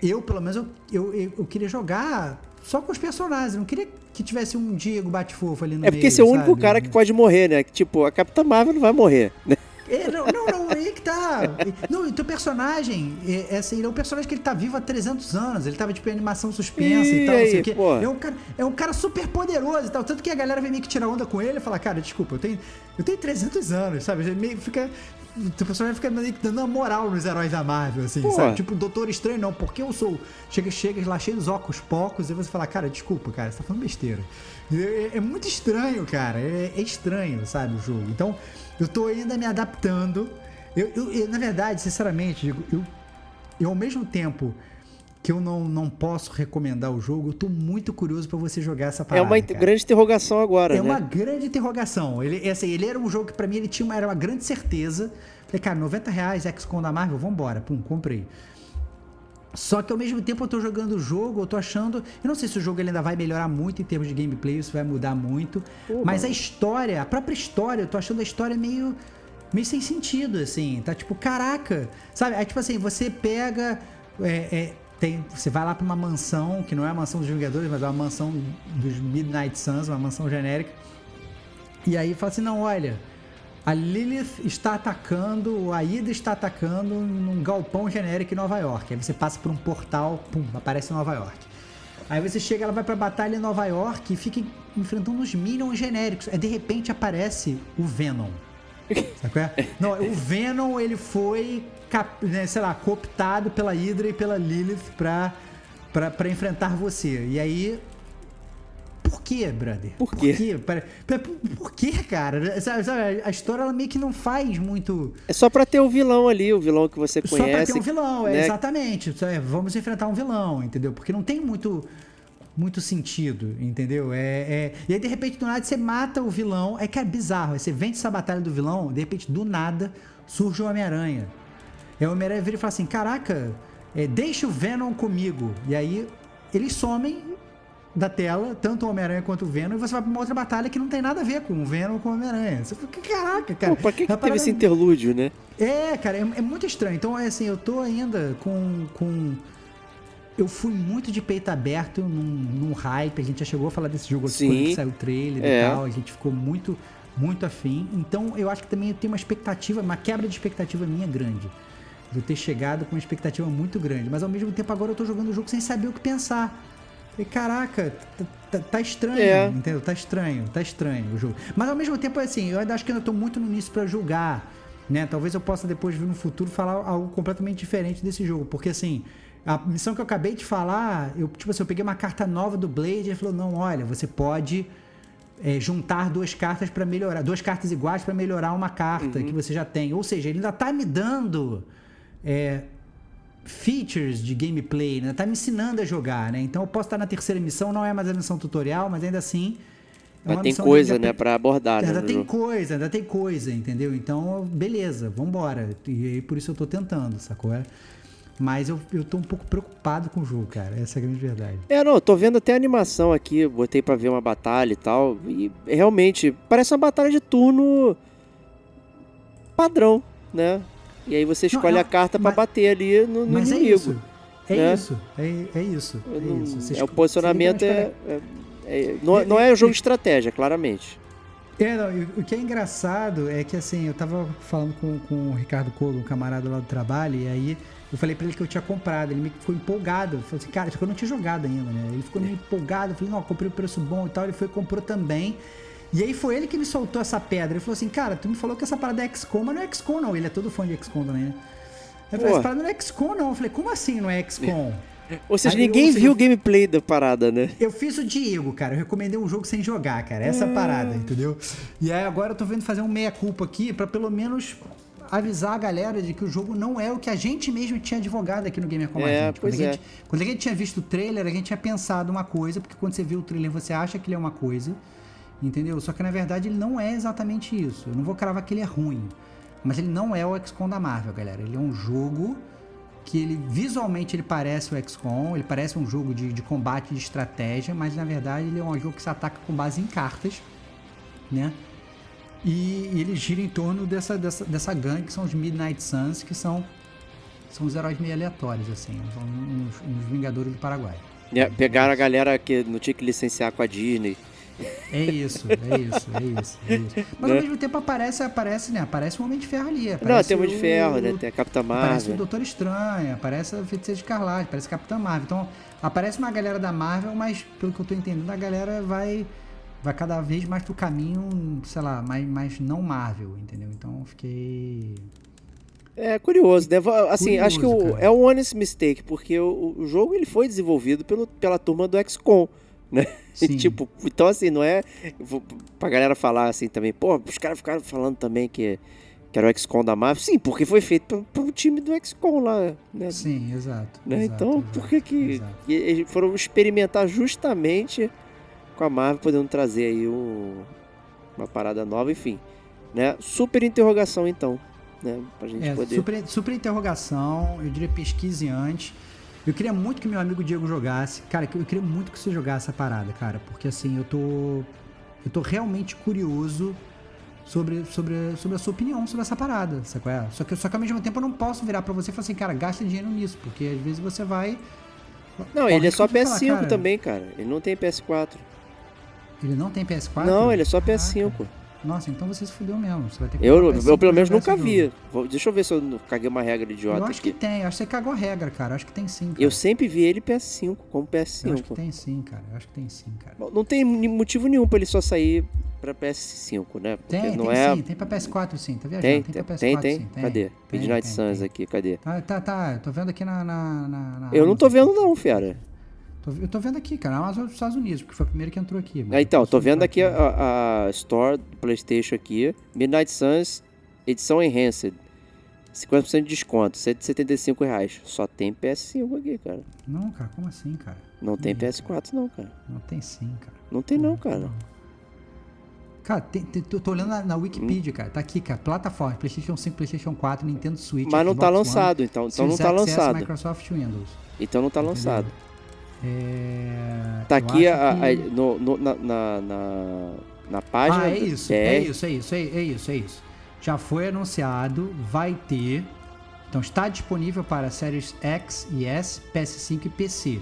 eu, pelo menos, eu, eu, eu- eu queria jogar só com os personagens, não queria que tivesse um Diego bate-fofo ali no É meio, porque esse é o único cara que pode morrer, né? Que, Tipo, a Capitã Marvel não vai morrer. né? É, não, não, não, aí que tá. Não, e teu personagem, é, é assim, ele é um personagem que ele tá vivo há 300 anos. Ele tava, tipo, em animação suspensa Ih, e tal, não sei o quê. É um, cara, é um cara super poderoso e tal. Tanto que a galera vem meio que tirar onda com ele e fala, cara, desculpa, eu tenho, eu tenho 300 anos, sabe? Ele Meio fica... O teu personagem fica meio que dando uma moral nos heróis da Marvel, assim, Pô. sabe? Tipo, Doutor Estranho, não, porque eu sou... Chega, chega lá cheio dos óculos pocos e você fala, cara, desculpa, cara, você tá falando besteira. É, é muito estranho, cara. É, é estranho, sabe, o jogo. Então, eu tô ainda me adaptando. Eu, eu- eu, na verdade, sinceramente, digo, eu, eu ao mesmo tempo que eu não, não posso recomendar o jogo, eu tô muito curioso pra você jogar essa É parada. uma cara. grande interrogação agora, É né? uma grande interrogação. Ele, é assim, ele era um jogo que pra mim ele tinha uma, era uma grande certeza. Falei, cara, 90 reais, XCOM da Marvel, vambora. Pum, comprei. Só que ao mesmo tempo eu tô jogando o jogo, eu tô achando. Eu não sei se o jogo ainda vai melhorar muito em termos de gameplay, isso vai mudar muito. mas a história, a própria história, eu tô achando a história meio. meio sem sentido, assim. Tá tipo, caraca. Sabe? Aí, tipo assim, você pega. é, é, tem, você vai lá pra uma mansão, que não é a mansão dos Vingadores, mas é uma mansão dos Midnight Suns, uma mansão genérica. E aí fala assim: não, olha, a Lilith está atacando, a Ida está atacando num galpão genérico em Nova York. Aí você passa por um portal, pum, aparece em Nova York. Aí você chega, ela vai pra batalha em Nova York e fica enfrentando uns Minions genéricos. Aí de repente aparece o Venom. Sabe é? Não, o Venom, ele foi, né, sei lá, cooptado pela Hydra e pela Lilith pra, pra, pra enfrentar você. E aí por quê, brother? Por quê? Por quê, por, por quê, cara? Sabe, sabe, a história ela meio que não faz muito. É só pra ter o vilão ali, o vilão que você Só pra conhece. ter um vilão, é, né? exatamente. Só é, vamos enfrentar um vilão, entendeu? Porque não tem muito muito sentido, entendeu? É, é- E aí, de repente, do nada, você mata o vilão. É que é bizarro. Você vence essa batalha do vilão, de repente, do nada, surge o Homem-Aranha. Aí o Homem-Aranha vira e fala assim: Caraca, é, deixa o Venom comigo. E aí eles somem da tela, tanto o Homem-Aranha quanto o Venom, e você vai pra uma outra batalha que não tem nada a ver com o Venom com o Homem-Aranha. Você fica, caraca, cara. Pô, pra que, que teve esse interlúdio, né? é, cara, é, é muito estranho. Então, é assim, eu tô ainda com. com... Eu fui muito de peito aberto num, num hype. A gente já chegou a falar desse jogo Sim. quando saiu o trailer É. e tal. A gente ficou muito, muito afim. Então, eu acho que também eu tenho uma expectativa, uma quebra de expectativa minha grande. De eu ter chegado com uma expectativa muito grande. Mas ao mesmo tempo, agora eu tô jogando o jogo sem saber o que pensar. Falei, caraca, tá, tá- estranho, É. entendeu? Tá estranho, tá estranho o jogo. Mas ao mesmo tempo, assim, eu ainda acho que ainda tô muito no início pra julgar, né? Talvez eu possa depois vir no futuro falar algo completamente diferente desse jogo, porque assim, A missão que eu acabei de falar, eu, tipo assim, eu peguei uma carta nova do Blade e ele falou: não, olha, você pode é, juntar duas cartas para melhorar, duas cartas iguais para melhorar uma carta Uhum. que você já tem. Ou seja, ele ainda tá me dando é, features de gameplay, né? Tá me ensinando a jogar, né? Então eu posso estar na terceira missão, não é mais a missão tutorial, mas ainda assim. é Mas tem coisa, né, pra abordar, né, Ainda no tem coisa, ainda tem coisa, entendeu? Então, beleza, vambora. E aí por isso eu tô tentando, sacou? É? Mas eu, eu tô um pouco preocupado com o jogo, cara. Essa é a grande verdade. É, não, eu tô vendo até a animação aqui, botei pra ver uma batalha e tal, e realmente parece uma batalha de turno padrão, né? E aí você escolhe Não, a carta pra mas- bater ali no, no Mas é inimigo. isso. É né? isso. É, é isso. É, não- isso. É, o posicionamento é, é- é- não, não é um jogo de estratégia, claramente. É, não, o que é engraçado é que assim, eu tava falando com, com o Ricardo Colo, um camarada lá do trabalho, e aí eu falei pra ele que eu tinha comprado. Ele me ficou empolgado. Eu falei assim, cara, isso que eu não tinha jogado ainda, né? Ele ficou meio empolgado. Eu falei, não, comprei o preço bom e tal. Ele foi e comprou também. E aí foi ele que me soltou essa pedra. Ele falou assim, cara, tu me falou que essa parada é XCOM, mas não é XCOM não. Ele é todo fã de XCOM também, né? Eu falei, essa parada não é XCOM não. Eu falei, como assim não é XCOM? Ou seja, Aí, ninguém seja, viu o gameplay da parada, né? Eu fiz o Diego, cara. Eu recomendei um jogo sem jogar, cara. Essa é a parada, entendeu? E aí agora eu tô vendo fazer um meia-culpa aqui pra pelo menos avisar a galera de que o jogo não é o que a gente mesmo tinha advogado aqui no Gamer com a É, gente. pois quando, a é. gente quando a gente tinha visto o trailer, a gente tinha pensado uma coisa, porque quando você vê o trailer você acha que ele é uma coisa, entendeu? Só que na verdade ele não é exatamente isso. Eu não vou cravar que ele é ruim, mas ele não é o XCOM da Marvel, galera. Ele é um jogo que ele visualmente ele parece o XCOM, ele parece um jogo de, de combate de estratégia, mas na verdade ele é um jogo que se ataca com base em cartas, né? E, e ele gira em torno dessa, dessa, dessa gangue que são os Midnight Suns, que são, são os heróis meio aleatórios, assim, são uns, uns Vingadores do Paraguai. É, Pegaram a galera que não tinha que licenciar com a Disney. É isso, é isso, é isso, é isso. Mas Né? ao mesmo tempo aparece, aparece, né? Aparece um Homem de Ferro ali. Não, Aparece tem o Homem de Ferro, né? o- Tem a Capitã Aparece o Marvel. Doutor Estranho, aparece a Feiticeira de Escarlate, aparece a Capitã Marvel. Então, aparece uma galera da Marvel, mas pelo que eu tô entendendo, a galera vai vai cada vez mais pro caminho, sei lá, mais, mais não Marvel, entendeu? Então, eu fiquei... É curioso, né? Assim, Curioso, acho que o- é um honest mistake, porque o, o jogo ele foi desenvolvido pelo, pela turma do XCOM, né? Tipo, então assim, não é vou- pra galera falar assim também, pô, os caras ficaram falando também que, que era o XCOM da Marvel. Sim, porque foi feito pro, pro time do XCOM lá, né? Sim, exato. Né? exato, então, por que que eles foram experimentar justamente com a Marvel podendo trazer aí um- uma parada nova, enfim, né? Super interrogação então, né? Pra gente É, poder. super, super interrogação, eu diria pesquise antes. Eu queria muito que meu amigo Diego jogasse. Cara, eu queria muito que você jogasse essa parada, cara. Porque assim, eu tô. Eu tô realmente curioso sobre, sobre, sobre a sua opinião sobre essa parada, sabe qual é? Só que, só que ao mesmo tempo eu não posso virar pra você e falar assim, cara, gasta dinheiro nisso. Porque às vezes você vai. Não, ele é só de falar, PS5 cara, também, cara. Ele não tem PS4. Ele não tem PS4? Não, ele é só Caraca. PS5. Nossa, então você se fudeu mesmo. Você vai ter que Eu, eu, PS5 pelo menos nunca vi. Vou- deixa eu ver se eu caguei uma regra idiota Eu acho que aqui. tem, eu acho que você cagou a regra, cara. Eu acho que tem sim. Cara. Eu sempre vi ele PS5, como Eu acho que PS5. tem sim, cara. Eu acho que tem sim, cara. Não tem motivo nenhum pra ele só sair pra PS5, né? Porque Tem, não tem é. sim, tem pra PS4 sim, tá viajando? Tem, tem, tem, pra PS4 tem, tem. sim. Cadê? Tem, Midnight tem, Suns tem. aqui, cadê? Tá, tá, tá, eu tô vendo aqui na. na, na- na Eu não tô vendo não, fera. Eu tô vendo aqui, cara, na Amazon dos Estados Unidos, porque foi a primeira que entrou aqui. Ah, então, tô vendo entrar aqui a, a Store do Playstation aqui. Midnight Suns, edição Enhanced. 50% de desconto, 175 reais. Só tem PS5 aqui, cara. Não, cara, como assim, cara? Não tem Ih, PS4 não, cara. Não tem sim, cara. Não tem não, cara. Cara, tem, tem- tô tô olhando na, na Wikipedia, cara. Tá aqui, cara. Plataforma, PlayStation 5, PlayStation 4, Nintendo Switch. Mas não tá Xbox One, lançado, então, então não tá lançado. Microsoft Windows. Então não tá lançado. É, Tá aqui a- a- que- no, no- na, na, na, na página. Ah, é do- isso, é, é isso, é isso, é, é isso, é isso. Já foi anunciado, vai ter. Então está disponível para séries X e S, PS5 e PC.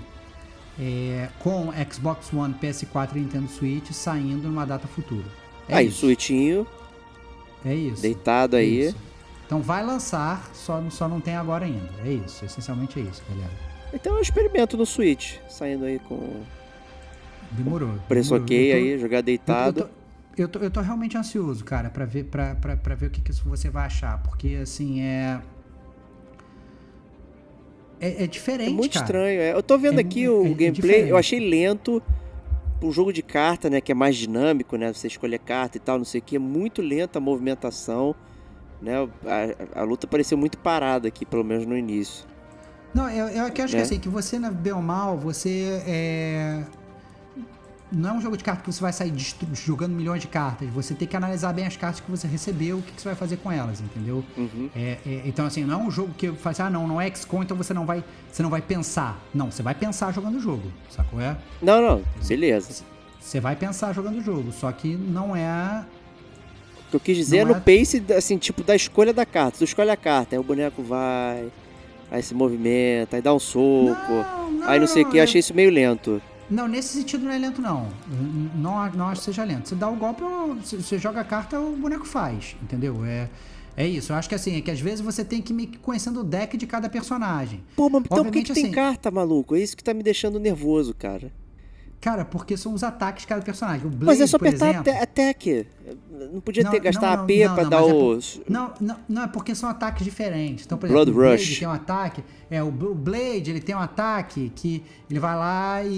É, com Xbox One, PS4 e Nintendo Switch saindo numa data futura. É Aí, isso. É isso. deitado é aí. isso. Então vai lançar, só, só não tem agora ainda. É isso, essencialmente é isso, galera. Então é um experimento no Switch. Saindo aí com Demorou. preço demorou. ok Eu tô- aí, jogar Eu, deitado. eu, tô, eu, tô, eu tô realmente ansioso, cara, pra ver, pra, pra, pra ver o que, que você vai achar. Porque, assim, é. é, é É diferente, muito cara. estranho. é. Eu tô vendo É aqui o é- é gameplay, diferente. eu achei lento. Um jogo de carta, né, que é mais dinâmico, né? Você escolher carta e tal, não sei o que. É muito lenta a movimentação. Né? A, a luta pareceu muito parada aqui, pelo menos no início. Não, eu, eu acho Né? que assim, que você, na bem ou mal, você é. Não é um jogo de cartas que você vai sair jogando milhões de cartas. Você tem que analisar bem as cartas que você recebeu, o que, que você vai fazer com elas, entendeu? Uhum. É, é, então, assim, não é um jogo que faz, ah, não, não é XCOM, então você não vai, você não vai pensar. Não, você vai pensar jogando o jogo, sacou? É? Não, não, beleza. Você vai pensar jogando o jogo, só que não é. O que eu quis dizer é no é- pace, assim, tipo, da escolha da carta. Tu escolhe a carta, aí o boneco vai, aí se movimenta, aí dá um soco, Não, aí não sei o que. Achei isso meio lento. Não, nesse sentido não é lento, não. Não, não acho que seja lento. Você dá o golpe, você joga a carta, o boneco faz, entendeu? É, é isso. Eu acho que assim, é que às vezes você tem que ir conhecendo o deck de cada personagem. Pô, mas então por que, que tem assim- carta, maluco? É isso que tá me deixando nervoso, cara. Cara, porque são os ataques de cada personagem. O Blade, Mas é só apertar exemplo... attack. Não podia Não, ter gastar AP pra não, dar é os. Não, não, não, é porque são ataques diferentes. Então, por Blood exemplo, o Blade Rush. tem um ataque. É, o Bl- o Blade, ele tem um ataque que ele vai lá e,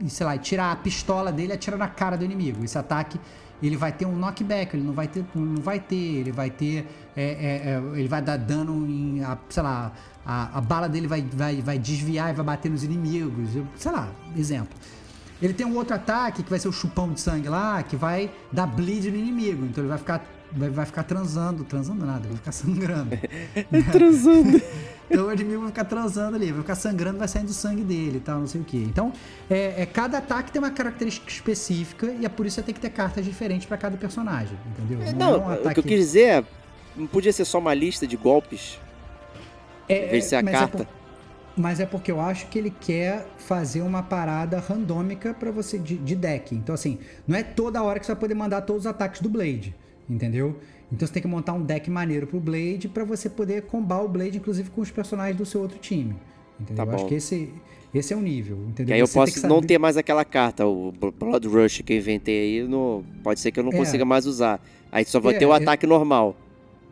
e, e, sei lá, tira a pistola dele e atira na cara do inimigo. Esse ataque, ele vai ter um knockback, ele não vai ter, não vai ter, ele vai ter, é, é, é, ele vai dar dano em, a, sei lá, a, a bala dele vai, vai, vai desviar e vai bater nos inimigos. Sei lá, exemplo. Ele tem um outro ataque que vai ser o chupão de sangue lá, que vai dar bleed no inimigo. Então ele vai ficar, vai, vai ficar transando. Transando nada, vai ficar sangrando. Transando. Então o inimigo vai ficar transando ali, vai ficar sangrando, vai saindo sangue dele e tal, não sei o que. Então, é, é, cada ataque tem uma característica específica e é por isso que você tem que ter cartas diferentes pra cada personagem, entendeu? Não, é um o que eu quis dizer é. Não podia ser só uma lista de golpes? É, ser a mas é carta. por- mas é porque eu acho que ele quer fazer uma parada randômica para você de, de deck. Então, assim, não é toda hora que você vai poder mandar todos os ataques do Blade, entendeu? Então você tem que montar um deck maneiro pro Blade para você poder combar o Blade, inclusive com os personagens do seu outro time. Entendeu? Tá eu acho bom. que esse, esse é o nível, entendeu? Que aí eu Você posso não ter mais aquela carta, o Bl- Blood Rush que eu inventei aí, no... pode ser que eu não É. consiga mais usar. Aí só vai É, ter o é- ataque normal.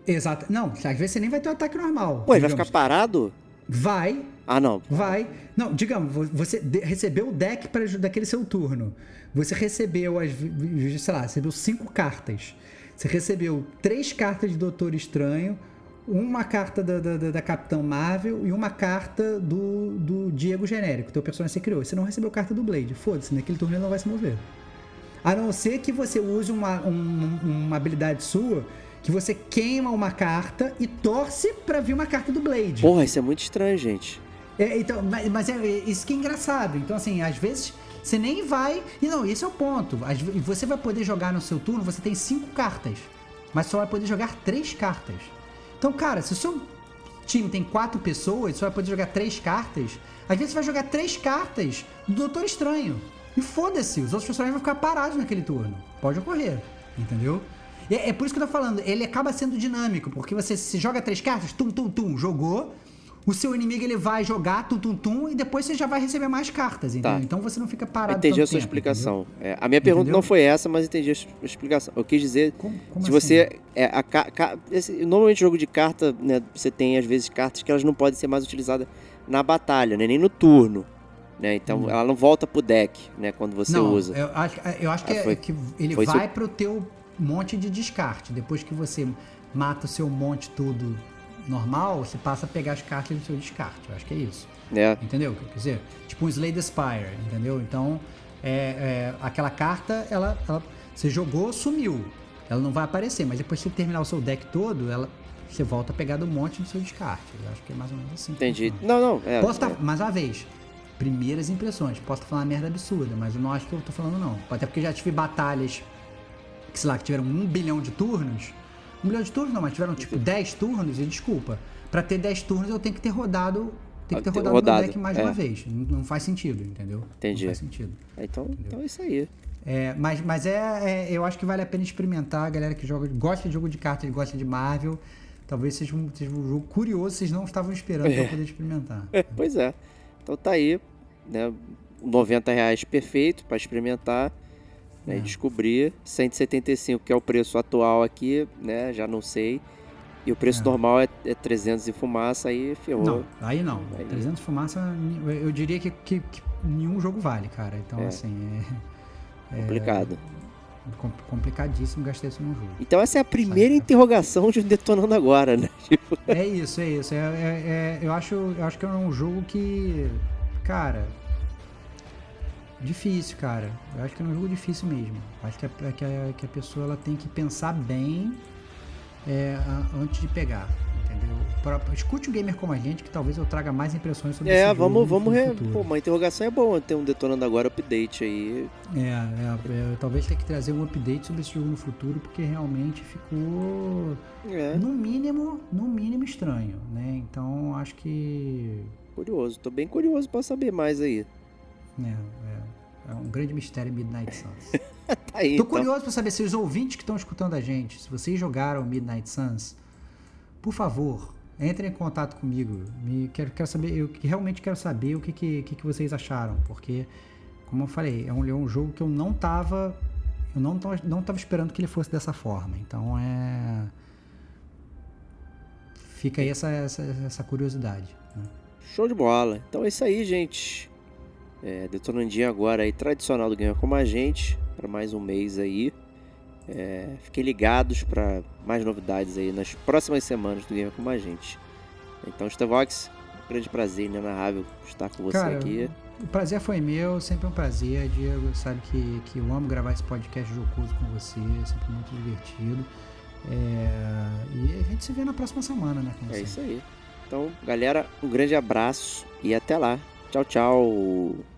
Exato. Não, às vezes você nem vai ter um ataque normal. Pô, ele vai ficar parado? Vai, Ah, não. Vai. Não, digamos, vo- você recebeu o deck para daquele seu turno. Você recebeu, as, sei lá, recebeu cinco cartas. Você recebeu três cartas de Doutor Estranho, uma carta da, da, da- da Capitã Marvel e uma carta do, do Diego Genérico, teu personagem que você criou. Você não recebeu carta do Blade. Foda-se, naquele turno ele não vai se mover. A não ser que você use uma, um- uma habilidade sua que você queima uma carta e torce pra vir uma carta do Blade. Porra, isso é muito estranho, gente. É, então, mas, mas é é isso que é engraçado. Então, assim, às vezes você nem vai. E não, esse é o ponto. Às você vai poder jogar no seu turno, você tem cinco cartas. Mas só vai poder jogar três cartas. Então, cara, se o seu time tem quatro pessoas, só vai poder jogar três cartas. Às vezes você vai jogar três cartas do Doutor Estranho. E foda-se, os outros personagens vão ficar parados naquele turno. Pode ocorrer, entendeu? É, é por isso que eu tô falando, ele acaba sendo dinâmico, porque você se joga três cartas, tum, tum, tum, jogou. O seu inimigo ele vai jogar, tum, tum, tum, e depois você já vai receber mais cartas, entendeu? Tá. Então você não fica parado entendi a sua tempo, explicação. É, a minha pergunta Entendeu? não foi essa, mas entendi a sua explicação. Eu quis dizer, Como- como se assim? você... É, a, esse- normalmente jogo de carta, né, você tem às vezes cartas que elas não podem ser mais utilizadas na batalha, né, nem no turno. Né? Então ela não volta pro deck, né, quando você Hum. não, usa. Eu acho, eu acho que, Ah, é- foi- que ele vai isso- pro teu monte de descarte. Depois que você mata o seu monte tudo normal, você passa a pegar as cartas do seu descarte. Eu acho que é isso. né? Entendeu o que eu quis dizer? Tipo um Slay the Spire, entendeu? Então, é, é, aquela carta, ela, ela- você jogou, sumiu. Ela não vai aparecer, mas depois que você terminar o seu deck todo, ela, você volta a pegar do monte do seu descarte. Eu acho que é mais ou menos assim. Entendi. Não, não. É, Posso é. mais uma vez, primeiras impressões. Posso estar falando uma merda absurda, mas eu não acho que eu tô falando não. Até porque já tive batalhas, que sei lá, que tiveram um bilhão de turnos. Um bilhão de turnos não, mas tiveram tipo 10 turnos, e desculpa. Pra ter 10 turnos eu tenho que ter rodado. Tem que ter Ah, ter rodado, rodado, meu deck mais é. uma vez. Não, não faz sentido, entendeu? Entendi. Não faz sentido. Então, então é isso aí. É, mas mas é, é- eu acho que vale a pena experimentar. A galera que joga, gosta de jogo de cartas, gosta de Marvel. Talvez seja um, seja um jogo curioso, vocês não estavam esperando pra poder experimentar. É, pois é. Então tá aí, né? 90 reais perfeito para experimentar né, e É. descobrir. 175 que é o preço atual aqui, né? Já não sei. E o preço É. normal é, é 300 e fumaça, aí ferrou. Não, aí não. Aí- 300 fumaça, eu diria que, que- que nenhum jogo vale, cara. Então, É. assim, é, Complicado. com- complicadíssimo gastar isso num jogo. Então essa é a primeira Saca. interrogação de um Detonando Agora, né? Tipo, É isso, é isso. É, é- é- eu, acho, eu acho que é um jogo que, cara, difícil, cara. Eu acho que é um jogo difícil mesmo. Acho que a, que a, que a pessoa ela tem que pensar bem é, a- antes de pegar, entendeu? Pra- escute o gamer como a gente, que talvez eu traga mais impressões sobre esse é, jogo vamos, no vamos. Re... futuro. Pô, uma interrogação é bom ter um Detonando Agora update aí. É, é, é, talvez tenha que trazer um update sobre esse jogo no futuro, porque realmente ficou, É, no mínimo, no mínimo estranho, né? Então acho que curioso. Tô bem curioso pra saber mais aí. É, é, é um grande mistério Midnight Suns. Tá aí, Tô então. curioso pra saber se os ouvintes que estão escutando a gente, se vocês jogaram Midnight Suns, por favor, entrem em contato comigo. Me, quero, quero saber, eu realmente quero saber o que, que, que, que vocês acharam, porque, como eu falei, é um, é um jogo que eu não tava. Eu não tava, não tava esperando que ele fosse dessa forma. Então é. Fica aí essa, essa, essa curiosidade. né? Show de bola. Então é isso aí, gente. É, Detonandinho agora aí, tradicional do Gamer Como a Gente, para mais um mês aí. É, fiquem ligados para mais novidades aí nas próximas semanas do Gamer Como a Gente. Então, Stevox, um grande prazer inenarrável estar com você Cara, aqui. O prazer foi meu, sempre um prazer, Diego. Sabe que, que eu amo gravar esse podcast jocoso com você, é sempre muito divertido. É, e a gente se vê na próxima semana, né? É sempre. isso aí. Então, galera, um grande abraço e até lá. Tchau, tchau.